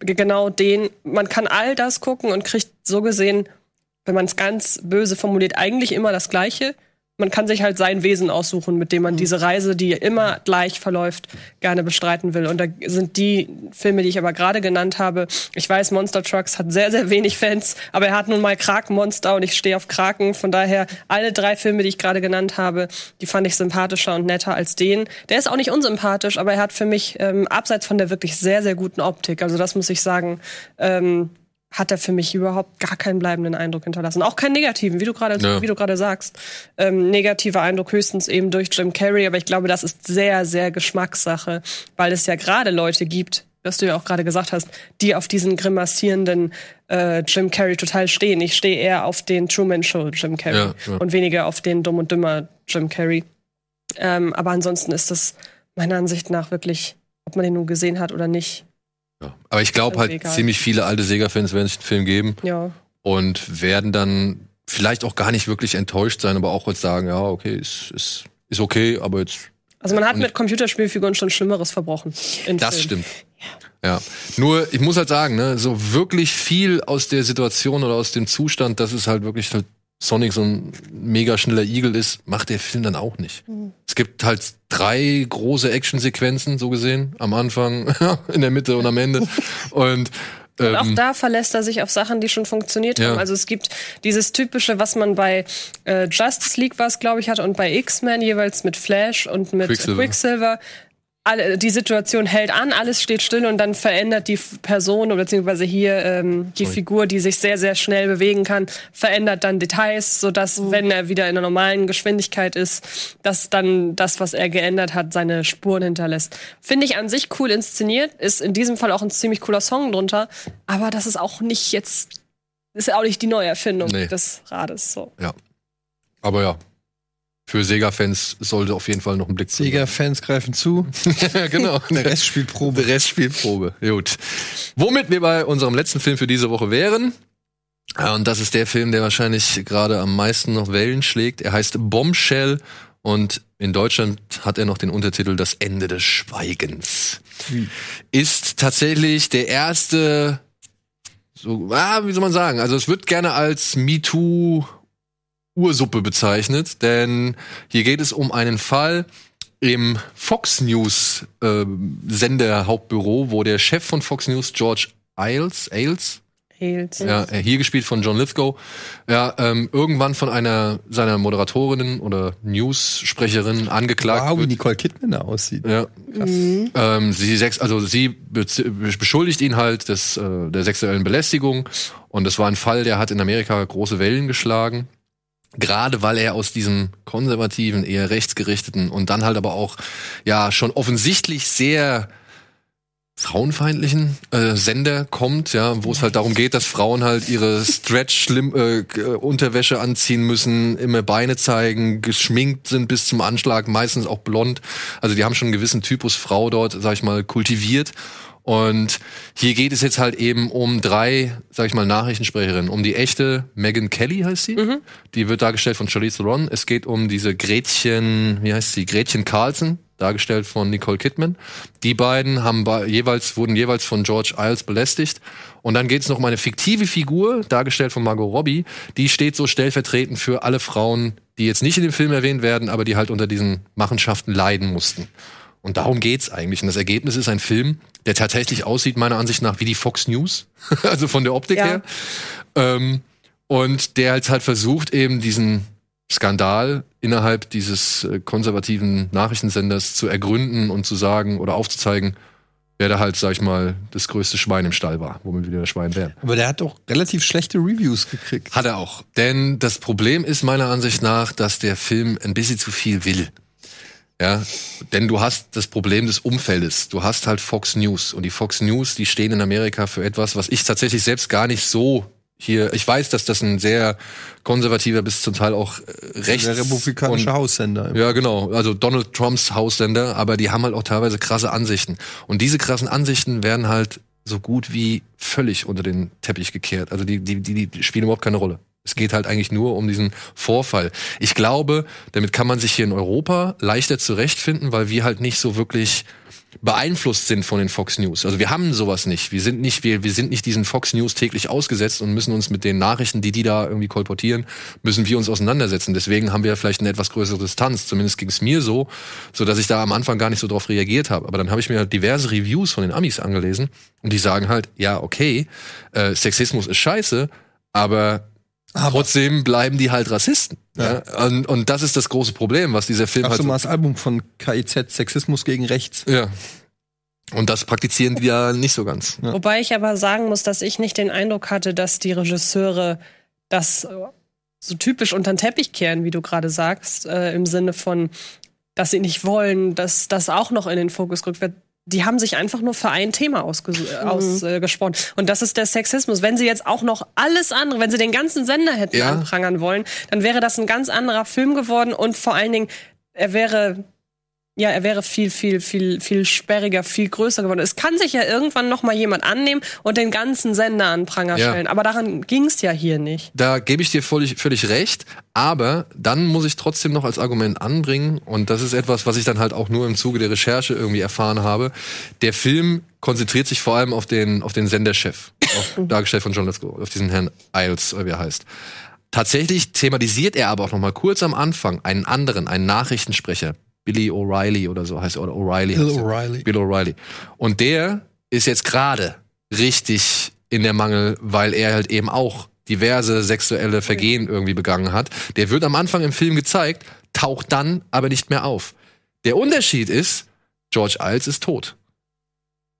Genau den. Man kann all das gucken und kriegt so gesehen, wenn man es ganz böse formuliert, eigentlich immer das Gleiche. Man kann sich halt sein Wesen aussuchen, mit dem man diese Reise, die immer gleich verläuft, gerne bestreiten will. Und da sind die Filme, die ich aber gerade genannt habe. Ich weiß, Monster Trucks hat sehr, sehr wenig Fans, aber er hat nun mal Krakenmonster und ich stehe auf Kraken. Von daher, alle drei Filme, die ich gerade genannt habe, die fand ich sympathischer und netter als den. Der ist auch nicht unsympathisch, aber er hat für mich, ähm, abseits von der wirklich sehr, sehr guten Optik, also das muss ich sagen, ähm, hat er für mich überhaupt gar keinen bleibenden Eindruck hinterlassen. Auch keinen negativen, wie du gerade Ja. wie du gerade sagst. Ähm, negativer Eindruck höchstens eben durch Jim Carrey, aber ich glaube, das ist sehr, sehr Geschmackssache, weil es ja gerade Leute gibt, was du ja auch gerade gesagt hast, die auf diesen grimassierenden äh, Jim Carrey total stehen. Ich stehe eher auf den Truman Show Jim Carrey Ja, ja. und weniger auf den Dumm und Dümmer Jim Carrey. Ähm, aber ansonsten ist das meiner Ansicht nach wirklich, ob man den nun gesehen hat oder nicht. Aber ich glaube halt, Egal. ziemlich viele alte Sega-Fans werden sich den Film geben. Ja. und werden dann vielleicht auch gar nicht wirklich enttäuscht sein, aber auch jetzt sagen, ja, okay, ist, ist, ist okay, aber jetzt. Also man hat mit Computerspielfiguren schon Schlimmeres verbrochen. Das Filmen. stimmt. Ja. Nur, ich muss halt sagen, ne, so wirklich viel aus der Situation oder aus dem Zustand, dass es halt wirklich halt Sonic so ein mega schneller Igel ist, macht der Film dann auch nicht. Mhm. Es gibt halt drei große Actionsequenzen, so gesehen, am Anfang, *laughs* in der Mitte und am Ende. und *laughs* Und auch ähm, da verlässt er sich auf Sachen, die schon funktioniert Ja. haben. Also es gibt dieses typische, was man bei äh, Justice League was, glaube ich, hatte und bei X-Men jeweils mit Flash und mit Quicksilver. Quicksilver. Alle, die Situation hält an, alles steht still und dann verändert die Person oder beziehungsweise hier ähm, die Sorry. Figur, die sich sehr, sehr schnell bewegen kann, verändert dann Details, sodass, wenn er wieder in der normalen Geschwindigkeit ist, dass dann das, was er geändert hat, seine Spuren hinterlässt. Finde ich an sich cool inszeniert, ist in diesem Fall auch ein ziemlich cooler Song drunter, aber das ist auch nicht jetzt, ist ja auch nicht die Neuerfindung Nee. des Rades. So. ja. Aber ja. Für Sega-Fans sollte auf jeden Fall noch ein Blick zu. Sega-Fans greifen zu. *laughs* ja, genau. *laughs* Eine Restspielprobe. Restspielprobe. Gut. Womit wir bei unserem letzten Film für diese Woche wären. Und das ist der Film, der wahrscheinlich gerade am meisten noch Wellen schlägt. Er heißt Bombshell und in Deutschland hat er noch den Untertitel Das Ende des Schweigens. Ist tatsächlich der erste, so, ah, wie soll man sagen? Also es wird gerne als MeToo Ursuppe bezeichnet, denn hier geht es um einen Fall im Fox News äh, Sender Hauptbüro, wo der Chef von Fox News, George Ailes, Ailes, Hehlt. ja, äh, hier gespielt von John Lithgow, ja, ähm, irgendwann von einer seiner Moderatorinnen oder News-Sprecherin angeklagt Wow, wie wird. Nicole Kidman da aussieht. Ja. Mhm. Ähm, sie sex, also sie beschuldigt ihn halt des, äh, der sexuellen Belästigung und das war ein Fall, der hat in Amerika große Wellen geschlagen. Gerade weil er aus diesem konservativen, eher rechtsgerichteten und dann halt aber auch ja schon offensichtlich sehr frauenfeindlichen äh, Sender kommt, ja, wo es halt darum geht, dass Frauen halt ihre Stretch äh, äh, Unterwäsche anziehen müssen, immer Beine zeigen, geschminkt sind bis zum Anschlag, meistens auch blond. Also die haben schon einen gewissen Typus Frau dort, sag ich mal, kultiviert. Und hier geht es jetzt halt eben um drei, sag ich mal, Nachrichtensprecherinnen. Um die echte Megan Kelly heißt sie. Die wird dargestellt von Charlize Theron. Es geht um diese Gretchen, wie heißt sie? Gretchen Carlson, dargestellt von Nicole Kidman. Die beiden haben jeweils, wurden jeweils von George Isles belästigt. Und dann geht es noch um eine fiktive Figur, dargestellt von Margot Robbie. Die steht so stellvertretend für alle Frauen, die jetzt nicht in dem Film erwähnt werden, aber die halt unter diesen Machenschaften leiden mussten. Und darum geht's eigentlich. Und das Ergebnis ist ein Film, der tatsächlich aussieht, meiner Ansicht nach, wie die Fox News. *laughs* also von der Optik Ja. her. Ähm, und der jetzt halt versucht, eben diesen Skandal innerhalb dieses äh, konservativen Nachrichtensenders zu ergründen und zu sagen oder aufzuzeigen, wer da halt, sag ich mal, das größte Schwein im Stall war, womit wieder das Schwein wären. Aber der hat doch relativ schlechte Reviews gekriegt. Hat er auch. Denn das Problem ist meiner Ansicht nach, dass der Film ein bisschen zu viel will. Ja, denn du hast das Problem des Umfeldes. Du hast halt Fox News und die Fox News, die stehen in Amerika für etwas, was ich tatsächlich selbst gar nicht so hier. Ich weiß, dass das ein sehr konservativer bis zum Teil auch äh, rechts Der republikanische und- Haussender. ja, genau. Also Donald Trumps Haussender, aber die haben halt auch teilweise krasse Ansichten. Und diese krassen Ansichten werden halt so gut wie völlig unter den Teppich gekehrt. Also die, die, die, die spielen überhaupt keine Rolle. Es geht halt eigentlich nur um diesen Vorfall. Ich glaube, damit kann man sich hier in Europa leichter zurechtfinden, weil wir halt nicht so wirklich beeinflusst sind von den Fox News. Also wir haben sowas nicht. Wir sind nicht, wir, wir sind nicht diesen Fox News täglich ausgesetzt und müssen uns mit den Nachrichten, die die da irgendwie kolportieren, müssen wir uns auseinandersetzen. Deswegen haben wir vielleicht eine etwas größere Distanz. Zumindest ging es mir so, so dass ich da am Anfang gar nicht so drauf reagiert habe. Aber dann habe ich mir diverse Reviews von den Amis angelesen und die sagen halt, ja, okay, äh, Sexismus ist scheiße, aber Trotzdem bleiben die halt Rassisten. Ja. Und, und das ist das große Problem, was dieser Film Hast halt du mal das Album von KIZ Sexismus gegen Rechts? Ja. Und das praktizieren die ja nicht so ganz. Wobei ich aber sagen muss, dass ich nicht den Eindruck hatte, dass die Regisseure das äh, so typisch unter den Teppich kehren, wie du gerade sagst, äh, im Sinne von, dass sie nicht wollen, dass das auch noch in den Fokus gerückt wird. Die haben sich einfach nur für ein Thema ausges- äh, ausgesprochen. Und das ist der Sexismus. Wenn sie jetzt auch noch alles andere, wenn sie den ganzen Sender hätten Ja. anprangern wollen, dann wäre das ein ganz anderer Film geworden und vor allen Dingen, er wäre ja, er wäre viel, viel, viel, viel sperriger, viel größer geworden. Es kann sich ja irgendwann noch mal jemand annehmen und den ganzen Sender an Pranger Ja. stellen. Aber daran ging es ja hier nicht. Da gebe ich dir völlig, völlig recht, aber dann muss ich trotzdem noch als Argument anbringen, und das ist etwas, was ich dann halt auch nur im Zuge der Recherche irgendwie erfahren habe. Der Film konzentriert sich vor allem auf den, auf den Senderchef, auf, dargestellt von John Lithgow, auf diesen Herrn Isles, oder wie er heißt. Tatsächlich thematisiert er aber auch noch mal kurz am Anfang einen anderen, einen Nachrichtensprecher, Billy O'Reilly oder so heißt er, oder O'Reilly. Bill. O'Reilly. Bill O'Reilly. Und der ist jetzt gerade richtig in der Mangel, weil er halt eben auch diverse sexuelle Vergehen irgendwie begangen hat. Der wird am Anfang im Film gezeigt, taucht dann aber nicht mehr auf. Der Unterschied ist, George Iles ist tot.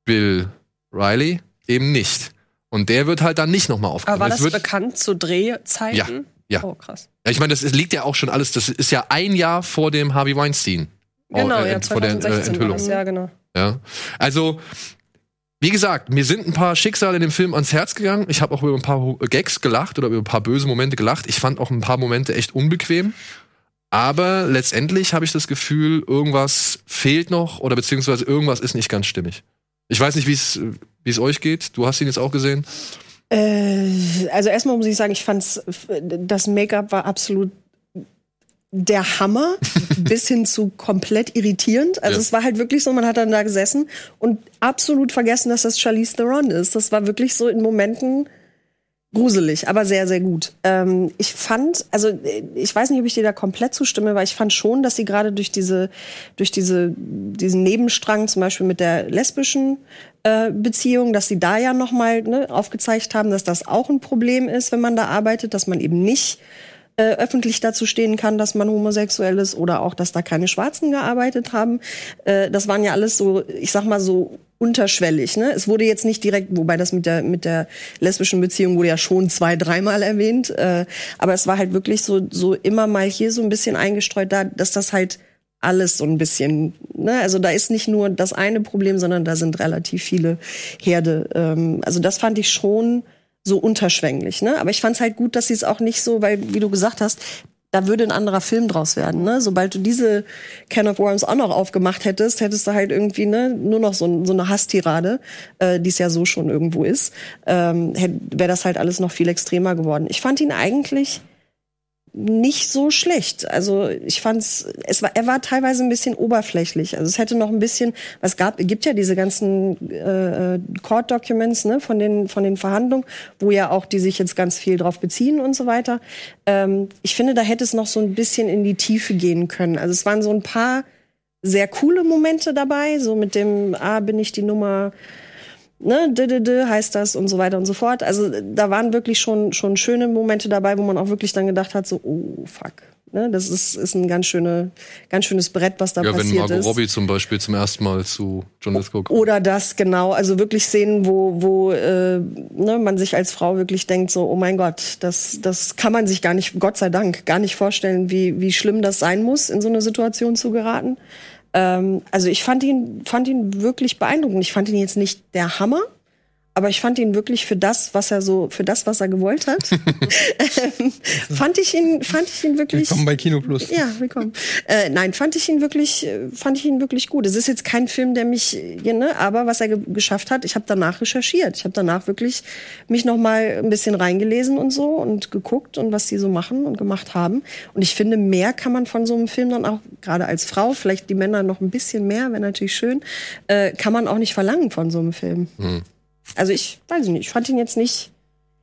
Bill Riley eben nicht. Und der wird halt dann nicht nochmal Aber aufgenommen. war Es das wird, bekannt zu Drehzeiten? Ja, ja. Oh, krass. ja, ich meine, das liegt ja auch schon alles, das ist ja ein Jahr vor dem Harvey Weinstein. Genau, äh, ja, vor der äh, 2016 war Enthüllung. das, ja, genau. Ja. Also, wie gesagt, mir sind ein paar Schicksale in dem Film ans Herz gegangen. Ich habe auch über ein paar Gags gelacht oder über ein paar böse Momente gelacht. Ich fand auch ein paar Momente echt unbequem. Aber letztendlich habe ich das Gefühl, irgendwas fehlt noch oder beziehungsweise irgendwas ist nicht ganz stimmig. Ich weiß nicht, wie es wie es euch geht. Du hast ihn jetzt auch gesehen. Äh, also erstmal muss ich sagen, ich fand's, das Make-up war absolut der Hammer, *laughs* bis hin zu komplett irritierend. Also Ja. es war halt wirklich so, man hat dann da gesessen und absolut vergessen, dass das Charlize Theron ist. Das war wirklich so in Momenten gruselig, aber sehr, sehr gut. Ähm, ich fand, also äh, ich weiß nicht, ob ich dir da komplett zustimme, weil ich fand schon, dass sie gerade durch diese, durch diese, diesen Nebenstrang, zum Beispiel mit der lesbischen äh, Beziehung, dass sie da ja noch mal ne, aufgezeigt haben, dass das auch ein Problem ist, wenn man da arbeitet, dass man eben nicht äh, öffentlich dazu stehen kann, dass man homosexuell ist oder auch, dass da keine Schwarzen gearbeitet haben. Äh, das waren ja alles so, ich sag mal so unterschwellig. Ne? Es wurde jetzt nicht direkt, wobei das mit der mit der lesbischen Beziehung wurde ja schon zwei, dreimal erwähnt, äh, aber es war halt wirklich so so immer mal hier so ein bisschen eingestreut, da, dass das halt alles so ein bisschen, ne, also da ist nicht nur das eine Problem, sondern da sind relativ viele Herde. Ähm, also das fand ich schon so unterschwänglich, ne? Aber ich fand es halt gut, dass sie es auch nicht so, weil, wie du gesagt hast, da würde ein anderer Film draus werden, ne? Sobald du diese Can of Worms auch noch aufgemacht hättest, hättest du halt irgendwie ne, nur noch so, so eine Hasstirade, äh, die es ja so schon irgendwo ist, ähm, wäre das halt alles noch viel extremer geworden. Ich fand ihn eigentlich nicht so schlecht. Also ich fand's, es war, er war teilweise ein bisschen oberflächlich. Also es hätte noch ein bisschen, es gab, gibt ja diese ganzen äh, Court Documents ne, von den von den Verhandlungen, wo ja auch die sich jetzt ganz viel drauf beziehen und so weiter. Ähm, ich finde, da hätte es noch so ein bisschen in die Tiefe gehen können. Also es waren so ein paar sehr coole Momente dabei, so mit dem, ah, bin ich die Nummer, ne, d, d, d, heißt das und so weiter und so fort. Also da waren wirklich schon, schon schöne Momente dabei, wo man auch wirklich dann gedacht hat, so, oh, fuck. Ne, das ist, ist ein ganz, schöne, ganz schönes Brett, was da Ja, wenn passiert Margot ist. Robbie zum Beispiel zum ersten Mal zu John Lithgow kommt. Oder das, genau. Also wirklich Szenen, wo, wo äh, ne, man sich als Frau wirklich denkt, so, oh mein Gott, das, das kann man sich gar nicht, Gott sei Dank, gar nicht vorstellen, wie, wie schlimm das sein muss, in so eine Situation zu geraten. Ähm, also ich fand ihn, fand ihn wirklich beeindruckend. Ich fand ihn jetzt nicht der Hammer. Aber ich fand ihn wirklich für das, was er so, für das, was er gewollt hat, *laughs* ähm, fand ich ihn, fand ich ihn wirklich. Willkommen bei Kino Plus. Ja, willkommen. Äh, nein, fand ich ihn wirklich, äh, fand ich ihn wirklich gut. Es ist jetzt kein Film, der mich, äh, ne, aber was er ge geschafft hat, ich habe danach recherchiert. Ich habe danach wirklich mich noch mal ein bisschen reingelesen und so und geguckt und was die so machen und gemacht haben. Und ich finde, mehr kann man von so einem Film dann auch gerade als Frau, vielleicht die Männer noch ein bisschen mehr, wäre natürlich schön, äh, kann man auch nicht verlangen von so einem Film. Hm. Also ich weiß nicht, ich fand ihn jetzt nicht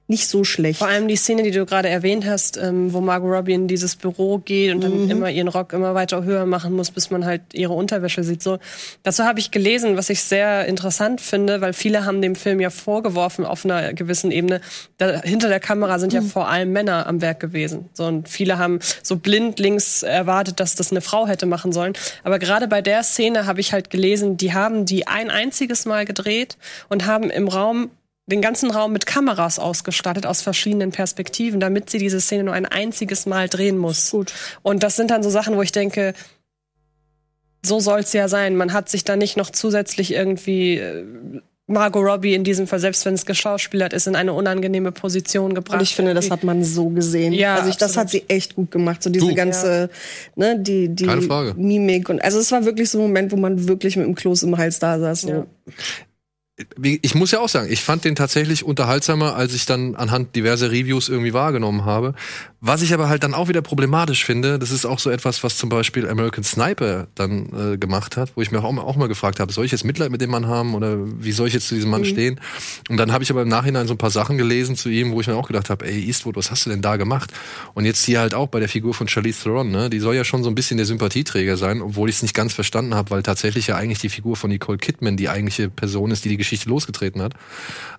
nicht so schlecht. Vor allem die Szene, die du gerade erwähnt hast, ähm, wo Margot Robbie in dieses Büro geht und dann Mhm. immer ihren Rock immer weiter höher machen muss, bis man halt ihre Unterwäsche sieht. So, dazu habe ich gelesen, was ich sehr interessant finde, weil viele haben dem Film ja vorgeworfen auf einer gewissen Ebene. Da, hinter der Kamera sind ja Mhm. vor allem Männer am Werk gewesen. So, und viele haben so blindlings erwartet, dass das eine Frau hätte machen sollen. Aber gerade bei der Szene habe ich halt gelesen, die haben die ein einziges Mal gedreht und haben im Raum den ganzen Raum mit Kameras ausgestattet aus verschiedenen Perspektiven, damit sie diese Szene nur ein einziges Mal drehen muss. Gut. Und das sind dann so Sachen, wo ich denke, so soll's ja sein. Man hat sich da nicht noch zusätzlich irgendwie äh, Margot Robbie in diesem Fall, selbst wenn es geschauspielert ist, in eine unangenehme Position gebracht. Und ich finde, das hat man so gesehen. Ja, also ich, das hat sie echt gut gemacht. So diese Du. ganze, ne, die, die Keine Frage. Mimik und also es war wirklich so ein Moment, wo man wirklich mit dem Kloß im Hals da saß. So. Ich muss ja auch sagen, ich fand den tatsächlich unterhaltsamer, als ich dann anhand diverser Reviews irgendwie wahrgenommen habe. Was ich aber halt dann auch wieder problematisch finde, das ist auch so etwas, was zum Beispiel American Sniper dann äh, gemacht hat, wo ich mir auch, auch mal gefragt habe, soll ich jetzt Mitleid mit dem Mann haben oder wie soll ich jetzt zu diesem Mann Mhm. stehen? Und dann habe ich aber im Nachhinein so ein paar Sachen gelesen zu ihm, wo ich mir auch gedacht habe, ey Eastwood, was hast du denn da gemacht? Und jetzt hier halt auch bei der Figur von Charlize Theron, ne? die soll ja schon so ein bisschen der Sympathieträger sein, obwohl ich es nicht ganz verstanden habe, weil tatsächlich ja eigentlich die Figur von Nicole Kidman die eigentliche Person ist, die die Geschichte losgetreten hat.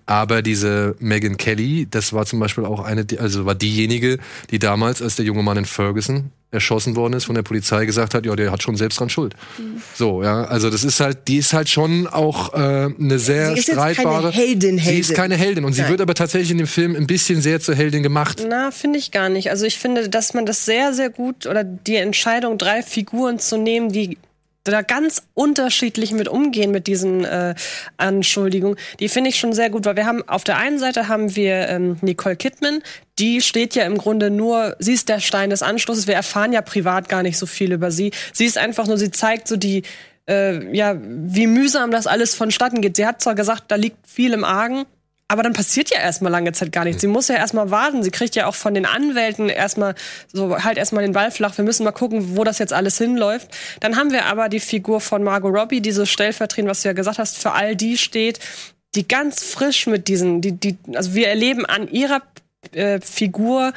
Aber diese Megan Kelly, das war zum Beispiel auch eine, also war diejenige, die damals, als der junge Mann in Ferguson erschossen worden ist, von der Polizei gesagt hat, ja, der hat schon selbst dran Schuld. So, ja, also das ist halt, die ist halt schon auch äh, eine sehr Sie ist jetzt keine streitbare. Heldin, Sie ist Heldin. keine Heldin und sie Nein. wird aber tatsächlich in dem Film ein bisschen sehr zur Heldin gemacht. Na, finde ich gar nicht. Also ich finde, dass man das sehr, sehr gut oder die Entscheidung, drei Figuren zu nehmen, die da ganz unterschiedlich mit umgehen mit diesen äh, Anschuldigungen, die finde ich schon sehr gut, weil wir haben auf der einen Seite haben wir ähm, Nicole Kidman, die steht ja im Grunde nur, sie ist der Stein des Anstoßes. Wir erfahren ja privat gar nicht so viel über sie. Sie ist einfach nur, sie zeigt so die äh, ja, wie mühsam das alles vonstatten geht. Sie hat zwar gesagt, da liegt viel im Argen, aber dann passiert ja erstmal lange Zeit gar nichts. Sie muss ja erstmal warten. Sie kriegt ja auch von den Anwälten erstmal so halt erstmal den Ball flach. Wir müssen mal gucken, wo das jetzt alles hinläuft. Dann haben wir aber die Figur von Margot Robbie, diese stellvertretend, was du ja gesagt hast, für all die steht, die ganz frisch mit diesen, die, die, also wir erleben an ihrer äh, Figur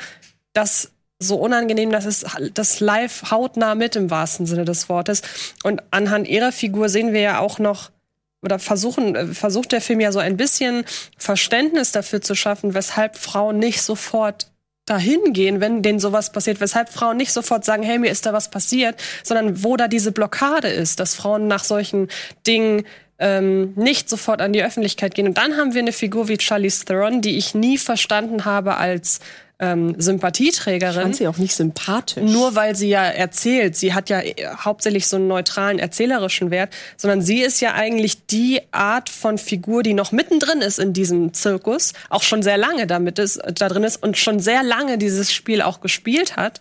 das so unangenehm, dass es das live hautnah mit im wahrsten Sinne des Wortes. Und anhand ihrer Figur sehen wir ja auch noch oder versuchen, äh, versucht der Film ja so ein bisschen Verständnis dafür zu schaffen, weshalb Frauen nicht sofort dahin gehen, wenn denen sowas passiert, weshalb Frauen nicht sofort sagen, hey, mir ist da was passiert, sondern wo da diese Blockade ist, dass Frauen nach solchen Dingen ähm, nicht sofort an die Öffentlichkeit gehen. Und dann haben wir eine Figur wie Charlize Theron, die ich nie verstanden habe als ähm, Sympathieträgerin. Ich fand sie auch nicht sympathisch. Nur weil sie ja erzählt. Sie hat ja äh, hauptsächlich so einen neutralen erzählerischen Wert, sondern sie ist ja eigentlich die Art von Figur, die noch mittendrin ist in diesem Zirkus, auch schon sehr lange damit ist, da drin ist und schon sehr lange dieses Spiel auch gespielt hat.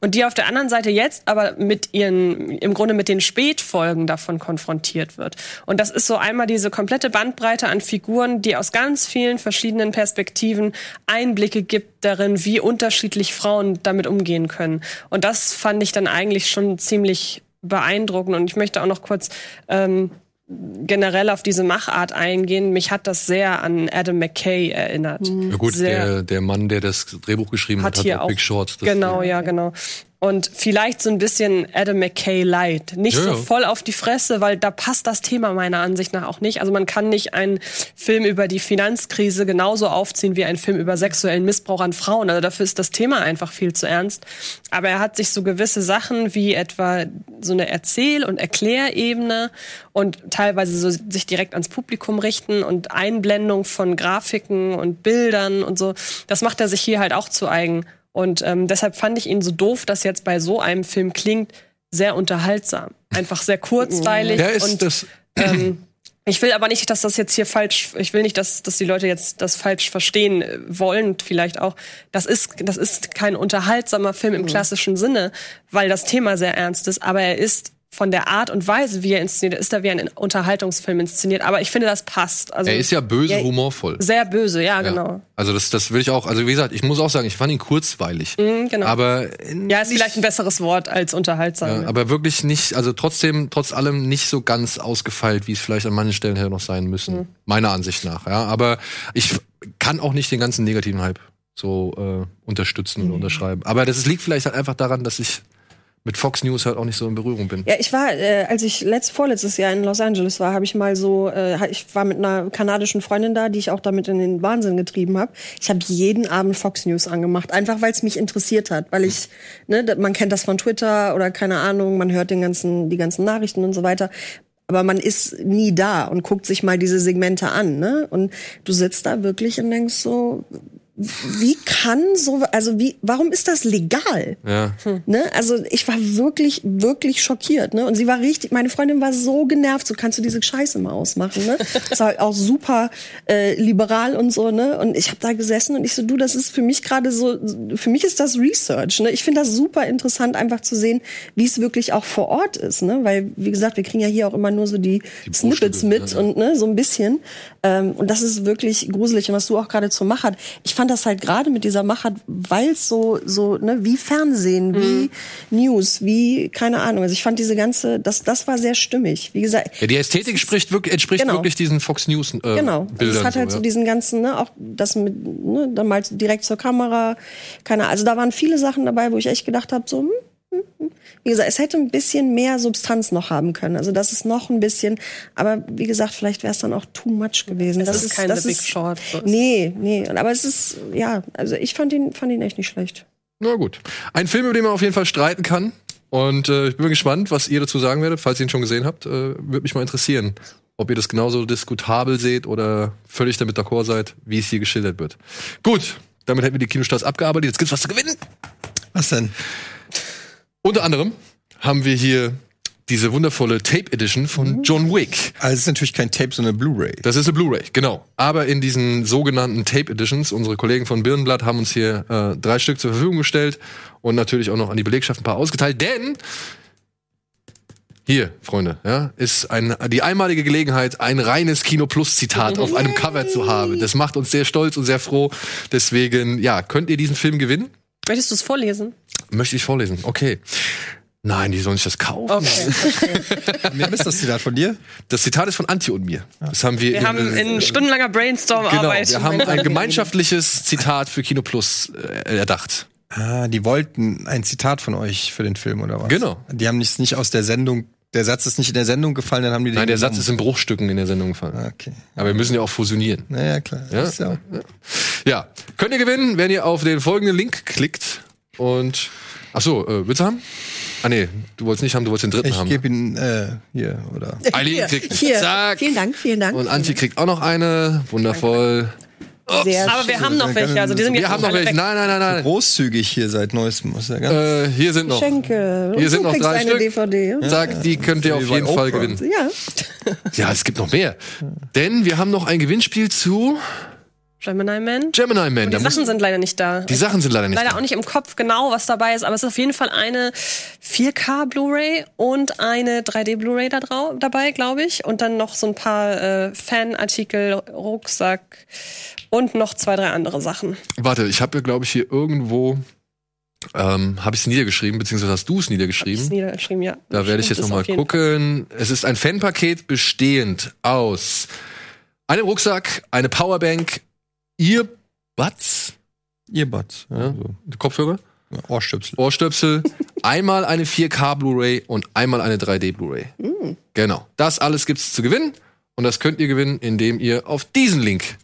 Und die auf der anderen Seite jetzt aber mit ihren, im Grunde mit den Spätfolgen davon konfrontiert wird. Und das ist so einmal diese komplette Bandbreite an Figuren, die aus ganz vielen verschiedenen Perspektiven Einblicke gibt darin, wie unterschiedlich Frauen damit umgehen können. Und das fand ich dann eigentlich schon ziemlich beeindruckend. Und ich möchte auch noch kurz ähm, generell auf diese Machart eingehen. Mich hat das sehr an Adam McKay erinnert. Ja gut, Sehr- der, der Mann, der das Drehbuch geschrieben hat, hat hat hier auch Big Short. das genau, ja, genau. Und vielleicht so ein bisschen Adam McKay light. Nicht Ja, so voll auf die Fresse, weil da passt das Thema meiner Ansicht nach auch nicht. Also man kann nicht einen Film über die Finanzkrise genauso aufziehen wie einen Film über sexuellen Missbrauch an Frauen. Also dafür ist das Thema einfach viel zu ernst. Aber er hat sich so gewisse Sachen wie etwa so eine Erzähl- und Erklärebene und teilweise so sich direkt ans Publikum richten und Einblendung von Grafiken und Bildern und so. Das macht er sich hier halt auch zu eigen. Und ähm, deshalb fand ich ihn so doof, dass jetzt bei so einem Film klingt, sehr unterhaltsam. Einfach sehr kurzweilig. Ja, ist und, das- ähm, ich will aber nicht, dass das jetzt hier falsch, ich will nicht, dass, dass die Leute jetzt das falsch verstehen äh, wollen, vielleicht auch. Das ist, das ist kein unterhaltsamer Film im klassischen Sinne, weil das Thema sehr ernst ist, aber er ist von der Art und Weise, wie er inszeniert, ist er wie ein Unterhaltungsfilm inszeniert. Aber ich finde, das passt. Also, er ist ja böse, Ja, humorvoll. Sehr böse, ja, Ja. genau. Also das, das will ich auch, also wie gesagt, ich muss auch sagen, ich fand ihn kurzweilig. Mhm, genau. Aber ja, ist vielleicht ein besseres Wort als unterhaltsam. Ja, aber wirklich nicht, also trotzdem, trotz allem nicht so ganz ausgefeilt, wie es vielleicht an manchen Stellen her noch sein müssen. Mhm. Meiner Ansicht nach, ja. Aber ich kann auch nicht den ganzen negativen Hype so äh, unterstützen Mhm. und unterschreiben. Aber das liegt vielleicht halt einfach daran, dass ich mit Fox News halt auch nicht so in Berührung bin. Ja, ich war, äh, als ich letzt, vorletztes Jahr in Los Angeles war, habe ich mal so, äh, ich war mit einer kanadischen Freundin da, die ich auch damit in den Wahnsinn getrieben habe. Ich habe jeden Abend Fox News angemacht, einfach weil es mich interessiert hat, weil ich, ne, man kennt das von Twitter oder keine Ahnung, man hört den ganzen, die ganzen Nachrichten und so weiter. Aber man ist nie da und guckt sich mal diese Segmente an, ne? Und du sitzt da wirklich und denkst so, wie kann so, also wie, warum ist das legal? Ja. Ne? Also ich war wirklich, wirklich schockiert. Ne? Und sie war richtig, meine Freundin war so genervt, so kannst du diese Scheiße mal ausmachen. Ne? *laughs* Das war halt auch super äh, liberal und so. Ne? Und ich habe da gesessen und ich so, du, das ist für mich gerade so, für mich ist das Research. Ne? Ich finde das super interessant, einfach zu sehen, wie es wirklich auch vor Ort ist. Ne? Weil, wie gesagt, wir kriegen ja hier auch immer nur so die, Snippets mit und ne, so ein bisschen. Ähm, und das ist wirklich gruselig. Und was du auch gerade zur Machart, ich fand das halt gerade mit dieser Machart, weil es so, so, ne, wie Fernsehen, wie News, wie, keine Ahnung. Also ich fand diese ganze, das, das war sehr stimmig. Wie gesagt, Ja, die Ästhetik spricht wirklich, entspricht Genau. wirklich diesen Fox News äh, Genau. Also Bildern. es hat halt so, ja. diesen ganzen, ne, auch das mit, ne, dann mal direkt zur Kamera. Keine, also da waren viele Sachen dabei, wo ich echt gedacht habe, so, hm. Wie gesagt, es hätte ein bisschen mehr Substanz noch haben können. Also das ist noch ein bisschen, aber wie gesagt, vielleicht wäre es dann auch too much gewesen. Es das ist kein das The Big Short. So ist- Nee, nee, aber es ist, ja, also ich fand ihn, fand ihn echt nicht schlecht. Na gut. Ein Film, über den man auf jeden Fall streiten kann. Und äh, ich bin gespannt, was ihr dazu sagen werdet. Falls ihr ihn schon gesehen habt, äh, würde mich mal interessieren, ob ihr das genauso diskutabel seht oder völlig damit d'accord seid, wie es hier geschildert wird. Gut, damit hätten wir die Kinostarts abgearbeitet. Jetzt gibt's was zu gewinnen. Was denn? Unter anderem haben wir hier diese wundervolle Tape Edition von John Wick. Also es ist natürlich kein Tape, sondern eine Blu-ray. Das ist eine Blu-ray, genau. Aber in diesen sogenannten Tape Editions, unsere Kollegen von Birnenblatt haben uns hier äh, drei Stück zur Verfügung gestellt und natürlich auch noch an die Belegschaft ein paar ausgeteilt, denn hier, Freunde, ja, ist ein, die einmalige Gelegenheit, ein reines Kino Plus Zitat auf einem Cover zu haben. Das macht uns sehr stolz und sehr froh. Deswegen, ja, könnt ihr diesen Film gewinnen? Möchtest du es vorlesen? Möchte ich vorlesen. Okay. Nein, die sollen sich das kaufen. Okay. Wer ist das Zitat von dir? Das Zitat ist von Antje und mir. Das haben wir, Wir haben in stundenlanger Genau, Brainstorm-Arbeit. wir haben ein gemeinschaftliches Zitat für Kino Plus äh, erdacht. Ah, die wollten ein Zitat von euch für den Film, oder was? Genau. Die haben es nicht aus der Sendung, der Satz ist nicht in der Sendung gefallen, dann haben die den Nein, der Satz genommen. ist in Bruchstücken in der Sendung gefallen. Okay. Aber wir müssen ja auch fusionieren. Naja, klar. Ja? Ist ja. Ja, könnt ihr gewinnen, wenn ihr auf den folgenden Link klickt und ach so, äh, willst du haben? Ah nee, du wolltest nicht haben, du wolltest den dritten Ich haben. gebe ihn äh, hier, oder? *laughs* Eileen kriegt Hier, zack vielen Dank, vielen Dank. und Antje kriegt auch noch eine, wundervoll. Sehr Aber wir haben noch welche, also die sind jetzt Wir haben noch alle welche. weg. Nein, nein, nein, nein. Großzügig hier seit neuestem. Muss ja ganz Äh, hier sind noch. Geschenke. Hier sind noch drei eine Stück. DVD. Sag, die könnt ihr auf jeden Fall Oprah. gewinnen. Ja. Ja, es gibt noch mehr. Denn wir haben noch ein Gewinnspiel zu Gemini Man. Gemini Man. Und die Sachen sind leider nicht da. die Sachen sind leider nicht leider da. auch nicht im Kopf genau, was dabei ist, aber es ist auf jeden Fall eine 4K Blu-ray und eine 3D Blu-ray da dabei, glaube ich. Und dann noch so ein paar äh, Fanartikel, Rucksack und noch zwei, drei andere Sachen. Warte, ich habe, glaube ich, hier irgendwo ähm, habe ich es niedergeschrieben, beziehungsweise hast du es niedergeschrieben. niedergeschrieben, ja. Da werde ich jetzt ist noch mal auf jeden gucken. Es ist ein Fanpaket bestehend aus einem Rucksack, eine Powerbank, Earbuds, Earbuds. Ja, ja, so. Kopfhörer, Ja, Ohrstöpsel. Ohrstöpsel, einmal eine 4K Blu-ray und einmal eine 3D Blu-ray. Mm. Genau. Das alles gibt's zu gewinnen und das könnt ihr gewinnen, indem ihr auf diesen Link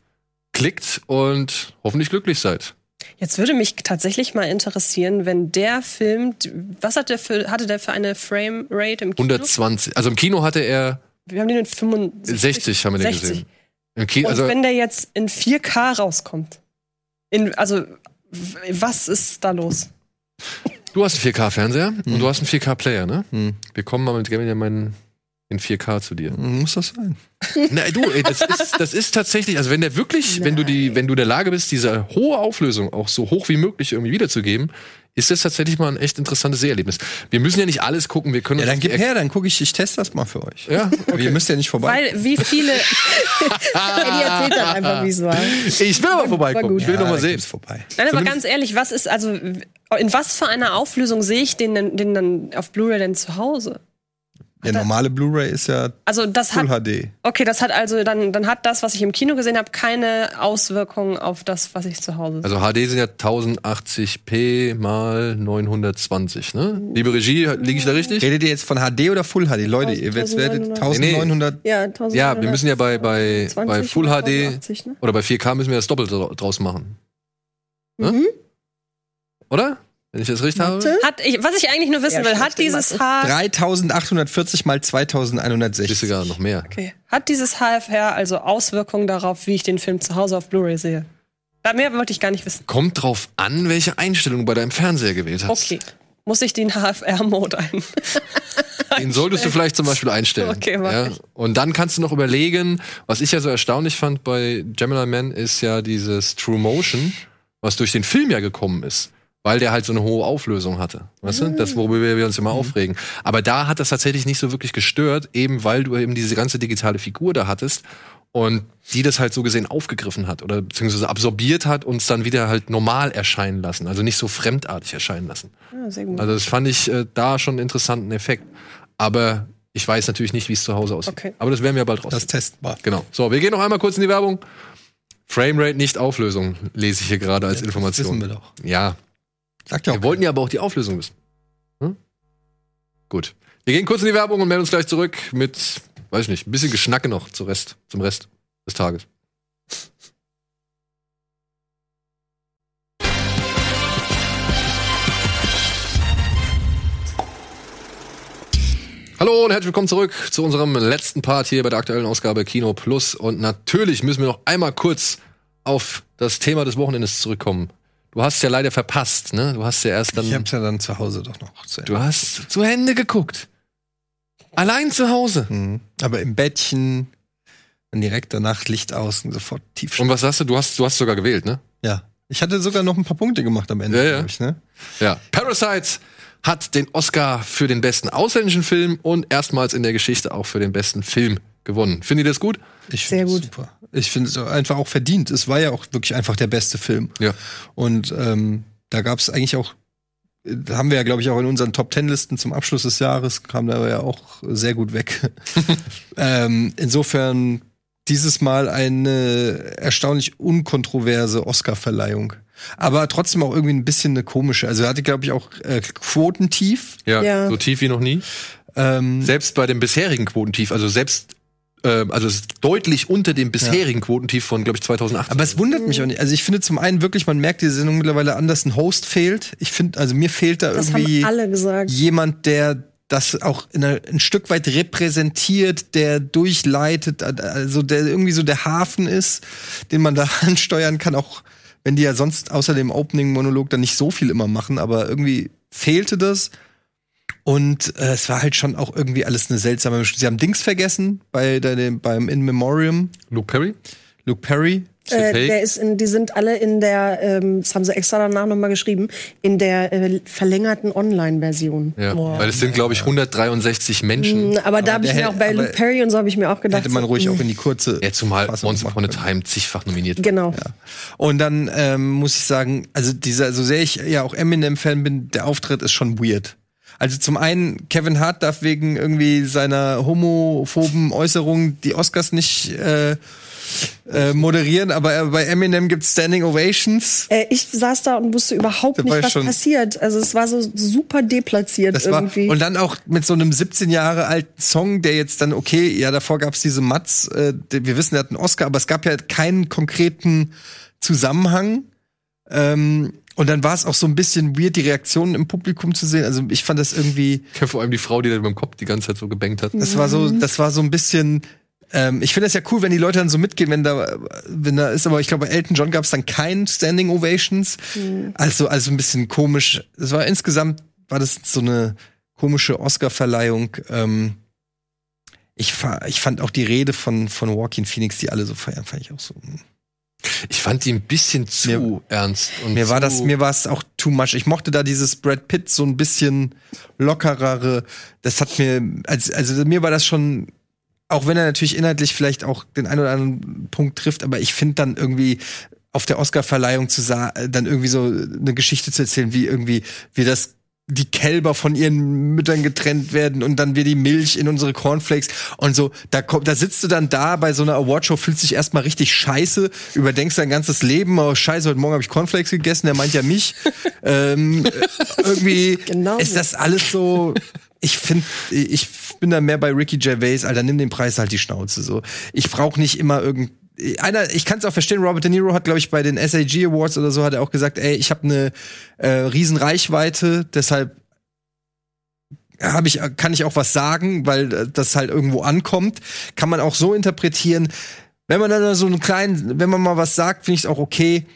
klickt und hoffentlich glücklich seid. Jetzt würde mich tatsächlich mal interessieren, wenn der Film, was hat der für, hatte der für eine Frame Rate im Kino? 120. Also im Kino hatte er Wir haben den in 65. 60 haben wir den 60. gesehen. Im Kino, Und also wenn der jetzt in 4K rauskommt, in, also was ist da los? du hast einen 4K Fernseher Hm. und du hast einen 4K Player, ne? Wir kommen mal mit Gavin ja meinen in 4K zu dir. Muss das sein? Na, du, ey, das ist, das ist tatsächlich, also wenn der wirklich, wenn du die, wenn du in der Lage bist, diese hohe Auflösung auch so hoch wie möglich irgendwie wiederzugeben, ist das tatsächlich mal ein echt interessantes Seherlebnis. Wir müssen ja nicht alles gucken, wir können Ja, dann uns gib die- her, dann gucke ich, ich teste das mal für euch. Ja, Ihr müsst ja nicht vorbei. Weil wie viele. *laughs* Eddie erzählt dann einfach, wie es war. Ich will aber vorbeikommen. Ich will Ja, noch mal dann sehen. vorbei. Nein, aber ganz ehrlich, was ist also in was für einer Auflösung sehe ich den, denn- den dann auf Blu-ray denn zu Hause? Der normale Blu-ray ist ja Also das Full hat HD. okay, das hat also dann dann hat das, was ich im Kino gesehen habe, keine Auswirkungen auf das, was ich zu Hause. sehe. Also HD sind ja 1080p mal 920, ne? Liebe Regie, liege ich da richtig? Redet ihr jetzt von HD oder Full HD? Leute, ihr jetzt werdet 1900. Ja, Ja, wir müssen ja bei, bei, 20 bei Full oder HD 1080, ne? oder bei 4K müssen wir das doppelt dra- draus machen. Ne? Mhm. Oder? Wenn ich das richtig habe? Hat ich, was ich eigentlich nur wissen Ja, will, hat dieses Mathe. Haar 3840 mal Bist 2160. sogar noch mehr. okay, hat dieses HFR also Auswirkungen darauf, wie ich den Film zu Hause auf Blu-ray sehe? Da mehr wollte ich gar nicht wissen. Kommt drauf an, welche Einstellung du bei deinem Fernseher gewählt hast. Okay. Muss ich den HFR-Mode ein? *laughs* Den solltest du vielleicht zum Beispiel einstellen. Okay, mach ja? ich. Und dann kannst du noch überlegen, was ich ja so erstaunlich fand bei Gemini Man, ist ja dieses True Motion, was durch den Film ja gekommen ist. Weil der halt so eine hohe Auflösung hatte. Weißt du? Das, worüber wir uns immer aufregen. Aber da hat das tatsächlich nicht so wirklich gestört, eben weil du eben diese ganze digitale Figur da hattest und die das halt so gesehen aufgegriffen hat oder beziehungsweise absorbiert hat und es dann wieder halt normal erscheinen lassen. Also nicht so fremdartig erscheinen lassen. Ja, sehr gut. Also das fand ich äh, da schon einen interessanten Effekt. Aber ich weiß natürlich nicht, wie es zu Hause aussieht. Okay. Aber das werden wir bald raus. Das testbar. Genau. So, wir gehen noch einmal kurz in die Werbung. Framerate nicht Auflösung, lese ich hier gerade als Information. wissen wir doch. Ja. Sagt ja auch Wir wollten ja aber auch die Auflösung wissen. Hm? Gut. Wir gehen kurz in die Werbung und melden uns gleich zurück mit, weiß ich nicht, ein bisschen Geschnacke noch zum Rest, zum Rest des Tages. Hallo und herzlich willkommen zurück zu unserem letzten Part hier bei der aktuellen Ausgabe Kino Plus. Und natürlich müssen wir noch einmal kurz auf das Thema des Wochenendes zurückkommen. Du hast es ja leider verpasst, ne? Du hast ja erst dann. Ich hab's ja dann zu Hause doch noch zu Ende. Du hast zu Hände geguckt. Allein zu Hause. Mhm. Aber im Bettchen, dann direkt danach Licht aus und sofort tief Und was hast du? Du hast, du hast sogar gewählt, ne? Ja. Ich hatte sogar noch ein paar Punkte gemacht am Ende, Ja, ja. ich, ne? Ja. Parasite hat den Oscar für den besten ausländischen Film und erstmals in der Geschichte auch für den besten Film gewonnen. Findet ihr das gut? Ich Sehr gut. Super. Ich finde es einfach auch verdient. Es war ja auch wirklich einfach der beste Film. Ja. Und ähm, da gab es eigentlich auch, haben wir ja, glaube ich, auch in unseren Top Ten Listen zum Abschluss des Jahres, kam da ja auch sehr gut weg. *laughs* ähm, insofern dieses Mal eine erstaunlich unkontroverse Oscar-Verleihung. Aber trotzdem auch irgendwie ein bisschen eine komische. Also er hatte, glaube ich, auch äh, Quotentief. Ja, Ja. so tief wie noch nie. Ähm, Selbst bei dem bisherigen Quotentief, also selbst, äh, also es ist deutlich unter dem bisherigen Quotentief von, glaube ich, 2008. Aber es wundert mich auch nicht. Also ich finde zum einen wirklich, man merkt diese Sendung mittlerweile an, dass ein Host fehlt. Ich finde, also mir fehlt da Das irgendwie jemand, der das auch in einer, ein Stück weit repräsentiert, der durchleitet, also der irgendwie so der Hafen ist, den man da *laughs* ansteuern kann, auch wenn die ja sonst außer dem Opening-Monolog dann nicht so viel immer machen, aber irgendwie fehlte das. Und äh, es war halt schon auch irgendwie alles eine seltsame Mischung. Sie haben Dings vergessen bei der, beim In Memoriam. Luke Perry? Luke Perry. Äh, der ist in, die sind alle in der, ähm, das haben sie extra danach nochmal geschrieben, in der äh, verlängerten Online-Version. Ja, weil es sind, glaube ich, 163 Menschen. Mm, Aber da habe ich mir auch bei Luke Perry und so habe ich mir auch gedacht. Hätte man so, ruhig mm, auch in die kurze. Ja, zumal Fassung Once Upon a. Time zigfach nominiert. Genau. Und dann ähm, muss ich sagen, also dieser, so sehr ich ja auch Eminem-Fan bin, der Auftritt ist schon weird. Also zum einen, Kevin Hart darf wegen irgendwie seiner homophoben Äußerungen die Oscars nicht äh, äh, moderieren, aber bei Eminem gibt's Standing Ovations. Äh, ich saß da und wusste überhaupt war nicht, ich was schon- passiert. Also es war so super deplatziert Das war, irgendwie. und dann auch mit so einem 17 Jahre alten Song, der jetzt dann, okay, ja, davor gab's diese Mats, äh, wir wissen, der hat einen Oscar, aber es gab ja keinen konkreten Zusammenhang. Ähm, und dann war es auch so ein bisschen weird, die Reaktionen im Publikum zu sehen. Also ich fand das irgendwie. Ja, vor allem die Frau, die da mit dem Kopf die ganze Zeit so gebankt hat. Das war so, das war so ein bisschen. Ähm, ich finde das ja cool, wenn die Leute dann so mitgehen, wenn da, wenn da ist, aber ich glaube, bei Elton John gab es dann kein Standing Ovations. Also, also ein bisschen komisch. Es war insgesamt, war das so eine komische Oscar-Verleihung. Ähm, ich, ich fand auch die Rede von, von Joaquin Phoenix, die alle so feiern, fand ich auch so. hm. Ich fand die ein bisschen zu ernst. Und Mir war das, mir war es auch too much. Ich mochte da dieses Brad Pitt so ein bisschen lockerere. Das hat mir, also, also mir war das schon, auch wenn er natürlich inhaltlich vielleicht auch den einen oder anderen Punkt trifft, aber ich finde dann irgendwie auf der Oscarverleihung zu dann irgendwie so eine Geschichte zu erzählen, wie irgendwie, wie das die Kälber von ihren Müttern getrennt werden und dann wir die Milch in unsere Cornflakes und so, da kommt, da sitzt du dann da bei so einer Awardshow, fühlst dich erstmal richtig scheiße, überdenkst dein ganzes Leben, oh scheiße, heute Morgen habe ich Cornflakes gegessen, der meint ja mich. *laughs* ähm, äh, irgendwie ist das alles so, ich finde, ich bin da mehr bei Ricky Gervais, Alter, nimm den Preis halt die Schnauze so. Ich brauche nicht immer irgend einer, ich kann es auch verstehen, Robert De Niro hat, glaube ich, bei den SAG Awards oder so, hat er auch gesagt, ey, ich habe eine äh, riesen Reichweite, deshalb habe ich, kann ich auch was sagen, weil äh, das halt irgendwo ankommt. Kann man auch so interpretieren. Wenn man dann so einen kleinen, wenn man mal was sagt, finde ich es auch okay.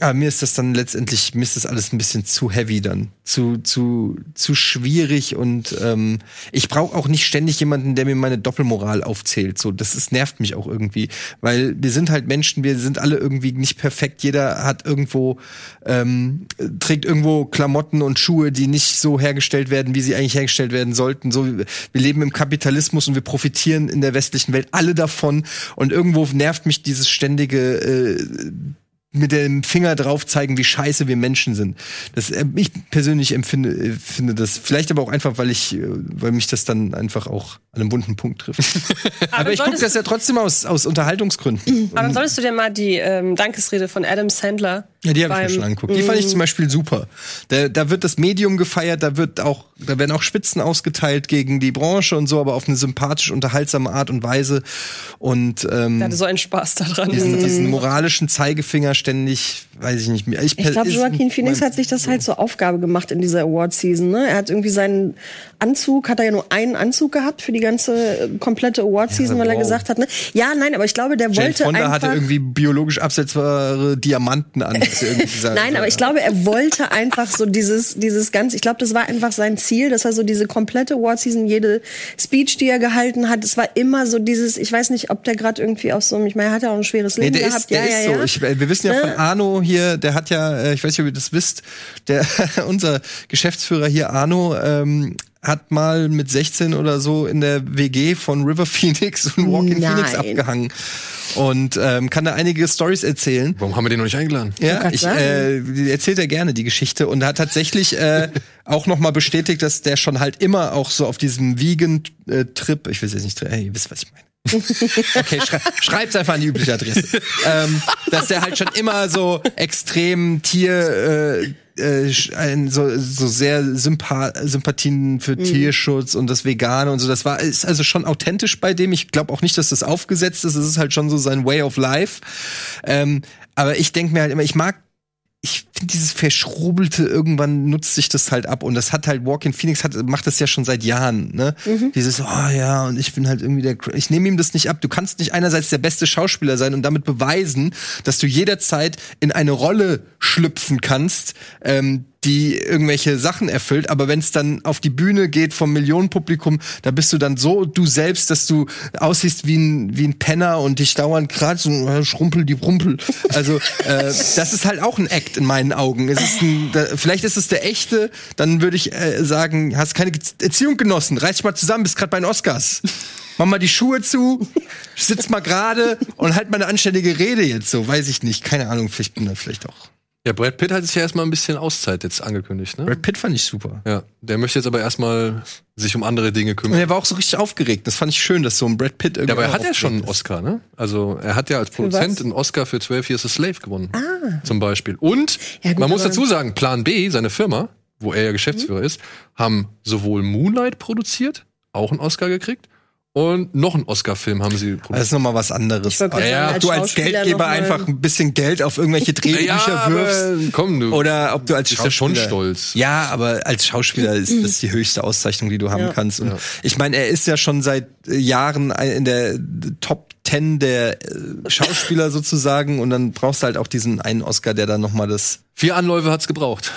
Aber mir ist das dann letztendlich, mir ist das alles ein bisschen zu heavy dann. Zu, zu, zu schwierig und ähm, ich brauche auch nicht ständig jemanden, der mir meine Doppelmoral aufzählt. So, das ist, nervt mich auch irgendwie. Weil wir sind halt Menschen, wir sind alle irgendwie nicht perfekt. Jeder hat irgendwo, ähm, trägt irgendwo Klamotten und Schuhe, die nicht so hergestellt werden, wie sie eigentlich hergestellt werden sollten. So, wir leben im Kapitalismus und wir profitieren in der westlichen Welt alle davon. Und irgendwo nervt mich dieses ständige äh, mit dem Finger drauf zeigen, wie scheiße wir Menschen sind. Das, äh, ich persönlich empfinde äh, finde das vielleicht aber auch einfach, weil ich, äh, weil mich das dann einfach auch an einem wunden Punkt trifft. *laughs* aber ich gucke das ja trotzdem aus, aus Unterhaltungsgründen. Aber dann solltest du dir mal die ähm, Dankesrede von Adam Sandler. Ja, die habe ich mir schon angeguckt. Die fand ich zum Beispiel super. Da, da wird das Medium gefeiert, da wird auch, da werden auch Spitzen ausgeteilt gegen die Branche und so, aber auf eine sympathisch unterhaltsame Art und Weise. Und ähm, Der hatte so einen Spaß daran. diesen, diesen moralischen Zeigefinger ständig, weiß ich nicht mehr. Ich, Ich glaube, Joaquin Phoenix hat sich das halt zur Aufgabe gemacht in dieser Award-Season. Ne? Er hat irgendwie seinen Anzug, hat er ja nur einen Anzug gehabt für die ganze äh, komplette Award-Season, weil er wow. gesagt hat, ne? Ja, nein, aber ich glaube, der Jane wollte Fonda einfach. hatte irgendwie biologisch absetzbare Diamanten an. er *laughs* Nein, aber ich glaube, er wollte einfach so dieses, dieses ganze, ich glaube, das war einfach sein Ziel, dass er so diese komplette Award-Season, jede Speech, die er gehalten hat, es war immer so dieses, ich weiß nicht, ob der gerade irgendwie auf so einem, ich meine, er hat ja auch ein schweres Nee, Leben der gehabt. ist, der ja, ist ja, so. ja. Ich, wir wissen ja Ne? von Arno hier, der hat ja, äh, ich weiß nicht, ob ihr das wisst, der *laughs* unser Geschäftsführer hier, Arno, ähm, hat mal mit 16 oder so in der WG von River *laughs* Phoenix und Walking Nein. Phoenix abgehangen. Und ähm, kann da einige Stories erzählen. Warum haben wir den noch nicht eingeladen? Ja, ich, äh, erzählt er gerne die Geschichte und hat tatsächlich äh, *laughs* auch noch mal bestätigt, dass der schon halt immer auch so auf diesem Vegan-Trip, ich will jetzt nicht, äh, ihr wisst, was ich meine. Okay, schrei schreibt's einfach an die übliche Adresse. ähm, dass der halt schon immer so extrem Tier, äh, äh, so, so sehr Sympa Sympathien für Tierschutz und das Vegane und so. Das war ist also schon authentisch bei dem. Ich glaube auch nicht, dass das aufgesetzt ist. Es ist halt schon so sein Way of Life. Ähm, aber ich denke mir halt immer, ich mag ich finde dieses Verschrubelte, irgendwann nutzt sich das halt ab. Und das hat halt Walking Phoenix hat, macht das ja schon seit Jahren, ne? Dieses, oh ja, und ich bin halt irgendwie der, ich nehme ihm das nicht ab. Du kannst nicht einerseits der beste Schauspieler sein und damit beweisen, dass du jederzeit in eine Rolle schlüpfen kannst, ähm, die irgendwelche Sachen erfüllt, aber wenn es dann auf die Bühne geht vom Millionenpublikum, da bist du dann so du selbst, dass du aussiehst wie ein wie ein Penner und dich dauernd gerade so äh, schrumpel die Rumpel. Also äh, das ist halt auch ein Act in meinen Augen. Es ist ein, da, vielleicht ist es der echte, dann würde ich äh, sagen, hast keine Erziehung genossen, reiß dich mal zusammen, bist gerade bei den Oscars. Mach mal die Schuhe zu, sitz mal gerade und halt mal eine anständige Rede jetzt so, weiß ich nicht, keine Ahnung, vielleicht bin da vielleicht auch Ja, Brad Pitt hat jetzt ja erstmal ein bisschen Auszeit jetzt angekündigt, ne? Brad Pitt fand ich super. Ja, der möchte jetzt aber erstmal sich um andere Dinge Und kümmern. er war auch so richtig aufgeregt. Das fand ich schön, dass so ein Brad Pitt irgendwie. Ja, aber er hat ja schon einen Oscar, ne? Also er hat ja als Produzent einen Oscar für 12 Years a Slave gewonnen. Ah. Zum Beispiel. Und Ja, gut, man muss dazu sagen, Plan B, seine Firma, wo er ja Geschäftsführer Mhm. ist, haben sowohl Moonlight produziert, auch einen Oscar gekriegt, und noch einen Oscar-Film haben sie ist. Das produziert. ist nochmal was anderes. Ja, sagen, ob als du als Schauspieler Geldgeber einfach ein bisschen Geld auf irgendwelche Drehbücher aber wirfst. komm, du Oder ob du als bist ja schon Schauspieler- stolz. Ja, aber als Schauspieler ist das die höchste Auszeichnung, die du haben Ja. kannst. Und Ja. ich meine, er ist ja schon seit äh, Jahren in der Top Ten der äh, Schauspieler sozusagen und dann brauchst du halt auch diesen einen Oscar, der dann noch mal das Vier Anläufe hat's gebraucht.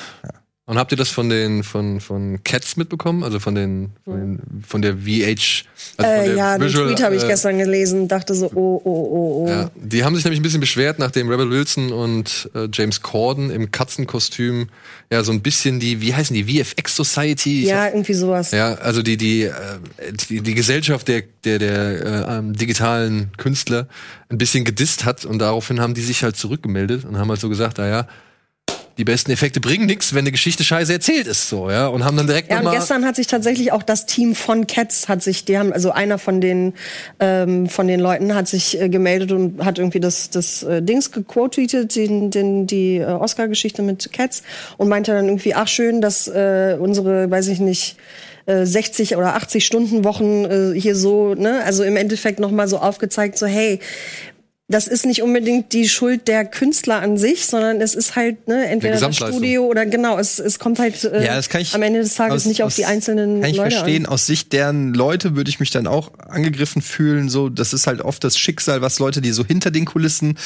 Und habt ihr das von den von von Cats mitbekommen? Also von den von, den, von der VH also von Äh, der ja, den Visual, Tweet habe ich äh, gestern gelesen, dachte so, oh, oh, oh, oh. Ja, die haben sich nämlich ein bisschen beschwert, nachdem Rebel Wilson und äh, James Corden im Katzenkostüm ja so ein bisschen die, wie heißen die, VFX Society? Ja, irgendwie sowas. Ja, also die die äh, die, die Gesellschaft der der der äh, ähm, digitalen Künstler ein bisschen gedisst hat und daraufhin haben die sich halt zurückgemeldet und haben halt so gesagt, naja, die besten Effekte bringen nichts, wenn eine Geschichte scheiße erzählt ist, so ja, und haben dann direkt Ja, und nochmal gestern hat sich tatsächlich auch das Team von Cats hat sich, die haben also einer von den ähm, von den Leuten hat sich äh, gemeldet und hat irgendwie das das äh, Dings gequoted, den, den die äh, Oscar-Geschichte mit Cats und meinte dann irgendwie ach schön, dass äh, unsere, weiß ich nicht äh, 60 oder 80 Stunden Wochen äh, hier so, ne, also im Endeffekt noch mal so aufgezeigt, so hey, das ist nicht unbedingt die Schuld der Künstler an sich, sondern es ist halt ne, entweder das. Studio oder genau, es, es kommt halt äh, Ja, das kann ich am Ende des Tages aus- nicht auf aus- die einzelnen Kann ich Leute verstehen. an. Aus Sicht deren Leute würde ich mich dann auch angegriffen fühlen. So, das ist halt oft das Schicksal, was Leute, die so hinter den Kulissen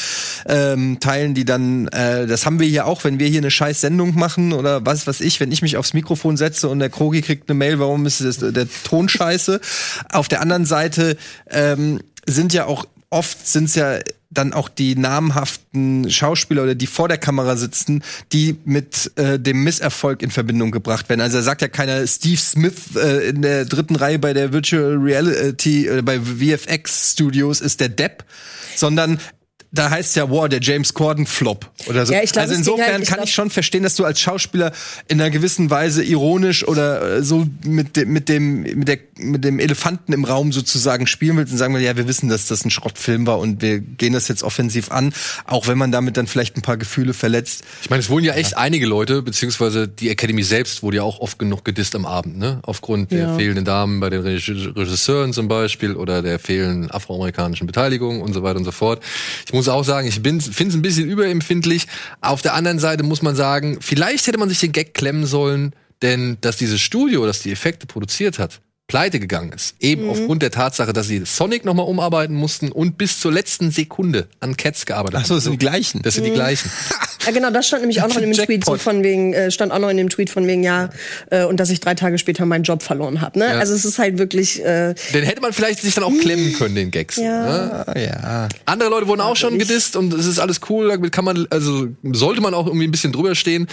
ähm, teilen, die dann, äh, das haben wir hier auch, wenn wir hier eine scheiß Sendung machen oder was was ich, wenn ich mich aufs Mikrofon setze und der Krogi kriegt eine Mail, warum ist das, der Ton scheiße? Auf der anderen Seite ähm, sind ja auch oft sind's ja dann auch die namhaften Schauspieler oder die vor der Kamera sitzen, die mit äh, dem Misserfolg in Verbindung gebracht werden. Also er sagt ja keiner Steve Smith äh, in der dritten Reihe bei der Virtual Reality, äh, bei VFX Studios ist der Depp, sondern da heißt ja, wow, der James Corden Flop oder so. Ja, ich glaub, also es insofern halt- ich kann glaub- ich schon verstehen, dass du als Schauspieler in einer gewissen Weise ironisch oder äh, so mit dem mit dem mit der mit dem Elefanten im Raum sozusagen spielen willst und sagen will, ja, wir wissen, dass das ein Schrottfilm war und wir gehen das jetzt offensiv an, auch wenn man damit dann vielleicht ein paar Gefühle verletzt. Ich meine, es wurden ja echt einige Leute, beziehungsweise die Academy selbst wurde ja auch oft genug gedisst am Abend, ne? Aufgrund der Ja. fehlenden Damen bei den Reg- Regisseuren zum Beispiel oder der fehlenden afroamerikanischen Beteiligung und so weiter und so fort. Ich muss auch sagen, ich finde es ein bisschen überempfindlich. Auf der anderen Seite muss man sagen, vielleicht hätte man sich den Gag klemmen sollen, denn dass dieses Studio, das die Effekte produziert hat, pleite gegangen ist. Eben Mhm. aufgrund der Tatsache, dass sie Sonic nochmal umarbeiten mussten und bis zur letzten Sekunde an Cats gearbeitet haben. Ach so, das sind die gleichen. Das sind die Mhm. gleichen. *laughs* Ja, genau, das stand nämlich auch noch in dem Tweet so von wegen, äh, stand auch noch in dem Tweet von wegen, ja, äh, und dass ich drei Tage später meinen Job verloren habe. Ne? Ja. Also es ist halt wirklich. Äh, Den hätte man vielleicht sich dann auch klemmen *laughs* können, den Gags. Ja. Ne? ja. Andere Leute wurden auch schon gedisst und es ist alles cool. Damit kann man, also sollte man auch irgendwie ein bisschen drüber stehen.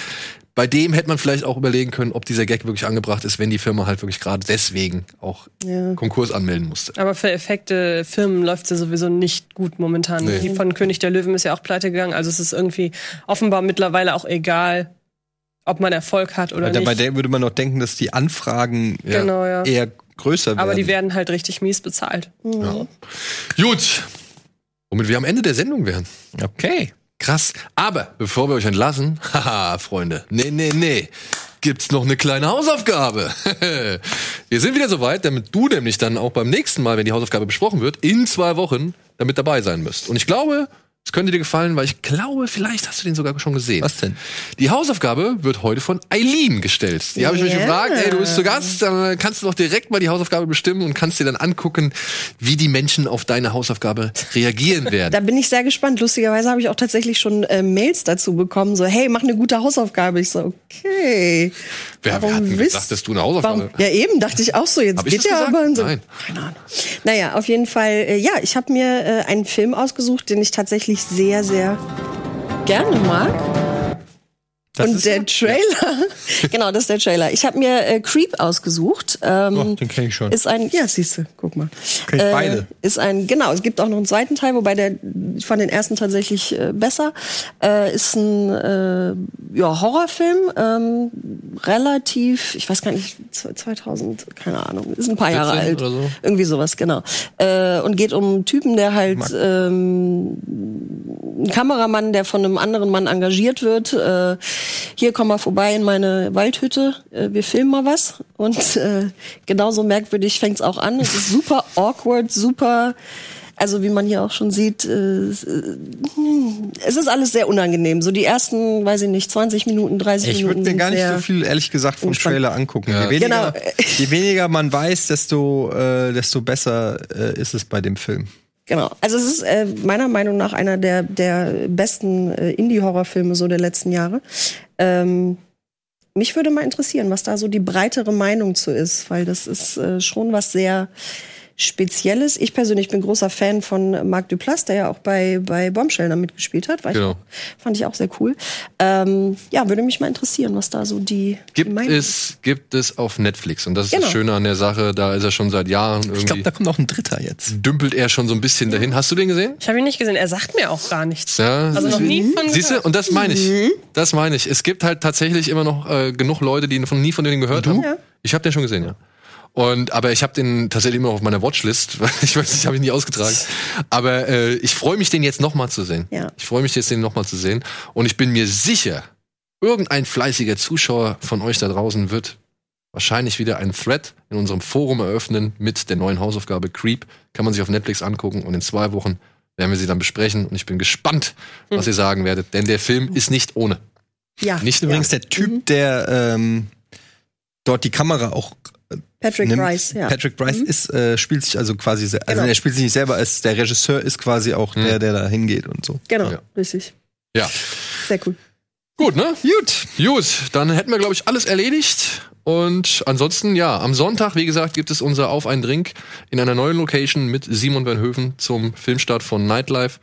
Bei dem hätte man vielleicht auch überlegen können, ob dieser Gag wirklich angebracht ist, wenn die Firma halt wirklich gerade deswegen auch Ja. Konkurs anmelden musste. Aber für Effekte Firmen läuft ja sowieso nicht gut momentan. Nee. Die von König der Löwen ist ja auch pleite gegangen. Also es ist irgendwie offenbar mittlerweile auch egal, ob man Erfolg hat oder Weil nicht. Bei der würde man noch denken, dass die Anfragen Ja. Genau, ja. eher größer werden. Aber die werden halt richtig mies bezahlt. Gut. Womit wir am Ende der Sendung wären. Okay. Krass. Aber bevor wir euch entlassen, *laughs* haha, Freunde, nee, nee, nee, gibt's noch eine kleine Hausaufgabe. *laughs* wir sind wieder soweit, damit du nämlich dann auch beim nächsten Mal, wenn die Hausaufgabe besprochen wird, in zwei Wochen damit dabei sein müsst. Und ich glaube, es könnte dir gefallen, weil ich glaube, vielleicht hast du den sogar schon gesehen. Was denn? Die Hausaufgabe wird heute von Eileen gestellt. Die habe ich mich Ja. gefragt, ey, du bist zu Gast, dann kannst du doch direkt mal die Hausaufgabe bestimmen und kannst dir dann angucken, wie die Menschen auf deine Hausaufgabe reagieren *laughs* werden. da bin ich sehr gespannt. Lustigerweise habe ich auch tatsächlich schon äh, Mails dazu bekommen, so hey, mach eine gute Hausaufgabe. Ich so okay. Wer, wer Warum hat denn wisst- gesagt, dass du eine Hausaufgabe Warum? Ja eben dachte ich auch so. Jetzt geht ja aber so. Nein. Naja, auf jeden Fall, äh, ja, ich habe mir äh, einen Film ausgesucht, den ich tatsächlich sehr, sehr gerne mag. Und der Trailer, *laughs* genau, das ist der Trailer. Ich habe mir äh, Creep ausgesucht. Ähm, Oh, den kenne ich schon. Ist ein, ja, siehst du, guck mal. Kenn ich beide. Ist ein, genau, es gibt auch noch einen zweiten Teil, wobei der, ich fand den ersten tatsächlich äh, besser. Äh, ist ein äh, ja, Horrorfilm, ähm, relativ, ich weiß gar nicht, 2000, keine Ahnung, ist ein paar Jahre 14 alt. oder so? Irgendwie sowas, genau. Äh, und geht um einen Typen, der halt ähm, ein Kameramann, der von einem anderen Mann engagiert wird. Äh, hier komm mal vorbei in meine Waldhütte, äh, wir filmen mal was. Und äh, genauso merkwürdig fängt's auch an. Es ist super *laughs* awkward, super. Also wie man hier auch schon sieht, äh, es es ist alles sehr unangenehm. So die ersten, weiß ich nicht, 20 Minuten, 30 Ich Minuten. würde mir gar nicht so viel, ehrlich gesagt, vom entspannt. Trailer angucken. Ja. Je, weniger, Genau. je weniger man weiß, desto, äh, desto besser äh, ist es bei dem Film. Genau. Also es ist äh, meiner Meinung nach einer der, der besten äh, Indie-Horrorfilme so der letzten Jahre. Ähm, mich würde mal interessieren, was da so die breitere Meinung zu ist, weil das ist äh, schon was sehr Spezielles. Ich persönlich bin großer Fan von Marc Duplass, der ja auch bei, bei Bombshell da mitgespielt hat. Genau. ich fand ich auch sehr cool. Ähm, ja, würde mich mal interessieren, was da so die, die Gibt Meinung es, gibt es auf Netflix. Und das ist Genau. das Schöne an der Sache, da ist er schon seit Jahren Ich irgendwie. glaube, da kommt auch ein dritter jetzt. dümpelt er schon so ein bisschen dahin. Hast du den gesehen? Ich habe ihn nicht gesehen. Er sagt mir auch gar nichts. Ja, Also noch nie von Siehst du, und das meine ich. Das meine ich. Es gibt halt tatsächlich immer noch äh, genug Leute, die von nie von denen gehört haben. Ja. Ich habe den schon gesehen, ja. Und aber ich habe den tatsächlich immer noch auf meiner Watchlist, *laughs* weil ich weiß nicht, habe ich nie ausgetragen. Aber äh, ich freue mich, den jetzt noch mal zu sehen. Ja. Ich freue mich jetzt, den noch mal zu sehen. Und ich bin mir sicher, irgendein fleißiger Zuschauer von euch da draußen wird wahrscheinlich wieder einen Thread in unserem Forum eröffnen mit der neuen Hausaufgabe Creep. Kann man sich auf Netflix angucken und in zwei Wochen werden wir sie dann besprechen. Und ich bin gespannt, was ihr sagen werdet, denn der Film ist nicht ohne. Ja. Nicht Übrigens der Typ, der ähm, dort die Kamera auch Patrick nimmt. Rice, ja. Patrick Bryce ist, äh, spielt sich also quasi, also Genau. er spielt sich nicht selber, als der Regisseur ist quasi auch der, der da hingeht und so. Genau, Ja. richtig. Ja. Sehr cool. Gut, ne? Gut. Gut, dann hätten wir, glaube ich, alles erledigt. Und ansonsten, ja, am Sonntag, wie gesagt, gibt es unser Auf ein Drink in einer neuen Location mit Simon Van Höfen zum Filmstart von Nightlife.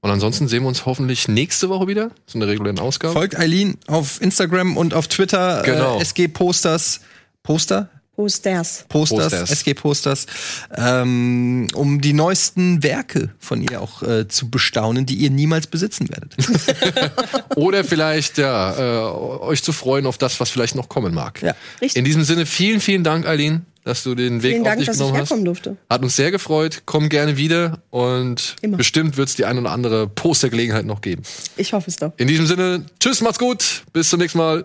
Und ansonsten sehen wir uns hoffentlich nächste Woche wieder zu einer regulären Ausgabe. Folgt Eileen auf Instagram und auf Twitter. Genau. Äh, SG Posters. Poster? Posters. Posters, Posters. SG Posters, ähm, um die neuesten Werke von ihr auch äh, zu bestaunen, die ihr niemals besitzen werdet. *laughs* Oder vielleicht, ja, äh, euch zu freuen auf das, was vielleicht noch kommen mag. Ja. Richtig. In diesem Sinne, vielen, vielen Dank, Eileen, dass du den Weg Vielen auf Dank, dich dass ich genommen hast. herkommen durfte. Hat uns sehr gefreut. Komm gerne wieder und Immer. bestimmt wird es die ein oder andere Postergelegenheit noch geben. Ich hoffe es doch. In diesem Sinne, tschüss, macht's gut, bis zum nächsten Mal.